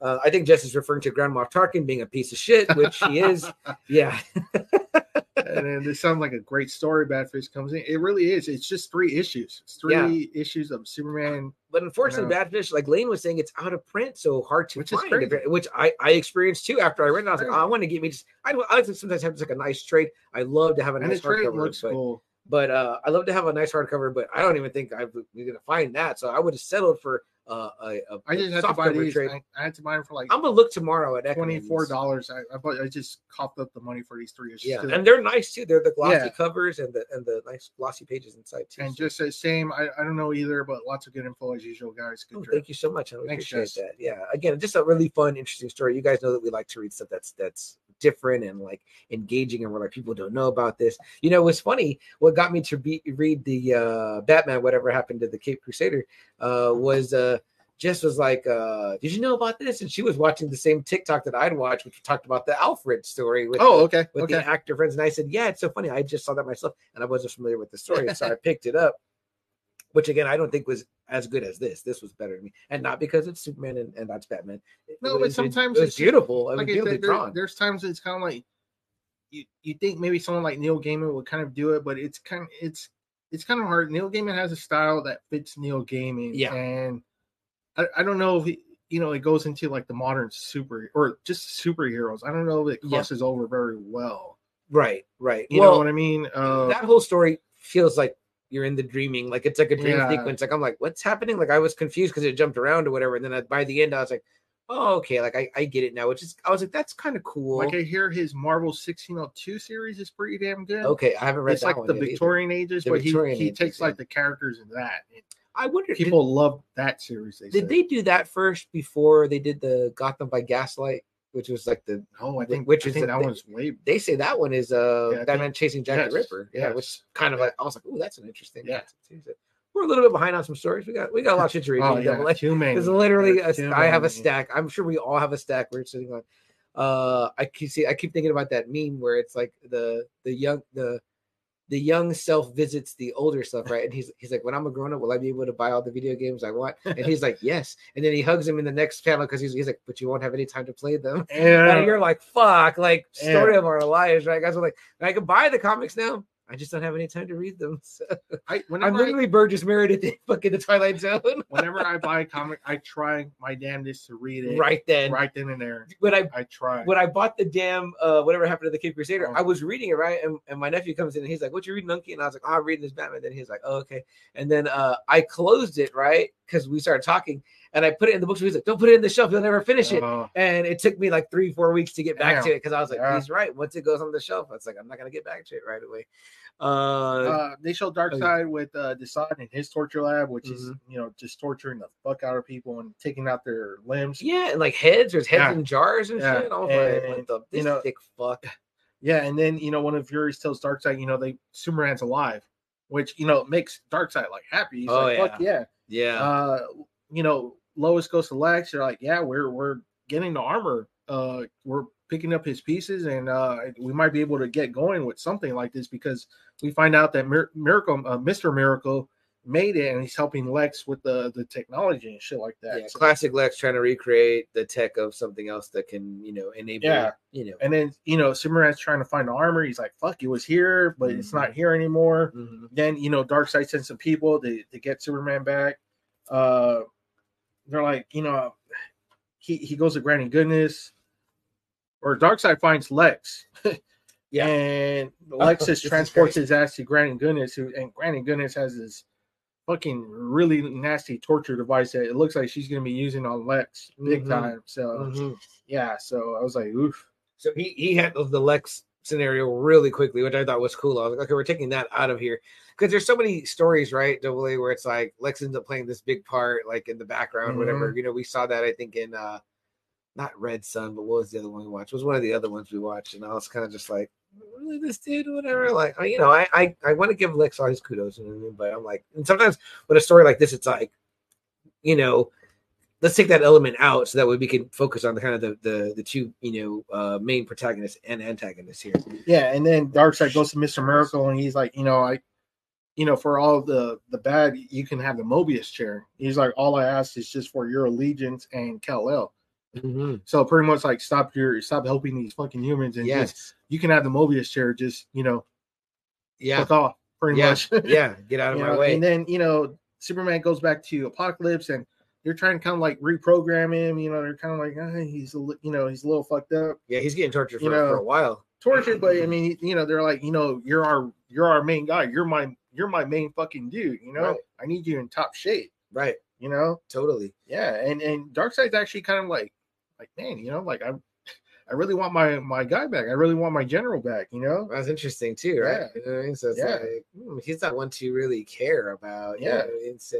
Uh, I think Jess is referring to Grand Moff Tarkin being a piece of shit, which he is. Yeah. and then this sounds like a great story. Badfish comes in. It really is. It's just three issues. It's three Yeah. issues of Superman. But unfortunately, know. Badfish, like Lane was saying, it's out of print, so hard to Which find. Which I, I experienced too after I read it. I was like, oh, I want to get me just. I, I like to sometimes have just like a nice trade. I love to have a And nice the trade hardcover, looks but, cool. but uh, I love to have a nice hardcover. But I don't even think I'm gonna find that. So I would have settled for uh, a, a I just had to buy these. I, I had to buy them for like I'm gonna look tomorrow at twenty four dollars. I, I bought. I just coughed up the money for these three issues. Yeah, and they're nice too. They're the glossy Yeah. covers and the and the nice glossy pages inside too. and so- just the same. I, I don't know either, but lots of good info as usual, guys. Good Oh, trip. thank you so much. I really Thanks, appreciate Jess. that. Yeah. Again, just a really fun, interesting story. You guys know that we like to read stuff that's that's different and like engaging, and we're like people don't know about this. You know, it was funny. What got me to be, read the uh, Batman, whatever happened to the Cape Crusader, uh, was uh, Jess was like, uh, "Did you know about this?" And she was watching the same TikTok that I'd watched, which talked about the Alfred story. With Oh, the, okay, with okay. the actor friends. And I said, Yeah, it's so funny. I just saw that myself and I wasn't familiar with the story. so I picked it up, which again, I don't think was as good as this. This was better to me. And not because it's Superman and, and that's Batman. It No, was- but it- sometimes it it's- beautiful. It like beautifully there- drawn. there's times it's kind of like you, you think maybe someone like Neil Gaiman would kind of do it, but it's kind of it's it's kind of hard. Neil Gaiman has a style that fits Neil Gaiman, Yeah. and I, I don't know if he, you know it goes into like the modern super or just superheroes. I don't know if it Yeah. crosses over very well. Right, right. You well, know what I mean? Uh, that whole story feels like you're in the dreaming, like it's like a dream Yeah. sequence. Like I'm like, what's happening? Like I was confused because it jumped around or whatever. And then I, by the end, I was like, oh, okay, like I, I get it now. Which is, I was like, that's kind of cool. like I hear his Marvel 1602 series is pretty damn good. okay, I haven't read It's that like one the yet either. Victorian ages, The but Victorian he, he ages, takes yeah. like the characters in that. I wonder did- People love that series. They Did said. they do that first before they did the Gotham by Gaslight, which was like the No, I think which I is think the- that one's way. they say that one is uh Yeah, Batman think- chasing Jack yes, the Ripper. Yeah, which kind of like I was like, oh, that's an interesting. Yeah. concept we're a little bit behind on some stories. We got we got a lot of shit to read. Oh yeah, A. too many. There's literally There's a, too I have a stack. I'm sure we all have a stack we're sitting on. Uh, I keep see I keep thinking about that meme where it's like the the young the the young self visits the older self, right? And he's he's like, when I'm a grown up, will I be able to buy all the video games I want? And he's like, yes. And then he hugs him in the next panel because he's, he's like, but you won't have any time to play them. And Yeah, you're like, fuck, like story Yeah. of our lives, right? Guys are like, I can buy the comics now. I just don't have any time to read them. So I, I'm whenever, I, literally Burgess Meredith in fucking the Twilight Zone. whenever I buy a comic, I try my damnedest to read it right then. right then and there. When I I try. when I bought the damn uh whatever happened to the Cape Crusader, Oh. I was reading it right, and, and my nephew comes in and he's like, "What you reading, Unky?" And I was like, oh, "I'm reading this Batman." Then he's like, "Oh, okay." And then uh I closed it right because we started talking, and I put it in the books. He's like, "Don't put it in the shelf; you'll never finish it." Uh, And it took me like three, four weeks to get back to it because I was like, Yeah. "He's right." Once it goes on the shelf, it's like I'm not gonna get back to it right away. Uh, uh, they show dark Darkseid with uh, Desaad in his torture lab, which is Mm-hmm. you know just torturing the fuck out of people and taking out their limbs. yeah, and like heads, there's heads Yeah. in jars and Yeah. shit. I was like, And, "What the you this know- thick fuck?" Yeah, and then you know one of Furies tells Darkseid, you know, they Superman's alive, which you know makes Darkseid like happy. He's Oh, like, fuck yeah. Yeah, Uh, you know, Lois goes to Lex. They're like, yeah, we're we're getting the armor. Uh, we're picking up his pieces, and uh, we might be able to get going with something like this because we find out that Mir- Miracle, uh, Mister Miracle, made it, and he's helping Lex with the the technology and shit like that. Yeah, So- classic Lex trying to recreate the tech of something else that can, you know, enable, Yeah. you know. and then you know, Superman's trying to find the armor. He's like, "Fuck, it was here, but it's Mhm. not here anymore." Mhm. Then you know, Darkseid sends some people to, to get Superman back. Uh, they're like, you know, he he goes to Granny Goodness, or Darkseid finds Lex. Yeah. and Oh, Lex this just is transports his ass to Granny Goodness, who and Granny Goodness has this fucking really nasty torture device that it looks like she's gonna be using on Lex big Mhm. time. So Mhm. yeah, so I was like, oof. So he he handles the Lex scenario really quickly, which I thought was cool. I was like, okay, we're taking that out of here because there's so many stories, right? Double A, where it's like Lex ends up playing this big part, like in the background, whatever. You know, we saw that I think in uh not Red Sun, but what was the other one we watched? It was one of the other ones we watched, and I was kind of just like, really, this dude, whatever. Like, you know, I I, I want to give Lex all his kudos, you know I mean? But I'm like, and sometimes with a story like this, it's like, you know, let's take that element out so that way we can focus on the kind of the the, the two you know uh main protagonists and antagonists here Yeah, and then Darkseid goes to Mr. Miracle and he's like, you know, I you know, for all the the bad, you can have the Mobius chair. He's like, all I ask is just for your allegiance and Kal-El. So pretty much like stop your stop helping these fucking humans and just yes you can have the Mobius chair, just you know, yeah fuck off, pretty yeah much. yeah get out of You my know, way And then you know, Superman goes back to Apokolips, and they're trying to kind of like reprogram him. You know, they're kind of like, ah, he's a, you know, he's a little fucked up, yeah he's getting tortured for, You know, for a while tortured. But I mean, you know, they're like, you know, you're our, you're our main guy. You're my, you're my main fucking dude. You know, Right. I need you in top shape. right You know, totally yeah. And and Darkseid's actually kind of like, like man, you know, like I, I really want my my guy back. I really want my general back. You know, that's interesting too right Yeah. you know I mean? so it's Yeah. like hmm, he's not one to really care about you Yeah. know, it's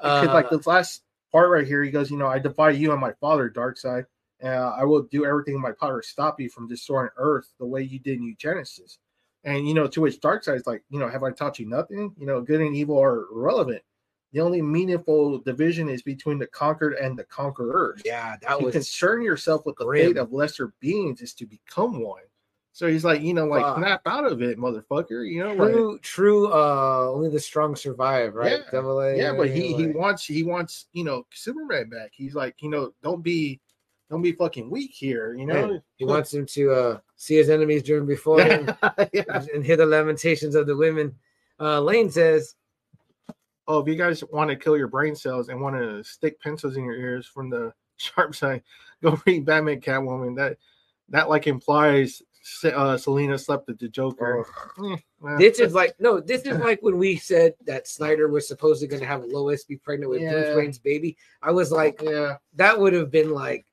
uh, like the last part right here, he goes, you know, I defy you and my father, Darkseid. Uh, I will do everything in my power to stop you from destroying Earth the way you did in Genesis. And you know, to which Darkseid's like, you know, have I taught you nothing? You know, good and evil are irrelevant. The only meaningful division is between the conquered and the conquerors. yeah that to was concern yourself with the grim. fate of lesser beings is to become one. So he's like, you know, like snap out of it, motherfucker. You know, like true true uh only the strong survive right Yeah. double a yeah, but he he wants he wants you know Superman back. He's like, you know, don't be don't be fucking weak here. You know, he wants him to uh see his enemies driven before him yeah. and hear the lamentations of the women. Uh, Lane says, Oh, if you guys want to kill your brain cells and want to stick pencils in your ears from the sharp side, go read Batman Catwoman. That that like implies uh, Selina slept with the Joker. Eh, well, "This is like no, this is like when we said that Snyder was supposedly going to have Lois be pregnant with Bruce Wayne's baby." I was like, yeah, that would have been like,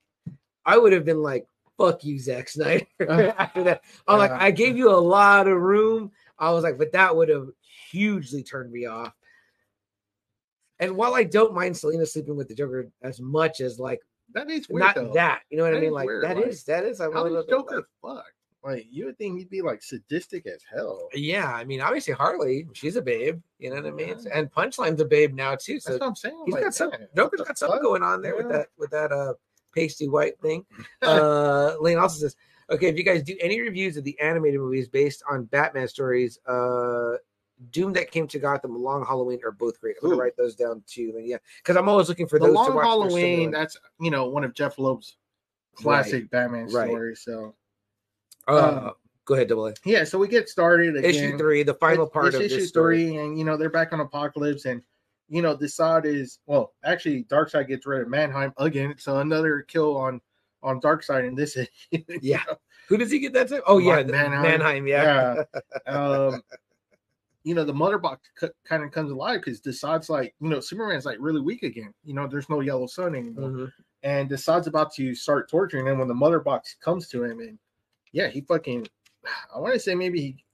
I would have been like, "Fuck you, Zack Snyder." After that, I'm like, I gave you a lot of room. I was like, but that would have hugely turned me off. And while I don't mind Selina sleeping with the Joker as much as like that is weird. not though. that, you know what I mean? Like weird, that like, is that is I'm a How little does Joker like- fuck? Like you would think he'd be like sadistic as hell. Yeah, I mean, obviously Harley, she's a babe. You know what I mean? Yeah. And Punchline's a babe now too. That's what I'm saying. he's like, got some Joker's got something going on there with that with that uh pasty white thing. Uh Lane also says, okay, if you guys do any reviews of the animated movies based on Batman stories, uh Doom that came to Gotham, Long Halloween are both great. I'm gonna write those down too. And yeah, because I'm always looking for The those Long. Halloween. That's you know one of Jeph Loeb's classic Batman Right. stories. So Uh, um, go ahead, double A. yeah, so we get started again. Issue three, the final part of issue three, and you know they're back on Apokolips, and you know Desaad is well, actually Darkseid gets rid of Mannheim again, so another kill on on Darkseid in this. issue, Yeah. know? Who does he get that to? Oh yeah, Mark Mannheim. Mannheim. Mannheim yeah. yeah. Um, you know the mother box c- kind of comes alive because Desaad's like, you know, Superman's like really weak again. You know, there's no yellow sun anymore. Mhm. and Desaad's about to start torturing him when the mother box comes to him, and yeah, he fucking. I want to say maybe he,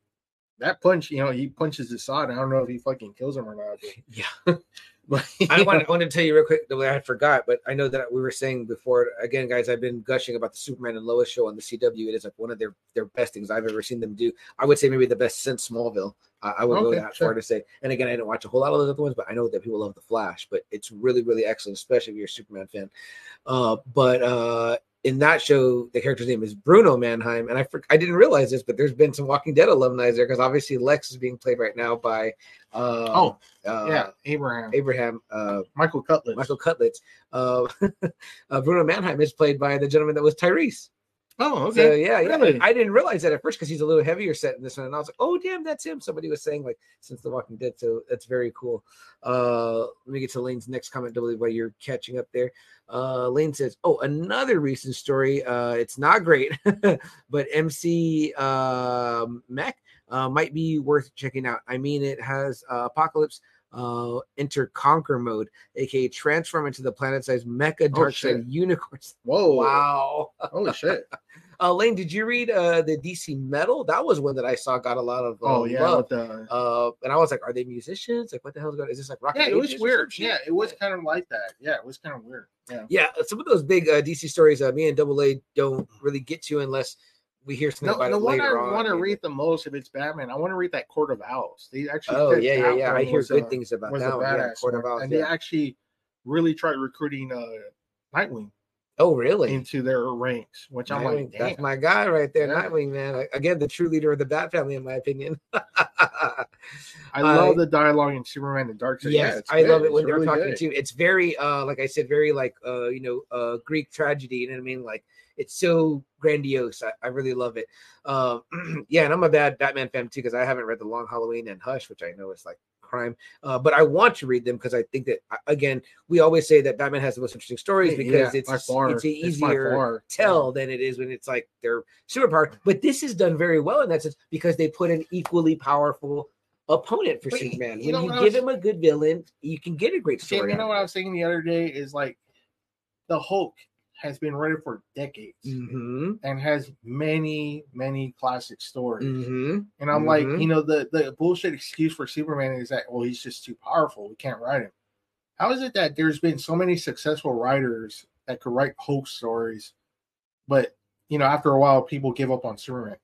that punch, you know, he punches Desaad. I don't know if he fucking kills him or not. But, Yeah. but I want, I want to tell you real quick the way I forgot, but I know that we were saying before. Again, guys, I've been gushing about the Superman and Lois show on the CW. It is like one of their their best things I've ever seen them do. I would say maybe the best since Smallville. I, I would go that sure. far to say. And again, I didn't watch a whole lot of those other ones, but I know that people love the Flash. But it's really, really excellent, especially if you're a Superman fan. Uh, but uh, in that show, the character's name is Bruno Mannheim, and I for, I didn't realize this, but there's been some Walking Dead alumni there because obviously Lex is being played right now by uh, Oh, uh, yeah, Abraham, Abraham uh, Michael Cutler. Michael Cutlets. Uh, uh, Bruno Mannheim is played by the gentleman that was Tyreese. Oh, okay. yeah, yeah. Really? I didn't realize that at first because he's a little heavier set in this one, and I was like, "Oh, damn, that's him." Somebody was saying like since The Walking Dead, so that's very cool. Uh, let me get to Lane's next comment, while you're catching up there. Uh, Lane says, "Oh, another recent story. Uh, it's not great, but MC uh, Mech uh, might be worth checking out. I mean, it has uh, Apokolips." Uh, enter conquer mode, aka transform into the planet-sized mecha dark shit. side unicorns. Whoa! Wow. Holy shit! Uh, Lane, did you read uh, the DC Metal? That was one that I saw got a lot of uh, Oh yeah, love. the Uh, and I was like, are they musicians? Like, what the hell's going? on? Is this like rock? yeah, it was weird. Yeah, it was kind of like that. Yeah, it was kind of weird. Yeah. Yeah, some of those big uh, DC stories, uh, me and Double A don't really get to unless we hear something No, about the it one I later want to read the most if it's Batman, I want to read that Court of Owls. They actually Oh yeah, yeah, yeah. I hear good a- things about that one. Yeah, Court of. Owls, and yeah. they actually really tried recruiting uh Nightwing Oh really? into their ranks, which I'm Nightwing, like, that's my guy right there, Yeah. Nightwing, man. Again, the true leader of the Bat family, in my opinion. I love the dialogue in Superman and Dark Side. Yes, yeah, I love it when It's they're really talking good. too. It's very, uh, like I said, very like, uh, you know, uh, Greek tragedy. You know what I mean? Like it's so grandiose. I, I really love it. Um, yeah, and I'm a bad Batman fan too because I haven't read the Long Halloween and Hush, which I know is like crime. Uh, but I want to read them because I think that again, we always say that Batman has the most interesting stories because by it's far. it's It's easier far. tell than it is when it's like they're superpowered. But this is done very well in that sense because they put an equally powerful opponent for But Superman. you when you give was- him a good villain, you can get a great story. you know what I was thinking the other day is like the Hulk has been ready for decades Mm-hmm. and has many, many classic stories. Mm-hmm. And I'm like, Mhm. you know, the the bullshit excuse for Superman is that well, he's just too powerful. We can't write him. How is it that there's been so many successful writers that could write Hulk stories, but you know, after a while, people give up on Superman.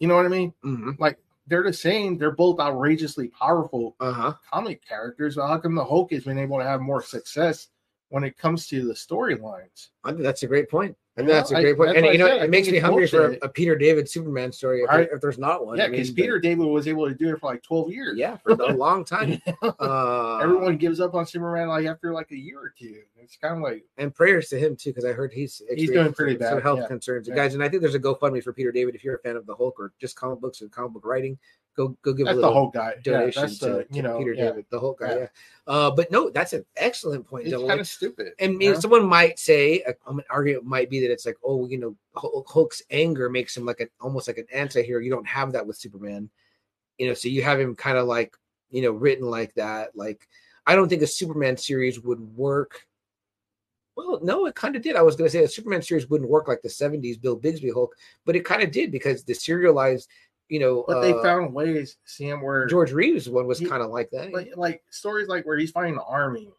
You know what I mean? Mm-hmm. Like they're the same. They're both outrageously powerful Uh-huh. comic characters. But how come the Hulk has been able to have more success when it comes to the storylines? I think that's a great point. Yeah, that's a great point. And you know, said. I it makes me hungry for a, a Peter David Superman story if, there- if there's not one. yeah, I mean, because but- Peter David was able to do it for like 12 years. yeah, for a long time. Uh, Everyone gives up on Superman like after like a year or two. It's kind of like and prayers to him too, because I heard he's He's doing pretty some bad, health yeah. concerns, Yeah. guys. And I think there's a GoFundMe for Peter David if you're a fan of the Hulk or just comic books and comic book writing. Go go give that's a the little whole guy. Yeah, donation that's to, the to you know Peter yeah. David, the Hulk guy. Yeah. Yeah. Uh, but no, that's an excellent point. It's kind of stupid. And you know, someone might say, uh, um, an argument might be that it's like, oh, you know, Hulk- Hulk's anger makes him like an almost like an anti-hero. You don't have that with Superman, you know. So you have him kind of like, you know, written like that. Like, I don't think a Superman series would work. Well, no, it kind of did. I was going to say a Superman series wouldn't work like the '70s Bill Bixby Hulk, but it kind of did because the serialized, you know, but they uh, found ways, Sam, where George Reeves one was kind of like that. like, like stories like where he's fighting the army.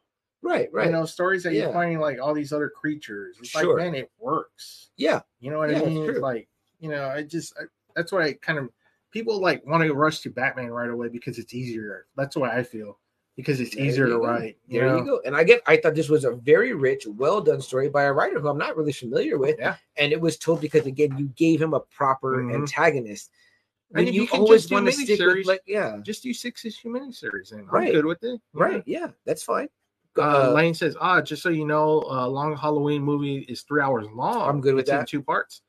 right, right. You know, stories that Yeah. he's finding like all these other creatures. It's Sure. like, man, it works. yeah, You know what Yeah, I mean? It's like, you know, I just I, that's why I kind of people like want to rush to Batman right away because it's easier. That's why I feel because it's easier to write. There know? you go. And I get, I thought this was a very rich, well done story by a writer who I'm not really familiar with. Yeah. And it was told because again, you gave him a proper Mhm. antagonist. And When if you, you can always just do want to stick with like, yeah, Just do six issue miniseries and I'm Right. good with it. Yeah. right, yeah, that's fine. Uh, Uh, Lane says, ah, just so you know, uh, Long Halloween movie is three hours long. I'm good with It's in that. two parts.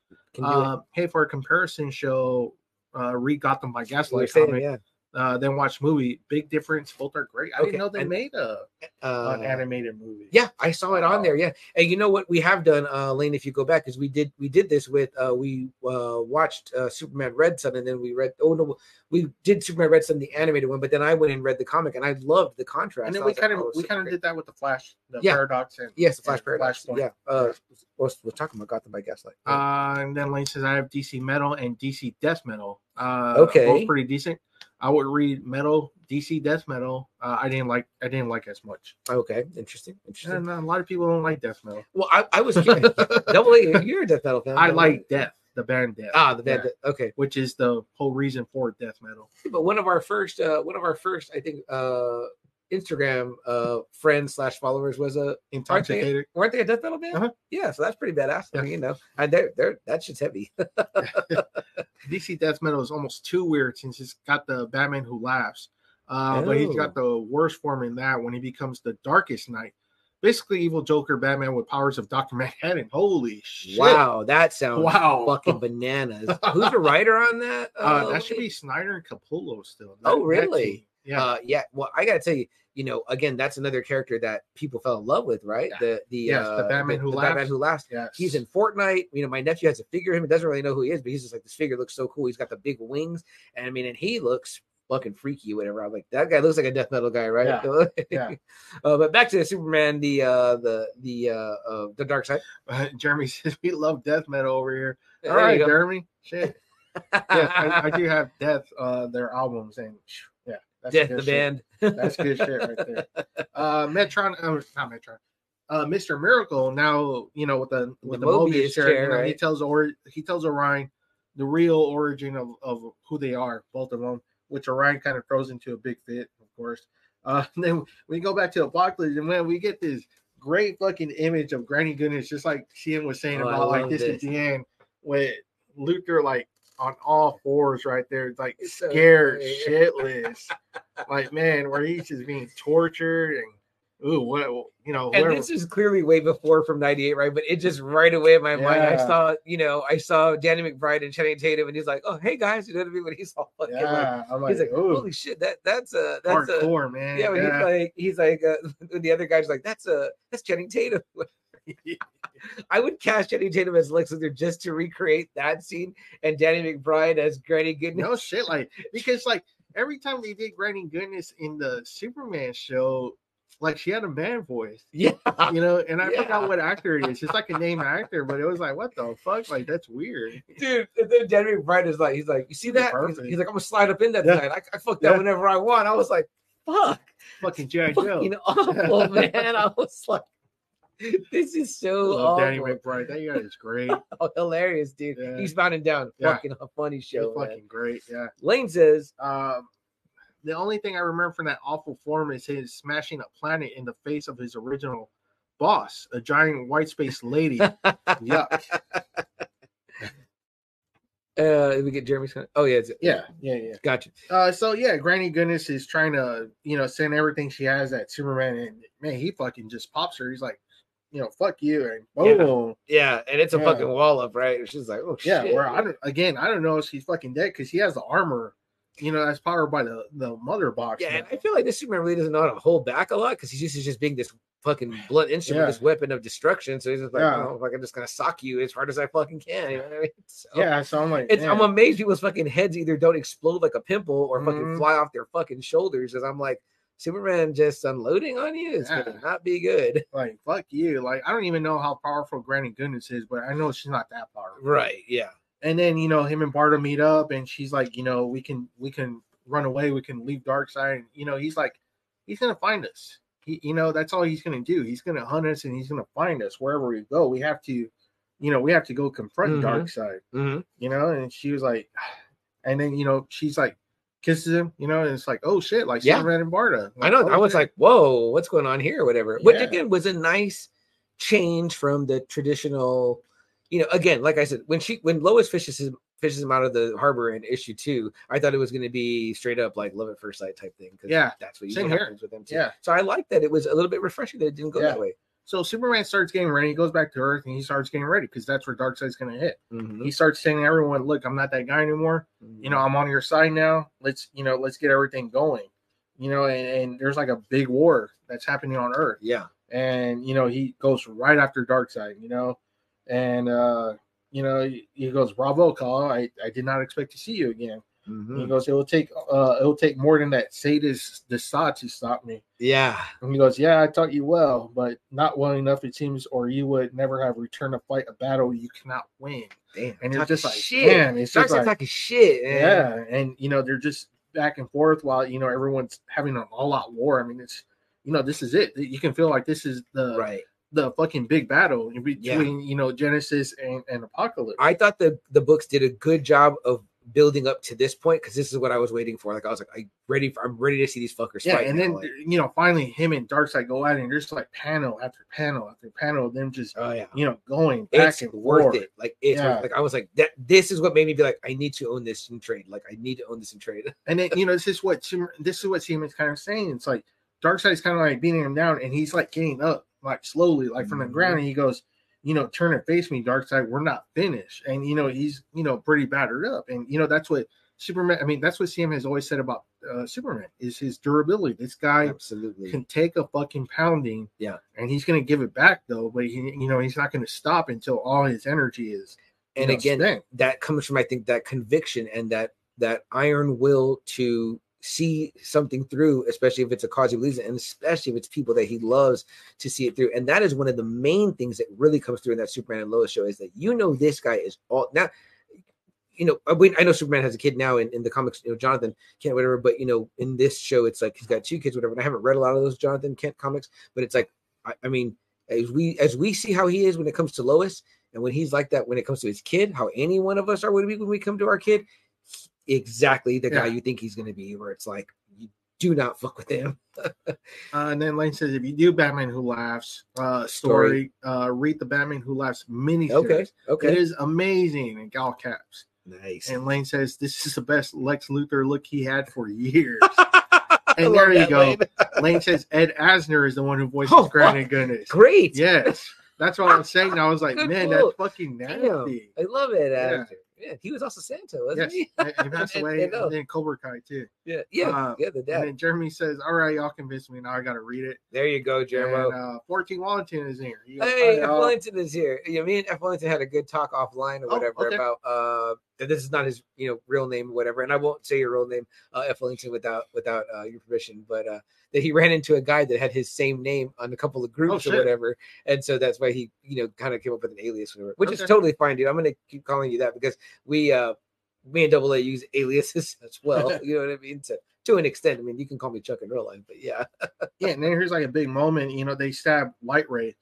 Uh, hey, for a comparison show, uh, read Gotham by Gaslight saying, yeah. Uh, then watch movie. Big difference. Both are great. I Okay, didn't know they and- made a Uh, an animated movie. Yeah, I saw it on there. Yeah, and you know what we have done, uh, Lane? If you go back, because we did we did this with uh, we uh, watched uh, Superman Red Sun, and then we read. Oh no, we did Superman Red Sun, the animated one, but then I went and read the comic, and I loved the contrast. and then we kind of oh, we kind of did that with the Flash, the Yeah. Paradox, and Yes, the Flash Paradox. Flashpoint. Yeah, uh, we're, we're talking about Gotham by Gaslight. Uh, and then Lane says I have DC Metal and DC Death Metal. Uh, Okay. both pretty decent. I would read Metal, DC Death Metal. Uh, I didn't like I didn't like as much, okay, interesting, interesting. and a lot of people don't like Death Metal. well, I, I was. Double A, you're a death metal fan. I like Death, the band Death. Ah, the band. Yeah. Okay, which is the whole reason for Death Metal. but one of our first, uh, one of our first, I think, uh, Instagram uh friends slash followers was a Intoxicated. weren't they a death metal band? Uh-huh. Yeah, so that's pretty badass. I mean, you know, and they're they're that shit's heavy. DC Death Metal is almost too weird since it's got the Batman who laughs. Uh, but he's got the worst form in that when he becomes the Darkest Knight. Basically, evil Joker Batman with powers of Dr. Manhattan. Holy shit. wow, that sounds Wow. fucking bananas. Who's the writer on that? Uh, uh, that should be Snyder and Capullo still. Oh, That- that really? Yeah. Uh, yeah. Well, I gotta tell you, you know, again, that's another character that people fell in love with, right? Yeah. The the Yes, the uh, Batman who Batman laughs. who laughs. yes. He's in Fortnite. You know, my nephew has a figure of him. He doesn't really know who he is, but he's just like this figure looks so cool. He's got the big wings, and I mean, and he looks fucking freaky, whatever. I'm like, that guy looks like a death metal guy, right? Yeah, yeah. uh, but back to the Superman, the uh, the the uh, uh, the dark side. Uh, Jeremy says we love death metal over here. There All you right. Jeremy. Shit. Yeah, I, I do have Death, uh, their albums, and that's Death the shit. band. That's good shit right there. Uh, Metron, uh, not Metron. Uh, Mr. Miracle. Now you know with the with The the, Mobius Mobius, chair. chair, you know, He tells or he tells Orion the real origin of, of who they are, both of them, which Orion kind of throws into a big fit, of course. Uh, then we go back to Apokolips, and man, we get this great fucking image of Granny Goodness, just like Cian was saying Oh, about like this, this. at the end, with Luther like on all fours right there, like It's scared shitless. like man, where he's just being tortured and ooh, what you know, and this is clearly way before from 98 right? But it just right away in my mind i saw you know i saw danny mcbride and channing tatum and he's like oh hey guys you know what i mean when he's all fucking like yeah, I'm like, he's like ooh, holy shit that that's a that's a hardcore, man. yeah, when he's like he's like uh, when the other guy's like that's a that's channing tatum i would cast channing tatum as lex luthor just to recreate that scene and danny mcbride as granny goodness no shit, like because like every time they did Granny Goodness in the Superman show, like she had a man voice, yeah you know, and I Yeah. forgot what actor it is. It's like a name actor, but it was like, what the fuck? Like that's weird. dude. And then Danny McBride is like, he's like, you see that? He's, he's like, I'm gonna slide up in that Yeah. tonight. I, I fuck that Yeah. whenever I want. I was like, fuck, Fucking G.I. Joe. fucking awful, oh, man. I was like, this is so Love Danny. McBride. That guy is great. Oh, hilarious, dude. Yeah. He's bounding down. Yeah. Fucking a funny show, fucking great. Yeah. Lane says, Um, the only thing I remember from that awful form is his smashing a planet in the face of his original boss, a giant white space lady. Yuck. uh, did we get Jeremy's. Oh yeah, it's, Yeah, yeah, yeah. gotcha. Uh, so yeah, Granny Goodness is trying to, you know, send everything she has at Superman, and man, he fucking just pops her. He's like, you know, fuck you, and Yeah. boom. Yeah, and it's a Yeah. fucking wall up, right? She's like, oh Yeah, shit. where I don't again, I don't know if she's fucking dead because he has the armor, you know, that's powered by the the mother box. Yeah, now. and I feel like this Superman really doesn't know how to hold back a lot because he's used to just being this fucking blunt instrument, Yeah. this weapon of destruction. So he's just like, Yeah. oh, like I'm just gonna sock you as hard as I fucking can. You know what I mean? So, yeah. So I'm like, It's, I'm amazed people's fucking heads either don't explode like a pimple or fucking Mhm. fly off their fucking shoulders. As I'm like, Superman just unloading on you is Yeah. gonna not be good. like fuck you. Like I don't even know how powerful Granny Goodness is, but I know she's not that powerful. Right? Yeah. And then you know him and Barda meet up, and she's like, you know, we can we can run away, we can leave dark Darkseid. You know, he's like, he's gonna find us. He, you know, that's all he's gonna do. He's gonna hunt us, and he's gonna find us wherever we go. We have to, you know, we have to go confront Mhm. Darkseid. Mhm. You know, and she was like, and then you know she's like kisses him, you know, and it's like, oh shit, like Yeah. Superman and Barda. I know. oh, I was shit. like, whoa, what's going on here? Whatever. Which again was a nice change from the traditional, you know, again, like I said, when she when Lois fishes him fishes him out of the harbor in issue two, I thought it was going to be straight up like love at first sight type thing. Yeah. that's what usually happens with them too. Yeah. So I like that it was a little bit refreshing that it didn't go Yeah. that way. So Superman starts getting ready. He goes back to Earth and he starts getting ready because that's where Darkseid's going to hit. Mhm. He starts saying to everyone, "Look, I'm not that guy anymore. You know, I'm on your side now. Let's, you know, let's get everything going. You know, and, and there's like a big war that's happening on Earth, yeah. and you know he goes right after Darkseid. You know, and uh, you know he, he goes, "Bravo, Kal. I I did not expect to see you again." Mhm. He goes, "It will take uh, it will take more than that sadist Desaad to stop me." Yeah. And he goes, Yeah, I taught you well, but not well enough, it seems, or you would never have returned to fight a battle you cannot win. Damn. And you're just like, shit. Man, it's just like, talking shit. Man. Yeah. And, you know, they're just back and forth while, you know, everyone's having an all out war. I mean, it's, you know, this is it. You can feel like this is the Right. the fucking big battle between, Yeah. you know, Genesis and, and Apokolips. I thought the the books did a good job of building up to this point because this is what I was waiting for. Like I was like, I ready for I'm ready to see these fuckers Yeah, fight. and now, then like, you know, finally him and Darkseid go at it, and there's like panel after panel after panel of them just oh yeah. you know going back It's and worth forth. it. Like it's Yeah. worth, like I was like that. This is what made me be like, I need to own this in trade. Like I need to own this in trade. And then you know, this is what this is what Simon's kind of saying. It's like Darkseid's kind of like beating him down, and he's like getting up like slowly, like from the Mhm. ground, and he goes, you know, turn and face me, Darkseid. We're not finished, and you know he's you know pretty battered up, and you know that's what Superman. I mean, that's what Sam has always said about uh, Superman is his durability. This guy Absolutely. can take a fucking pounding, Yeah. and he's gonna give it back though, but he, you know, he's not gonna stop until all his energy is. And know, again, spent. that comes from I think that conviction and that that iron will to see something through, especially if it's a cause he believes in, and especially if it's people that he loves to see it through. And that is one of the main things that really comes through in that Superman and Lois show is that you know this guy is all now. You know, I, we- I know Superman has a kid now in, in the comics, you know, Jonathan Kent, whatever, but you know, in this show, it's like he's got two kids, whatever. And I haven't read a lot of those Jonathan Kent comics, but it's like, I, I mean, as we as we see how he is when it comes to Lois, and when he's like that when it comes to his kid, how any one of us are when we when we come to our kid, exactly the guy you think he's going to be. Where it's like you do not fuck with him. Uh, and then Lane says, if you do Batman Who Laughs uh, story, uh, read the Batman Who Laughs mini Okay, okay, It is amazing in all caps. nice. And Lane says, this is the best Lex Luthor look he had for years. And there you go. Lane. Lane says, Ed Asner is the one who voices Oh, and Goodness. Great. Yes. That's what I was saying. I was like, Good man, quote. that's fucking Damn. nasty. I love it. Yeah. Yeah, he was also Santa, wasn't Yes. he? And he passed away. know. And then Cobra Kai, too. Yeah, yeah, Uh, yeah. The And dad. then Jeremy says, all right, y'all convinced me. Now I got to read it. There you go, Jeremo. And uh, 14 Wallington is here. He Hey, F. Wellington is here. Yeah, me and F. Wellington had a good talk offline or Oh, whatever okay. about uh that this is not his you know real name or whatever. And I won't say your real name, uh, F. Wellington, without without uh, your permission. But uh that he ran into a guy that had his same name on a couple of groups or whatever, and so that's why he you know kind of came up with an alias, whatever, which is totally fine, dude. I'm gonna keep calling you that because we uh me and Double A use aliases as well. you know what I mean? To to an extent. I mean, you can call me Chuck in real life, but yeah. Yeah, and then here's like a big moment. You know, they stab Lightray,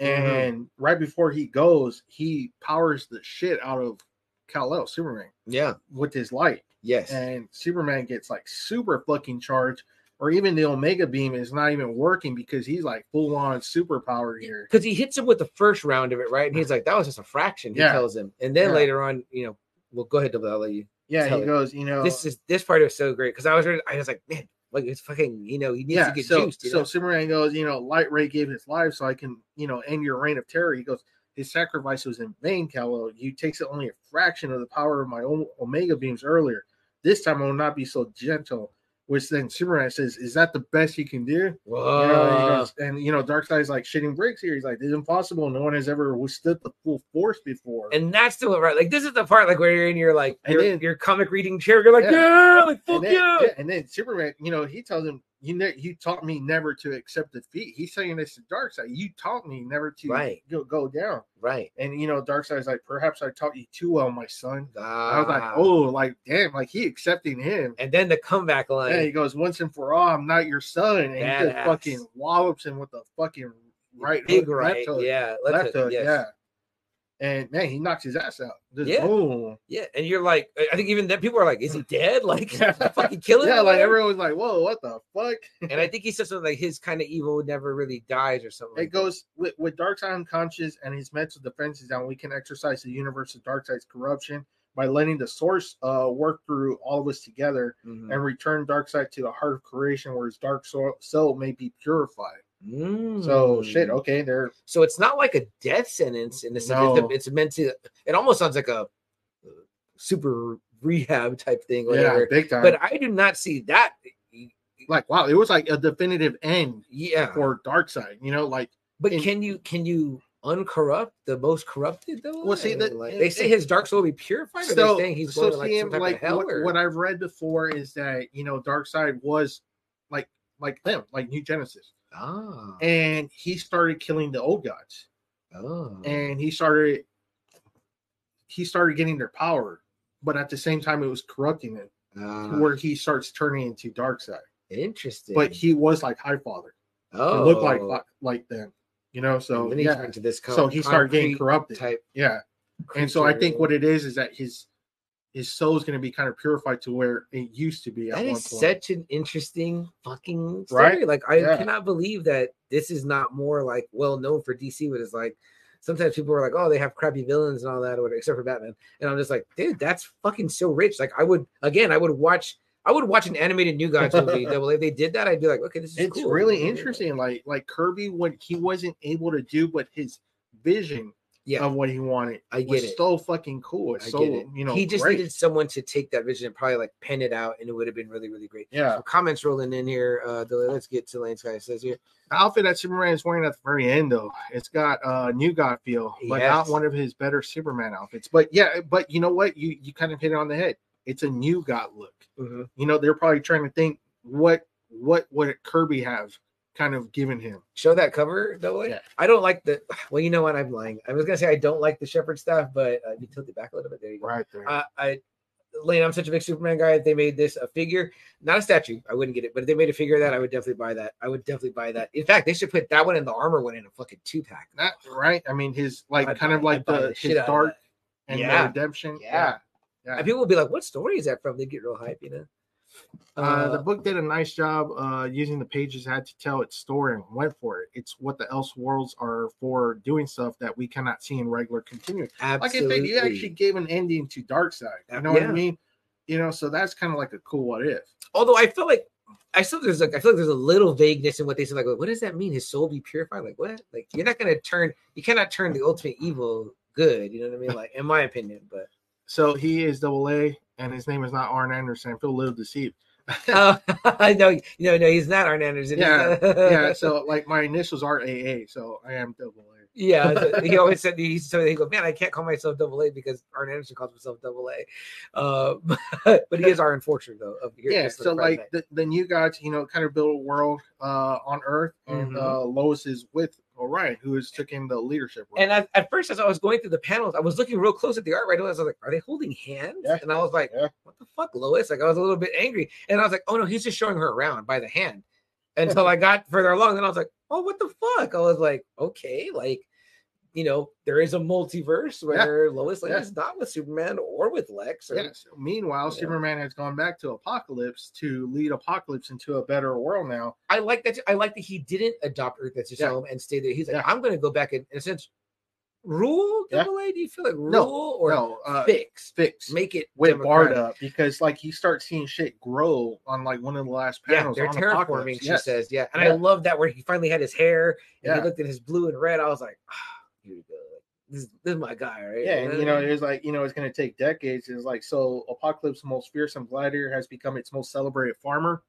Mm-hmm. and right before he goes, he powers the shit out of Kal-El, Superman, Yeah. with his light, Yes. and Superman gets like super fucking charged. Or even the Omega Beam is not even working because he's like full on super powered here. because he hits him with the first round of it, right? And he's like, "That was just a fraction." He Yeah. tells him, and then Yeah. later on, you know, well, go ahead, Double. I'll let you. Yeah, he it. goes, you know, This is this part was so great because I was I was like, man, like it's fucking, you know, he needs yeah. to get So, juiced. You so know? Superman goes, you know, Lightray gave his life so I can, you know, end your reign of terror. He goes, his sacrifice was in vain, Kal-El. You takes only a fraction of the power of my own Omega beams earlier. This time I will not be so gentle. Which then Superman says, "Is that the best you can do?" You know, goes- and you know, Darkseid's like shitting bricks here. He's like, "It's impossible. No one has ever withstood the full force before." and that's the one, right? Like this is the part, like where you're in your like And your, then- your comic reading chair. You're like, Yeah. yeah, like fuck and then, you. yeah, and then Superman, you know, he tells him, "You ne- you taught me never to accept defeat." He's saying this to Darkseid. You taught me never to Right. go, go down. Right. And you know, Dark Darkseid's like, "Perhaps I taught you too well, my son." I was like, Ah. "Oh, like damn, like he accepting him." And then the comeback line. And he goes, "Once and for all, I'm not your son," and he just fucking wallops him with the fucking right big hook, right. left hook, Yeah. Left, left hook, hook, yes. yeah. And man, he knocks his ass out. Just Yeah. boom. Yeah. And you're like, I think even then people are like, is he dead? Like, fucking killing Yeah, like everyone was like, "Whoa, what the fuck?" and I think he said something like his kind of evil never really dies or something. It like that. goes with, with Darkseid unconscious and his mental defenses down. We can exercise the universe of Darkseid's corruption by letting the source uh, work through all of us together Mhm. and return Darkseid to the heart of creation where his dark soul, soul may be purified. So shit, Mm. okay, they're So it's not like a death sentence in the sense No. it's, meant to. It almost sounds like a uh, super rehab type thing, yeah, whatever. big time. but I do not see that. like wow, it was like a definitive end Yeah, for Darkseid. You know, like but in- can you can you uncorrupt the most corrupted though? Well, see, that- like, it- they say it- his dark soul will be purified. Or so, they saying he's so going to like some type like of hell? what, or- what I've read before is that you know Darkseid was like like them, like New Genesis, ah, and he started killing the old gods. oh, and he started he started getting their power but at the same time it was corrupting it ah, where he starts turning into Darkseid. Interesting. but he was like Highfather. Oh, it looked like like, like them you know so yeah. to this so he started getting corrupted. type. yeah. And so i think what it is is that his his soul is going to be kind of purified to where it used to be at That one point. such an interesting fucking story. Right? Like, I Yeah. cannot believe that this is not more like well known for DC. But it's like sometimes people are like, oh, they have crappy villains and all that, or whatever, except for Batman. And I'm just like, dude, that's fucking so rich. Like, I would again, I would watch, I would watch an animated New Gods movie. Double if they did that, I'd be like, okay, this is it's cool. really interesting. Like like Kirby, what he wasn't able to do, but his vision Yeah, of what he wanted I get it. so fucking cool. It's I so get it. you know he just great. needed someone to take that vision and probably like pen it out, and it would have been really, really great. yeah. So comments rolling in here. Uh, let's get to Lane's guy. Says here. The outfit that Superman is wearing at the very end, though, it's got uh new God feel, but not one of his better Superman outfits. But yeah, but you know what? You you kind of hit it on the head. It's a new God look. Mhm. You know, they're probably trying to think what what would Kirby have kind of given him. Show that cover, double A. Yeah. I don't like the. Well, you know what? I'm lying. I was gonna say I don't like the Shepherd stuff, but uh, you tilt it back a little bit. There you go. Right there. Uh, I, Lane, I'm such a big Superman guy. If they made this a figure, not a statue, I wouldn't get it. But if they made a figure of that, I would definitely buy that. I would definitely buy that. In fact, they should put that one and the armor one in a fucking two pack. Not right. I mean, his like I'd kind buy- of like the, the his shit out of dark and Yeah. the redemption. Yeah. Yeah. Yeah. And people will be like, "What story is that from?" They get real hype, you know. Uh, the book did a nice job uh, using the pages had to tell its story and went for it. It's what the Elseworlds are for doing stuff that we cannot see in regular continuing. Like absolutely. said, you actually gave an ending to Darkseid. You know what I mean? You know, so that's kind of like a cool what if. Although I feel like I still there's like I feel like there's a little vagueness in what they said. Like, what does that mean? His soul be purified? Like what? Like you're not gonna turn. You cannot turn the ultimate evil good. You know what I mean? Like in my opinion, but. So he is double A, and his name is not Arn Anderson. I feel a little deceived. Oh, I know. You no, he's not Arn Anderson. Yeah, yeah, so like my initials are AA, so I am double A. yeah. he always said he say, he go, man, I can't call myself double A because Arn Anderson calls himself double A. Uh, but, but he is our enforcer though. Of Yeah, so like the, the new gods, you know, kind of build a world uh on Earth, and Mhm. uh Lois is with Orion, who is taking the leadership role. And at, at first, as I was going through the panels, I was looking real close at the art right away. I was like, "Are they holding hands?" Yeah. And I was like, Yeah. "What the fuck, Lois?" Like I was a little bit angry, and I was like, "Oh no, he's just showing her around by the hand." Until I got further along, then I was like, "Oh, what the fuck?" I was like, "Okay, like." You know, there is a multiverse where Lois Lane Yeah. is not with Superman or with Lex. Or, Yes. Meanwhile, Yeah. Superman has gone back to Apokolips to lead Apokolips into a better world now. I like that. I like that he didn't adopt Earth as his Yeah. home and stay there. He's like, Yeah. I'm going to go back and, in a sense, rule. Yeah. A? Do you feel like rule No, or no, uh, fix? fix Make it with. Barda because like he starts seeing shit grow on like one of the last Yeah, panels. they're on terraforming. She Yes. says, yeah, and Yeah. I love that where he finally had his hair and Yeah. he looked at his blue and red. I was like, ah, go. This, is- this is my guy, right? Yeah, and you know, it's like you know, it's going to take decades. It's like so, Apokolips, most fearsome gladiator, has become its most celebrated farmer.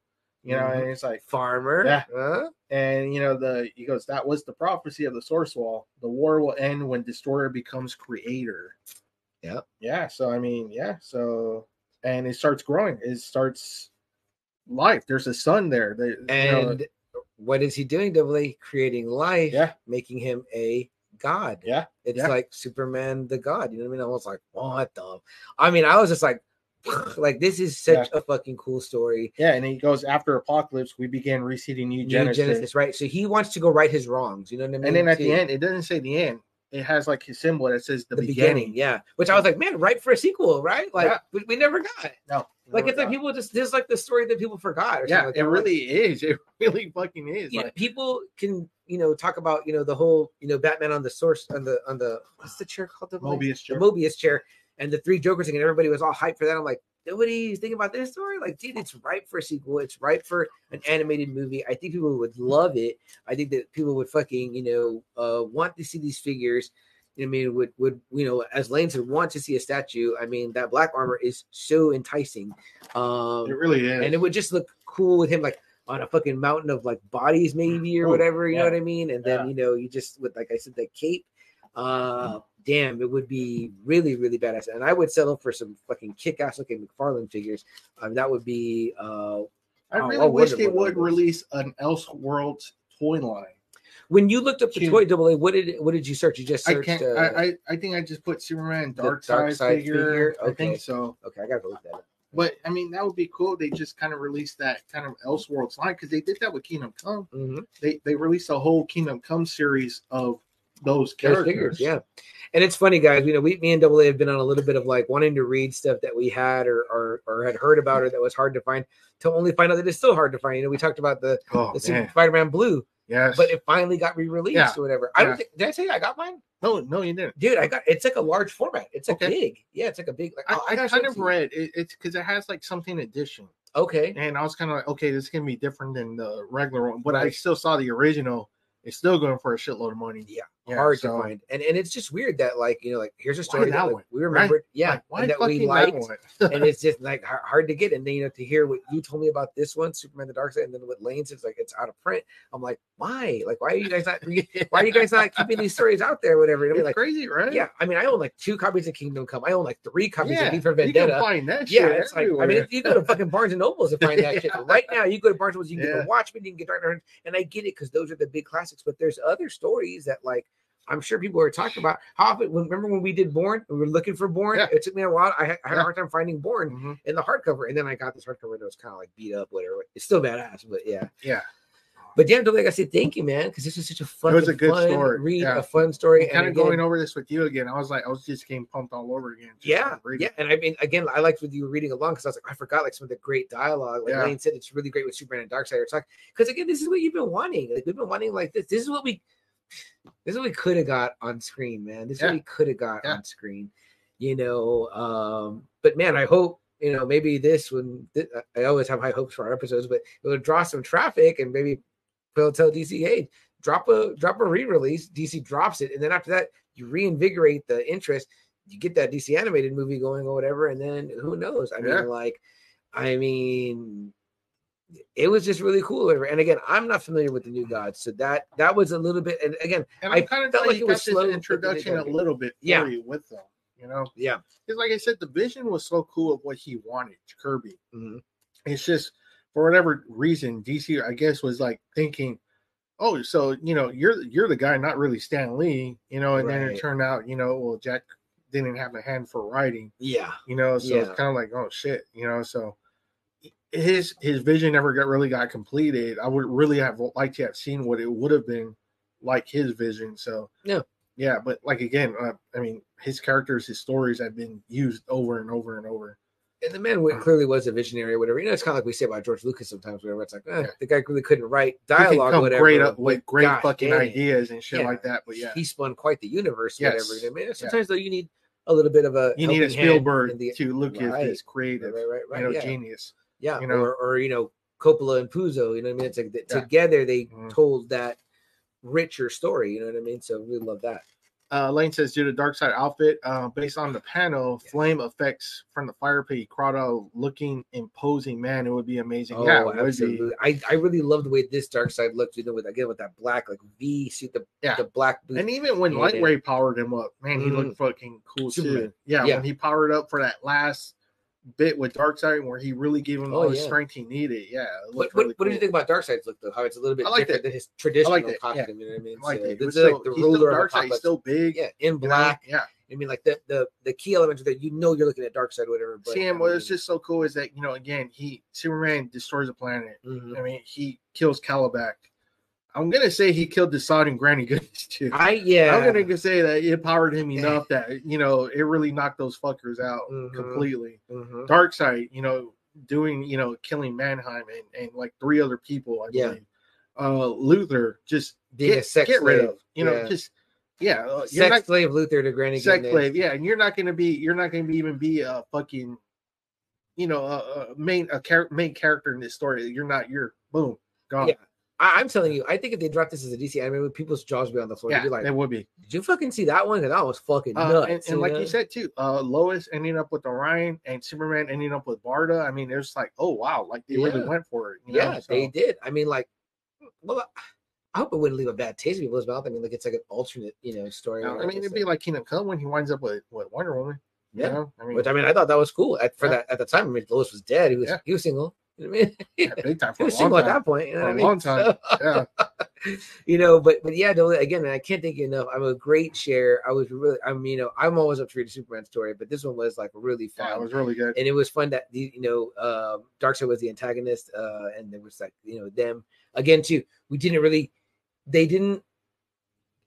You know, Mhm. and it's like, farmer. Yeah. Huh? and you know, the he goes, that was the prophecy of the Source Wall. The war will end when Destroyer becomes creator. Yeah, Yeah. So I mean, yeah. So and it starts growing. It starts life. There's a sun there. They, you know, And what is he doing? Double A creating life, Yeah. making him a god. Yeah, It's yeah. like Superman the god. You know what I mean? I was like, what the? I mean, I was just like, like this is such a fucking cool story. yeah, and he goes after Apokolips. We began reseeding New New Genesis, Genesis, right? So he wants to go right his wrongs. You know what I mean? and then at too. the end, it doesn't say the end. It has like his symbol that says the, the beginning. beginning. yeah. Which I was like, man, right for a sequel, right? Like Yeah. we, we never got. it. No, Like it's like people just this is like the story that people forgot. Or Yeah, like it really is. It really fucking is. know, Like, people can you know talk about you know the whole you know Batman on the source on the on the what's the chair called the Mobius the chair. Mobius chair and the three Jokers thing and everybody was all hyped for that. I'm like nobody's thinking about this story. Like dude, it's ripe for a sequel. It's ripe for an animated movie. I think people would love it. I think that people would fucking you know uh want to see these figures. I mean, would would you know, as Lane said, want to see a statue. I mean, that black armor is so enticing. Um, It really is. and it would just look cool with him like on a fucking mountain of like bodies maybe or whatever you know what i mean and then Yeah. you know you just with like i said the cape uh damn it would be really really badass and i would settle for some fucking kick-ass looking mcfarlane figures um that would be uh I really wish they would release an Elseworlds toy line. when you looked up the toy double a what did what did you search you just I can't. uh, I, I I think I just put Superman Dark Dark Side figure. figure? I think so. okay i gotta go look that up But I mean, that would be cool. They just kind of released that kind of Elseworlds line because they did that with Kingdom Come. Mhm. They they released a whole Kingdom Come series of those those characters. figures, yeah. And it's funny, guys. You know, we, me and Double A have been on a little bit of like wanting to read stuff that we had or, or or had heard about or that was hard to find, to only find out that it's still hard to find. You know, we talked about the, Oh the Super man, Spider-Man Blue, yes. but it finally got re-released Yeah. or whatever. I don't think did I say I got mine, no, no, you didn't. dude. I got it's like a large format. It's Okay. big, yeah. It's like a big. Like, I, I'll- I kind of read it, it's because it has like something addition, Okay, and I was kind of like, okay, this is gonna be different than the regular one, but I still saw the original. It's still going for a shitload of money. Yeah, Yeah, hard so- to find, and and it's just weird that like you know like here's a story that like, we remembered, yeah, Like, why that we liked. that one? and it's just like hard to get. And then you know to hear what you told me about this one, Superman: The Dark Side, and then what Lane says, like it's out of print. I'm like, why? Like, why are you guys not? Why are you guys not keeping these stories out there? Whatever. And It's like, crazy, right? yeah. I mean, I own like two copies of Kingdom Come. I own like three copies yeah. of V for You can Vendetta. find that Yeah, shit it's like I mean, if you go to fucking Barnes and Nobles to find that shit right now. You go to Barnes and Nobles, you can get the Watchmen, you can get Dark Knight, and I get it because those are the big classics. But there's other stories that like I'm sure people are talking about. How often? Remember when we did Born? We were looking for Born. Yeah. It took me a while. I had, I had Yeah. a hard time finding Born Mhm. in the hardcover, and then I got this hardcover that was kind of like beat up, whatever. It's still badass, but yeah. Yeah. But damn, like I said, thank you, man, because this was such a fun, It was a good fun story, read, yeah. a fun story, kind of again- going over this with you again. I was like, I was just getting pumped all over again. Yeah, yeah, and I mean, again, I liked with you were reading along because I was like, I forgot like some of the great dialogue. Like Yeah. Lane said, it's really great with Superman and Darkseid. Like because again, this is what you've been wanting. Like we've been wanting like this. This is what we, this is what we could have got on screen, man. This is Yeah. what we could have got Yeah. on screen, you know. Um, but man, I hope you know maybe this when th- I always have high hopes for our episodes, but it would draw some traffic and maybe they'll tell DC, hey, drop a drop a re-release. DC drops it, and then after that, you reinvigorate the interest. You get that DC animated movie going or whatever, and then who knows? I Yeah. mean, like, I mean, it was just really cool. And again, I'm not familiar with the New Gods, so that that was a little bit. And again, And I kind of felt like it was slow, introduction a little bit for Yeah. you with them. You know, yeah, because like I said, the vision was so cool of what he wanted, Kirby. Mhm. It's just for whatever reason, DC, I guess, was like thinking, "Oh, so you know, you're you're the guy, not really Stan Lee." You know, and then it turned out, you know, well, Jack didn't have a hand for writing. yeah, You know, so Yeah. it's kind of like, oh shit, you know, so his his vision never got really got completed. I would really have liked to have seen what it would have been like his vision. So Yeah. yeah, but like again, uh, I mean, his characters, his stories have been used over and over and over. and the man clearly was a visionary or whatever. You know, it's kind of like we say about George Lucas sometimes, whatever. It's like, eh, Yeah. the guy really couldn't write dialogue, or whatever. great up but with great fucking ideas and shit Yeah. like that. But yeah, he spun quite the universe, Yes. whatever. You know, I mean, Yeah. sometimes though, you need a little bit of a you need a Spielberg the- to look at Right. this creative, right, right, right, you know, yeah. genius. Yeah, you know? or or you know, Coppola and Puzo. You know what I mean? It's like Yeah. together they Mhm. told that richer story. You know what I mean? So we love that. Uh, Lane says, due to Dark Side outfit, uh, based on the panel, flame effects from the fire pit, Crowder looking imposing. Man, it would be amazing. Oh, yeah, would be. absolutely. I, I really love the way this dark side looked. You know, with again with that black like V suit, the Yeah. the black boots. And even when Yeah. Lightray powered him up, man, he Mhm. looked fucking cool Superman. too. Yeah, Yeah. when he powered up for that last bit with Darkseid, where he really gave him Oh, all the yeah. strength he needed. Yeah, what, what, really what did you think about Darkseid's look though? How it's a little bit I liked different it. than his traditional it, yeah. costume. You know what I mean? I liked So it. It this was is like the still ruler of Darkseid. He's still big. yeah, in you know? black. Yeah. I mean, like the the the key elements that you know you're looking at dark Darkseid, whatever. But and I what was mean, just so cool is that you know, again, he Superman destroys a planet. mhm. I mean, he kills Kalibak. I'm gonna say he killed Desaad and Granny Goodness too. I yeah. I'm gonna say that it powered him enough that you know it really knocked those fuckers out Mhm. completely. Mhm. Darkseid, you know, doing you know killing Mannheim and, and like three other people, I Yeah. believe. Uh, Luthor just get, a sex get rid of, you know, Yeah. just yeah, uh, sex not slave Luthor to Granny sex Goodness. slave, yeah, and you're not gonna be, you're not gonna be even be a fucking, you know, a, a main a char- main character in this story. You're not. You're boom gone. Yeah. I, I'm telling you, I think if they dropped this as a DC anime, people's jaws would be on the floor. Yeah, They'd be like, it would be. "Did you fucking see that one? Because that was fucking Uh, nuts." and, and like know? you said too, uh, Lois ending up with Orion and Superman ending up with Barda. I mean, it's like, oh wow, like they really went for it. You yeah, know? they So, did. I mean, like, well, I hope it wouldn't leave a bad taste in people's mouth. I mean, like it's like an alternate, you know, story. uh, I mean, it'd be like Kingdom Come when he winds up with, with Wonder Woman. you yeah. know? I mean, Which I mean, I thought that was cool at, for Yeah. that at the time. I mean, Lois was dead. He was Yeah. he was single. You know I mean? yeah, big time for a long single at that point. You know For mean? long time. So- Yeah, you know, but but yeah, no, again, I can't thank you enough. I'm a great share. I was really, I'm, you know, I'm always up to read a Superman story, but this one was like really fun. yeah, it was really good. and it was fun that you know uh Darkseid was the antagonist, uh, and there was like you know them again too. We didn't really, they didn't.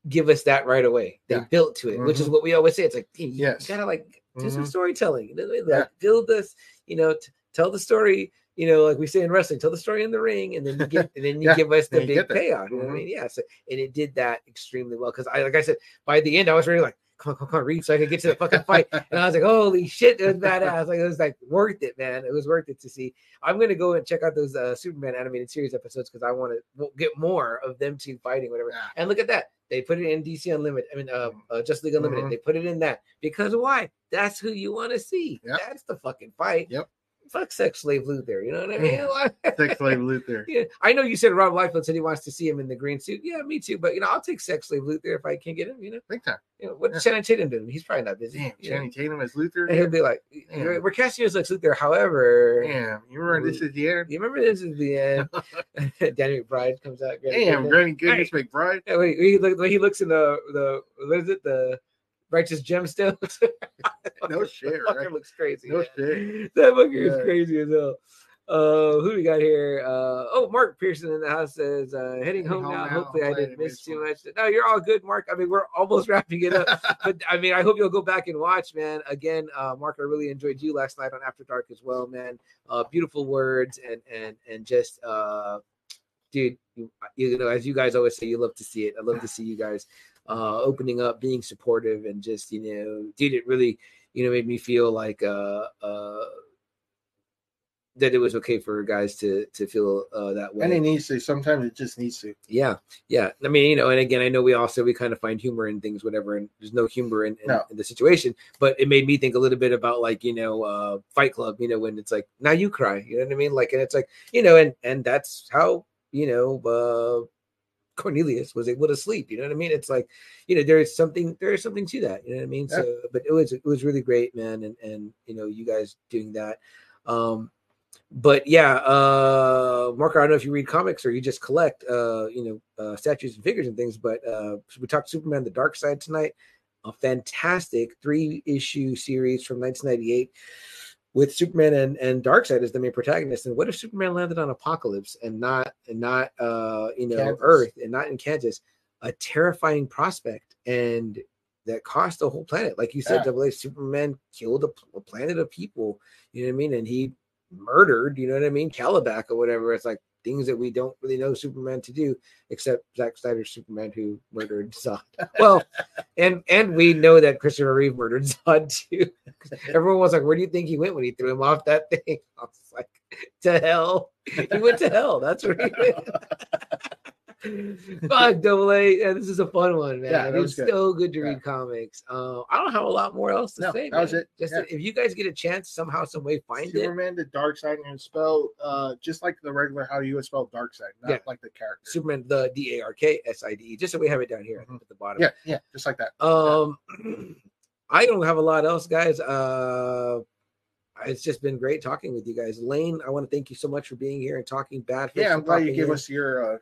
give us that right away. They Yeah. built to it, which is Mhm. what we always say. It's like you Yes. gotta like do some Mhm. storytelling. Like, Yeah. build this. You know, t- tell the story. You know, like we say in wrestling, tell the story in the ring, and then you get, and then you Yeah, give us the big payoff. You know I Mhm. mean? Yeah. So, and it did that extremely well because I, like I said, by the end, I was really like, come on, come on, come on, read so I could get to the fucking fight. And I was like, holy shit, it was badass. Like it was like worth it, man. It was worth it to see. I'm gonna go and check out those uh, Superman animated series episodes because I want to get more of them two fighting, whatever. Yeah. And look at that. They put it in DC Unlimited. I mean, uh, uh Justice League Unlimited. Mhm. They put it in that because why? That's who you want to see. Yep. That's the fucking fight. Yep. Fuck sex slave Luthor. You know what I mean? Sex slave Luthor. yeah, I know you said Rob Liefeld said he wants to see him in the green suit. Yeah, me too. But you know, I'll take sex slave Luthor if I can get him. You know, Big time. you know what Yeah. Channing Tatum doing? He's probably not busy. Damn, know? Channing Tatum as Luthor. And he'll be like, Damn. "We're casting you as Lex Luthor." However, Damn, you remember this is the end? you remember this is the end. Danny McBride comes out. Granny Damn. Granny Goodness McBride. Yeah, wait, he, look, he looks in the the what is it the righteous gemstones? No shit, Fucker right? looks crazy. No man. shit. That fucker is crazy as hell. Uh, who we got here? Uh, oh, Mark Pearson in the house says, uh, heading home, home now. now. Hopefully, I didn't miss too much. No, you're all good, Mark. I mean, we're almost wrapping it up. but I mean, I hope you'll go back and watch, man. Again, uh, Mark, I really enjoyed you last night on After Dark as well, man. Uh, beautiful words and and and just uh, dude, you, you know, as you guys always say, you love to see it. I love to see you guys uh opening up, being supportive, and just you know, dude, it really you know made me feel like uh uh that it was okay for guys to to feel uh that way. And it needs to. Sometimes it just needs to. Yeah, yeah. I mean, you know, and again, I know we also we kind of find humor in things, whatever, and there's no humor in, in, No. in the situation, but it made me think a little bit about like you know, uh Fight Club, you know, when it's like now you cry, you know what I mean? Like, and it's like you know, and and that's how you know uh Cornelius was able to sleep. You know what I mean? It's like you know, there is something there is something to that. You know what I mean? Yeah. So, but it was it was really great, man, and and you know, you guys doing that. Um, but yeah, uh Mark, I don't know if you read comics or you just collect uh, you know, uh statues and figures and things, but uh we talked Superman the Dark Side tonight. A fantastic three issue series from 1998 with Superman and, and Darkseid as the main protagonist. And what if Superman landed on Apokolips and not and not uh you know Kansas. Earth and not in Kansas? A terrifying prospect and that cost the whole planet. Like you said, Yeah. Double A, Superman killed a planet of people. You know what I mean? And he murdered, you know what I mean, Kalibak or whatever. It's like things that we don't really know Superman to do, except Zack Snyder's Superman who murdered Zod. Well, and and we know that Christopher Reeve murdered Zod too. Everyone was like, "Where do you think he went when he threw him off that thing?" I was like, "To hell." He went to hell. That's where he went. Fuck double A. Yeah, this is a fun one, man. Yeah, it's good. so good to Yeah. read comics. Uh, I don't have a lot more else to No, say. that was it. Just Yeah. if you guys get a chance, somehow, some way, find it. Superman, the dark side, and it's spelled uh, just like the regular how you would spell dark side, not Yeah. like the character. Superman, the D A R K S I D E, just so we have it down here Mhm. at the bottom. Yeah, yeah, just like that. Um, I don't have a lot else, guys. Uh, it's just been great talking with you guys. Lane, I want to thank you so much for being here and talking bad. Yeah, I'm glad you gave in. us your uh,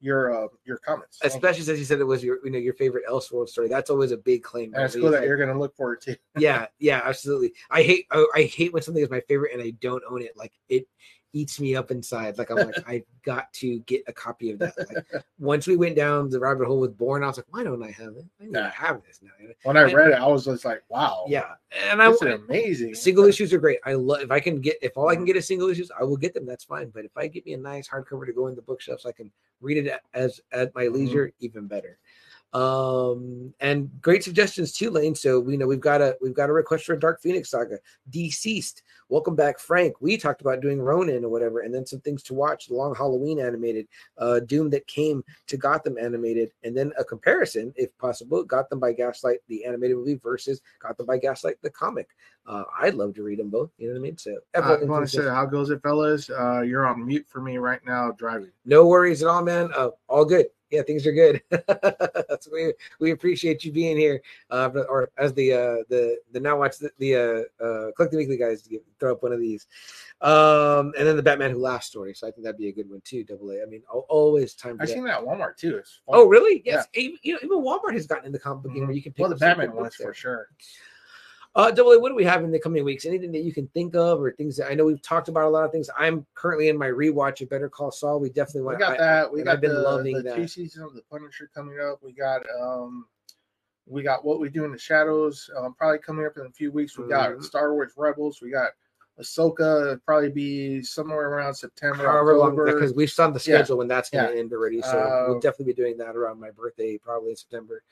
your uh, your comments. Especially since you said it was your you know your favorite Elseworld story. That's always a big claim. Cool that you're gonna look for it too. yeah, yeah, absolutely. I hate I, I hate when something is my favorite and I don't own it. Like it eats me up inside. Like I'm like I've got to get a copy of that. Like once we went down the rabbit hole with Born, I was like, why don't I have it? I need to have this now. When I And- read it, I was just like, wow. Yeah, and I is amazing. single issues are great. I love if I can get if all I can get is single issues, I will get them. That's fine. But if I get me a nice hardcover to go in the bookshelves, I can read it as at my mm-hmm. leisure, even better. Um and great suggestions too, Lane. So we know we've got a we've got a request for a Dark Phoenix saga. DCeased. Welcome back, Frank. We talked about doing Ronin or whatever, and then some things to watch. The Long Halloween animated, uh, Doom that came to Gotham animated, and then a comparison, if possible, Gotham by Gaslight, the animated movie versus Gotham by Gaslight, the comic. Uh, I'd love to read them both. You know what I mean? So I want to say, how goes it, fellas? Uh, you're on mute for me right now, driving. no worries at all, man. Uh, all good. Yeah, things are good. That's we we appreciate you being here. Uh, or as the uh the the now watch the, the uh uh collective weekly guys to throw up one of these, um, and then the Batman Who Laughs story. So I think that'd be a good one too. Double A. I mean, always time. I've that. seen that at Walmart too. It's. Oh, really? Yes. Even, you know, even Walmart has gotten in the comic book game Mhm. where you can pick Well, the Batman ones for sure. Uh, double A, what do we have in the coming weeks? Anything that you can think of, or things that I know we've talked about a lot of things. I'm currently in my rewatch of Better Call Saul. We definitely We want. got I- that. We got I've been the, loving the that. two seasons of the Punisher coming up. We got um, we got what we do in the shadows. Um, probably coming up in a few weeks. We got Star Wars Rebels. We got Ahsoka. Probably be somewhere around September, However long, October. because we've saw the Yeah. schedule when that's going to Yeah. end already. So we'll Uh, definitely be doing that around my birthday, probably in September.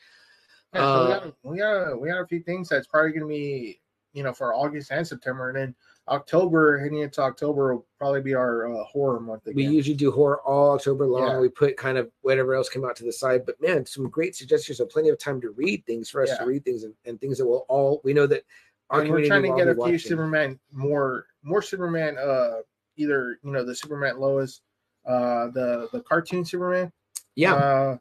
Yeah, so we, Uh, got, we got we got a few things that's probably going to be you know for August and September, and then October heading into October will probably be our uh, horror month We usually do horror all October long. Yeah. We put kind of whatever else came out to the side. But man, some great suggestions. So plenty of time to read things for us Yeah. to read things and, and things that will all we know that our and we're trying to get a few watching. Superman more more Superman uh either you know the Superman Lois uh the the cartoon Superman Yeah, uh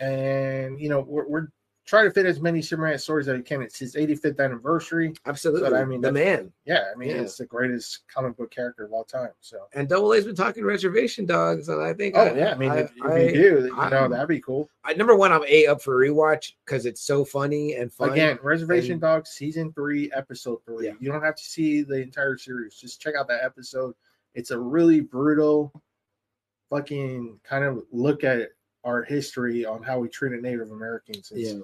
and you know we're, we're trying to fit as many Superman stories as we can it's his 85th anniversary absolutely. so, I mean, the man yeah I mean Yeah. it's the greatest comic book character of all time so and Double A's been talking reservation dogs, and I think oh yeah I mean if, if I- you do you I- know that'd be cool I, number one, I'm a up for rewatch because it's so funny and fun. again Reservation and- Dogs season three episode three Yeah. you don't have to see the entire series just check out that episode it's a really brutal fucking kind of look at our history on how we treated Native Americans it's, yeah.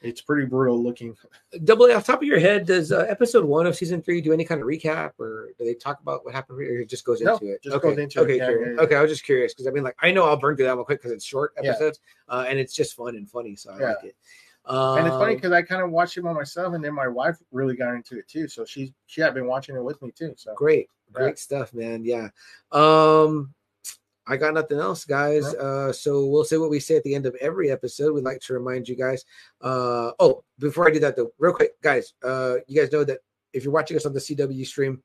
It's pretty brutal looking Double A, off top of your head, does uh, episode one of season three do any kind of recap, or do they talk about what happened, or it just goes No, into it? just okay. goes into it. okay, Yeah, yeah, yeah. okay. I was just curious because I mean, like, I know I'll burn through that one quick because it's short episodes, uh, and it's just fun and funny, so I like it. Um, and it's funny because I kind of watched it by myself and then my wife really got into it too so she she had been watching it with me too so great, great stuff, man. Yeah. Um, I got nothing else, guys. Uh, so we'll say what we say at the end of every episode. We'd like to remind you guys. Uh, oh, before I do that though, real quick, guys. Uh, you guys know that if you're watching us on the CW stream,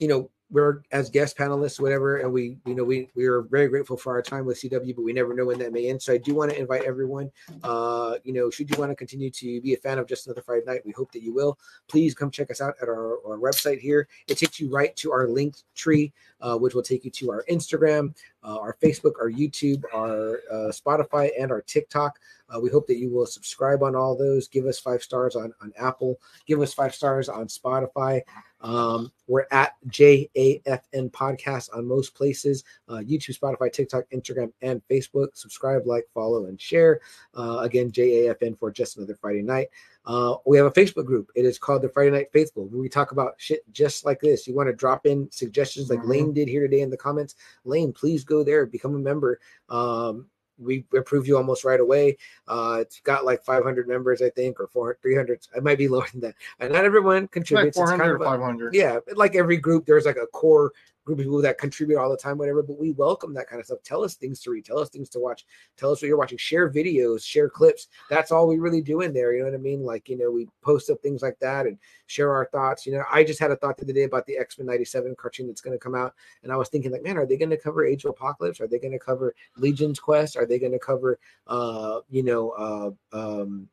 you know we're as guest panelists, whatever, and we, you know, we we are very grateful for our time with CW, but we never know when that may end. So I do want to invite everyone. Uh, you know, should you want to continue to be a fan of Just Another Friday Night, we hope that you will. Please come check us out at our, our website here. It takes you right to our linked tree, uh, which will take you to our Instagram, uh, our Facebook, our YouTube, our uh, Spotify, and our TikTok. Uh, we hope that you will subscribe on all those. Give us five stars on, on Apple. Give us five stars on Spotify. Um, we're at JAFN Podcast on most places uh, YouTube, Spotify, TikTok, Instagram, and Facebook. Subscribe, like, follow, and share. Uh, again, JAFN for just another Friday night. Uh, we have a Facebook group. It is called the Friday Night Faithful, where we talk about shit just like this. You want to drop in suggestions like Mhm. Lane did here today in the comments. Lane, please go there, become a member. Um, we approve you almost right away. Uh, it's got like 500 members, I think, or 400, 300. It might be lower than that. And not everyone like contributes. It's 400 kind of a- 500 yeah, like every group, there's like a core group of people that contribute all the time, whatever. But we welcome that kind of stuff. Tell us things to read, tell us things to watch, tell us what you're watching, share videos, share clips. That's all we really do in there. You know what I mean? Like, you know, we post up things like that and share our thoughts. You know, I just had a thought the other day about the X Men 97 cartoon that's going to come out. And I was thinking, like, man, are they going to cover Age of Apocalypse? Are they going to cover Legion's Quest? Are they going to cover, uh, you know, uh, um,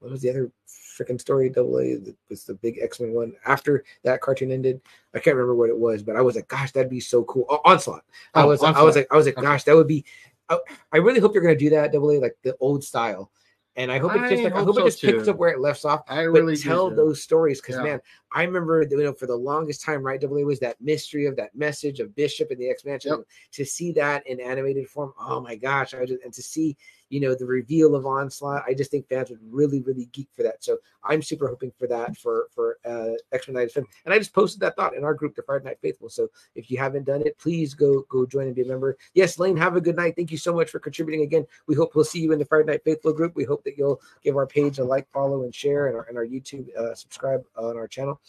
what was the other freaking story? Double A that was the big X Men one after that cartoon ended. I can't remember what it was, but I was like, gosh, that'd be so cool. Oh, Onslaught. I Oh, was, I was like, I was like, Okay. gosh, that would be. I, I really hope they're gonna do that, Double A, like the old style. And I hope it just I like I hope hope it so, just picks up where it left off. I really tell do. those stories because Yeah. man, I remember you know for the longest time, right? Double A was that mystery of that message of Bishop and the X Mansion. Yep. To see that in animated form, oh my gosh! I just and to see you know the reveal of Onslaught, I just think fans would really really geek for that. So I'm super hoping for that for for uh, X Men 97. And I just posted that thought in our group, the Friday Night Faithful. So if you haven't done it, please go go join and be a member. Yes, Lane, have a good night. Thank you so much for contributing again. We hope we'll see you in the Friday Night Faithful group. We hope that you'll give our page a like, follow, and share, and our and our YouTube uh, subscribe on our channel.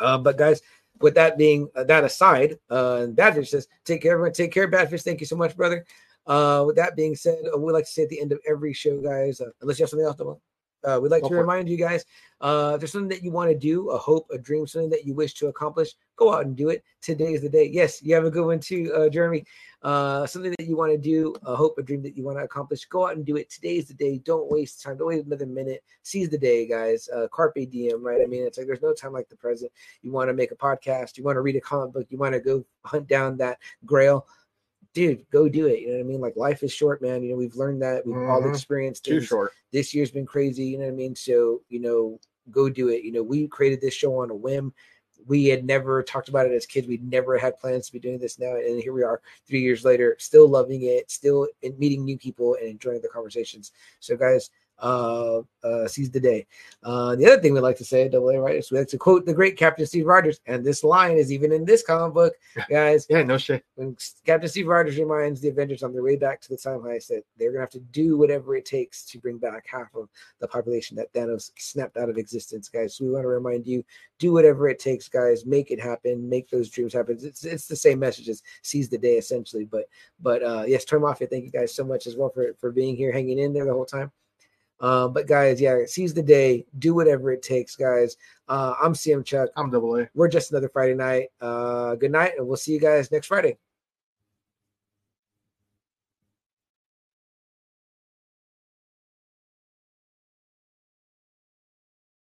Uh, but guys, with that being uh, that aside, uh, Badfish says, "Take care, everyone. Take care, Badfish. Thank you so much, brother." Uh, with that being said, uh, we like to say at the end of every show, guys, uh, unless you have something else to want. Uh, we'd like Go to for it. remind you guys uh, if there's something that you want to do, a hope, a dream, something that you wish to accomplish, go out and do it. Today is the day. Yes, you have a good one too, uh, Jeremy. Uh, something that you want to do, a hope, a dream that you want to accomplish, go out and do it. Today is the day. Don't waste time. Don't wait another minute. Seize the day, guys. Uh, carpe diem, right? I mean, it's like there's no time like the present. You want to make a podcast, you want to read a comic book, you want to go hunt down that grail. Dude, go do it. You know what I mean? Like life is short, man. You know, we've learned that. We've all Mhm. experienced Too things short. this year's been crazy. You know what I mean? So, you know, go do it. You know, we created this show on a whim. We had never talked about it as kids. We never had plans to be doing this now, and here we are, three years later, still loving it, still meeting new people and enjoying the conversations. So, guys, uh, uh, seize the day. Uh, the other thing we like to say, at double A, Writers, we like to quote the great Captain Steve Rogers, and this line is even in this comic book, guys. Yeah, no shit. When Captain Steve Rogers reminds the Avengers on their way back to the time heist that they're gonna have to do whatever it takes to bring back half of the population that Thanos snapped out of existence, guys. So we want to remind you, do whatever it takes, guys. Make it happen. Make those dreams happen. It's it's the same message as seize the day, essentially. But but uh, yes, Toy Mafia, thank you guys so much as well for for being here, hanging in there the whole time. Uh, but guys, yeah, seize the day, do whatever it takes, guys. Uh, I'm CM Chuck. I'm double A. We're just another Friday night. Uh, good night, and we'll see you guys next Friday.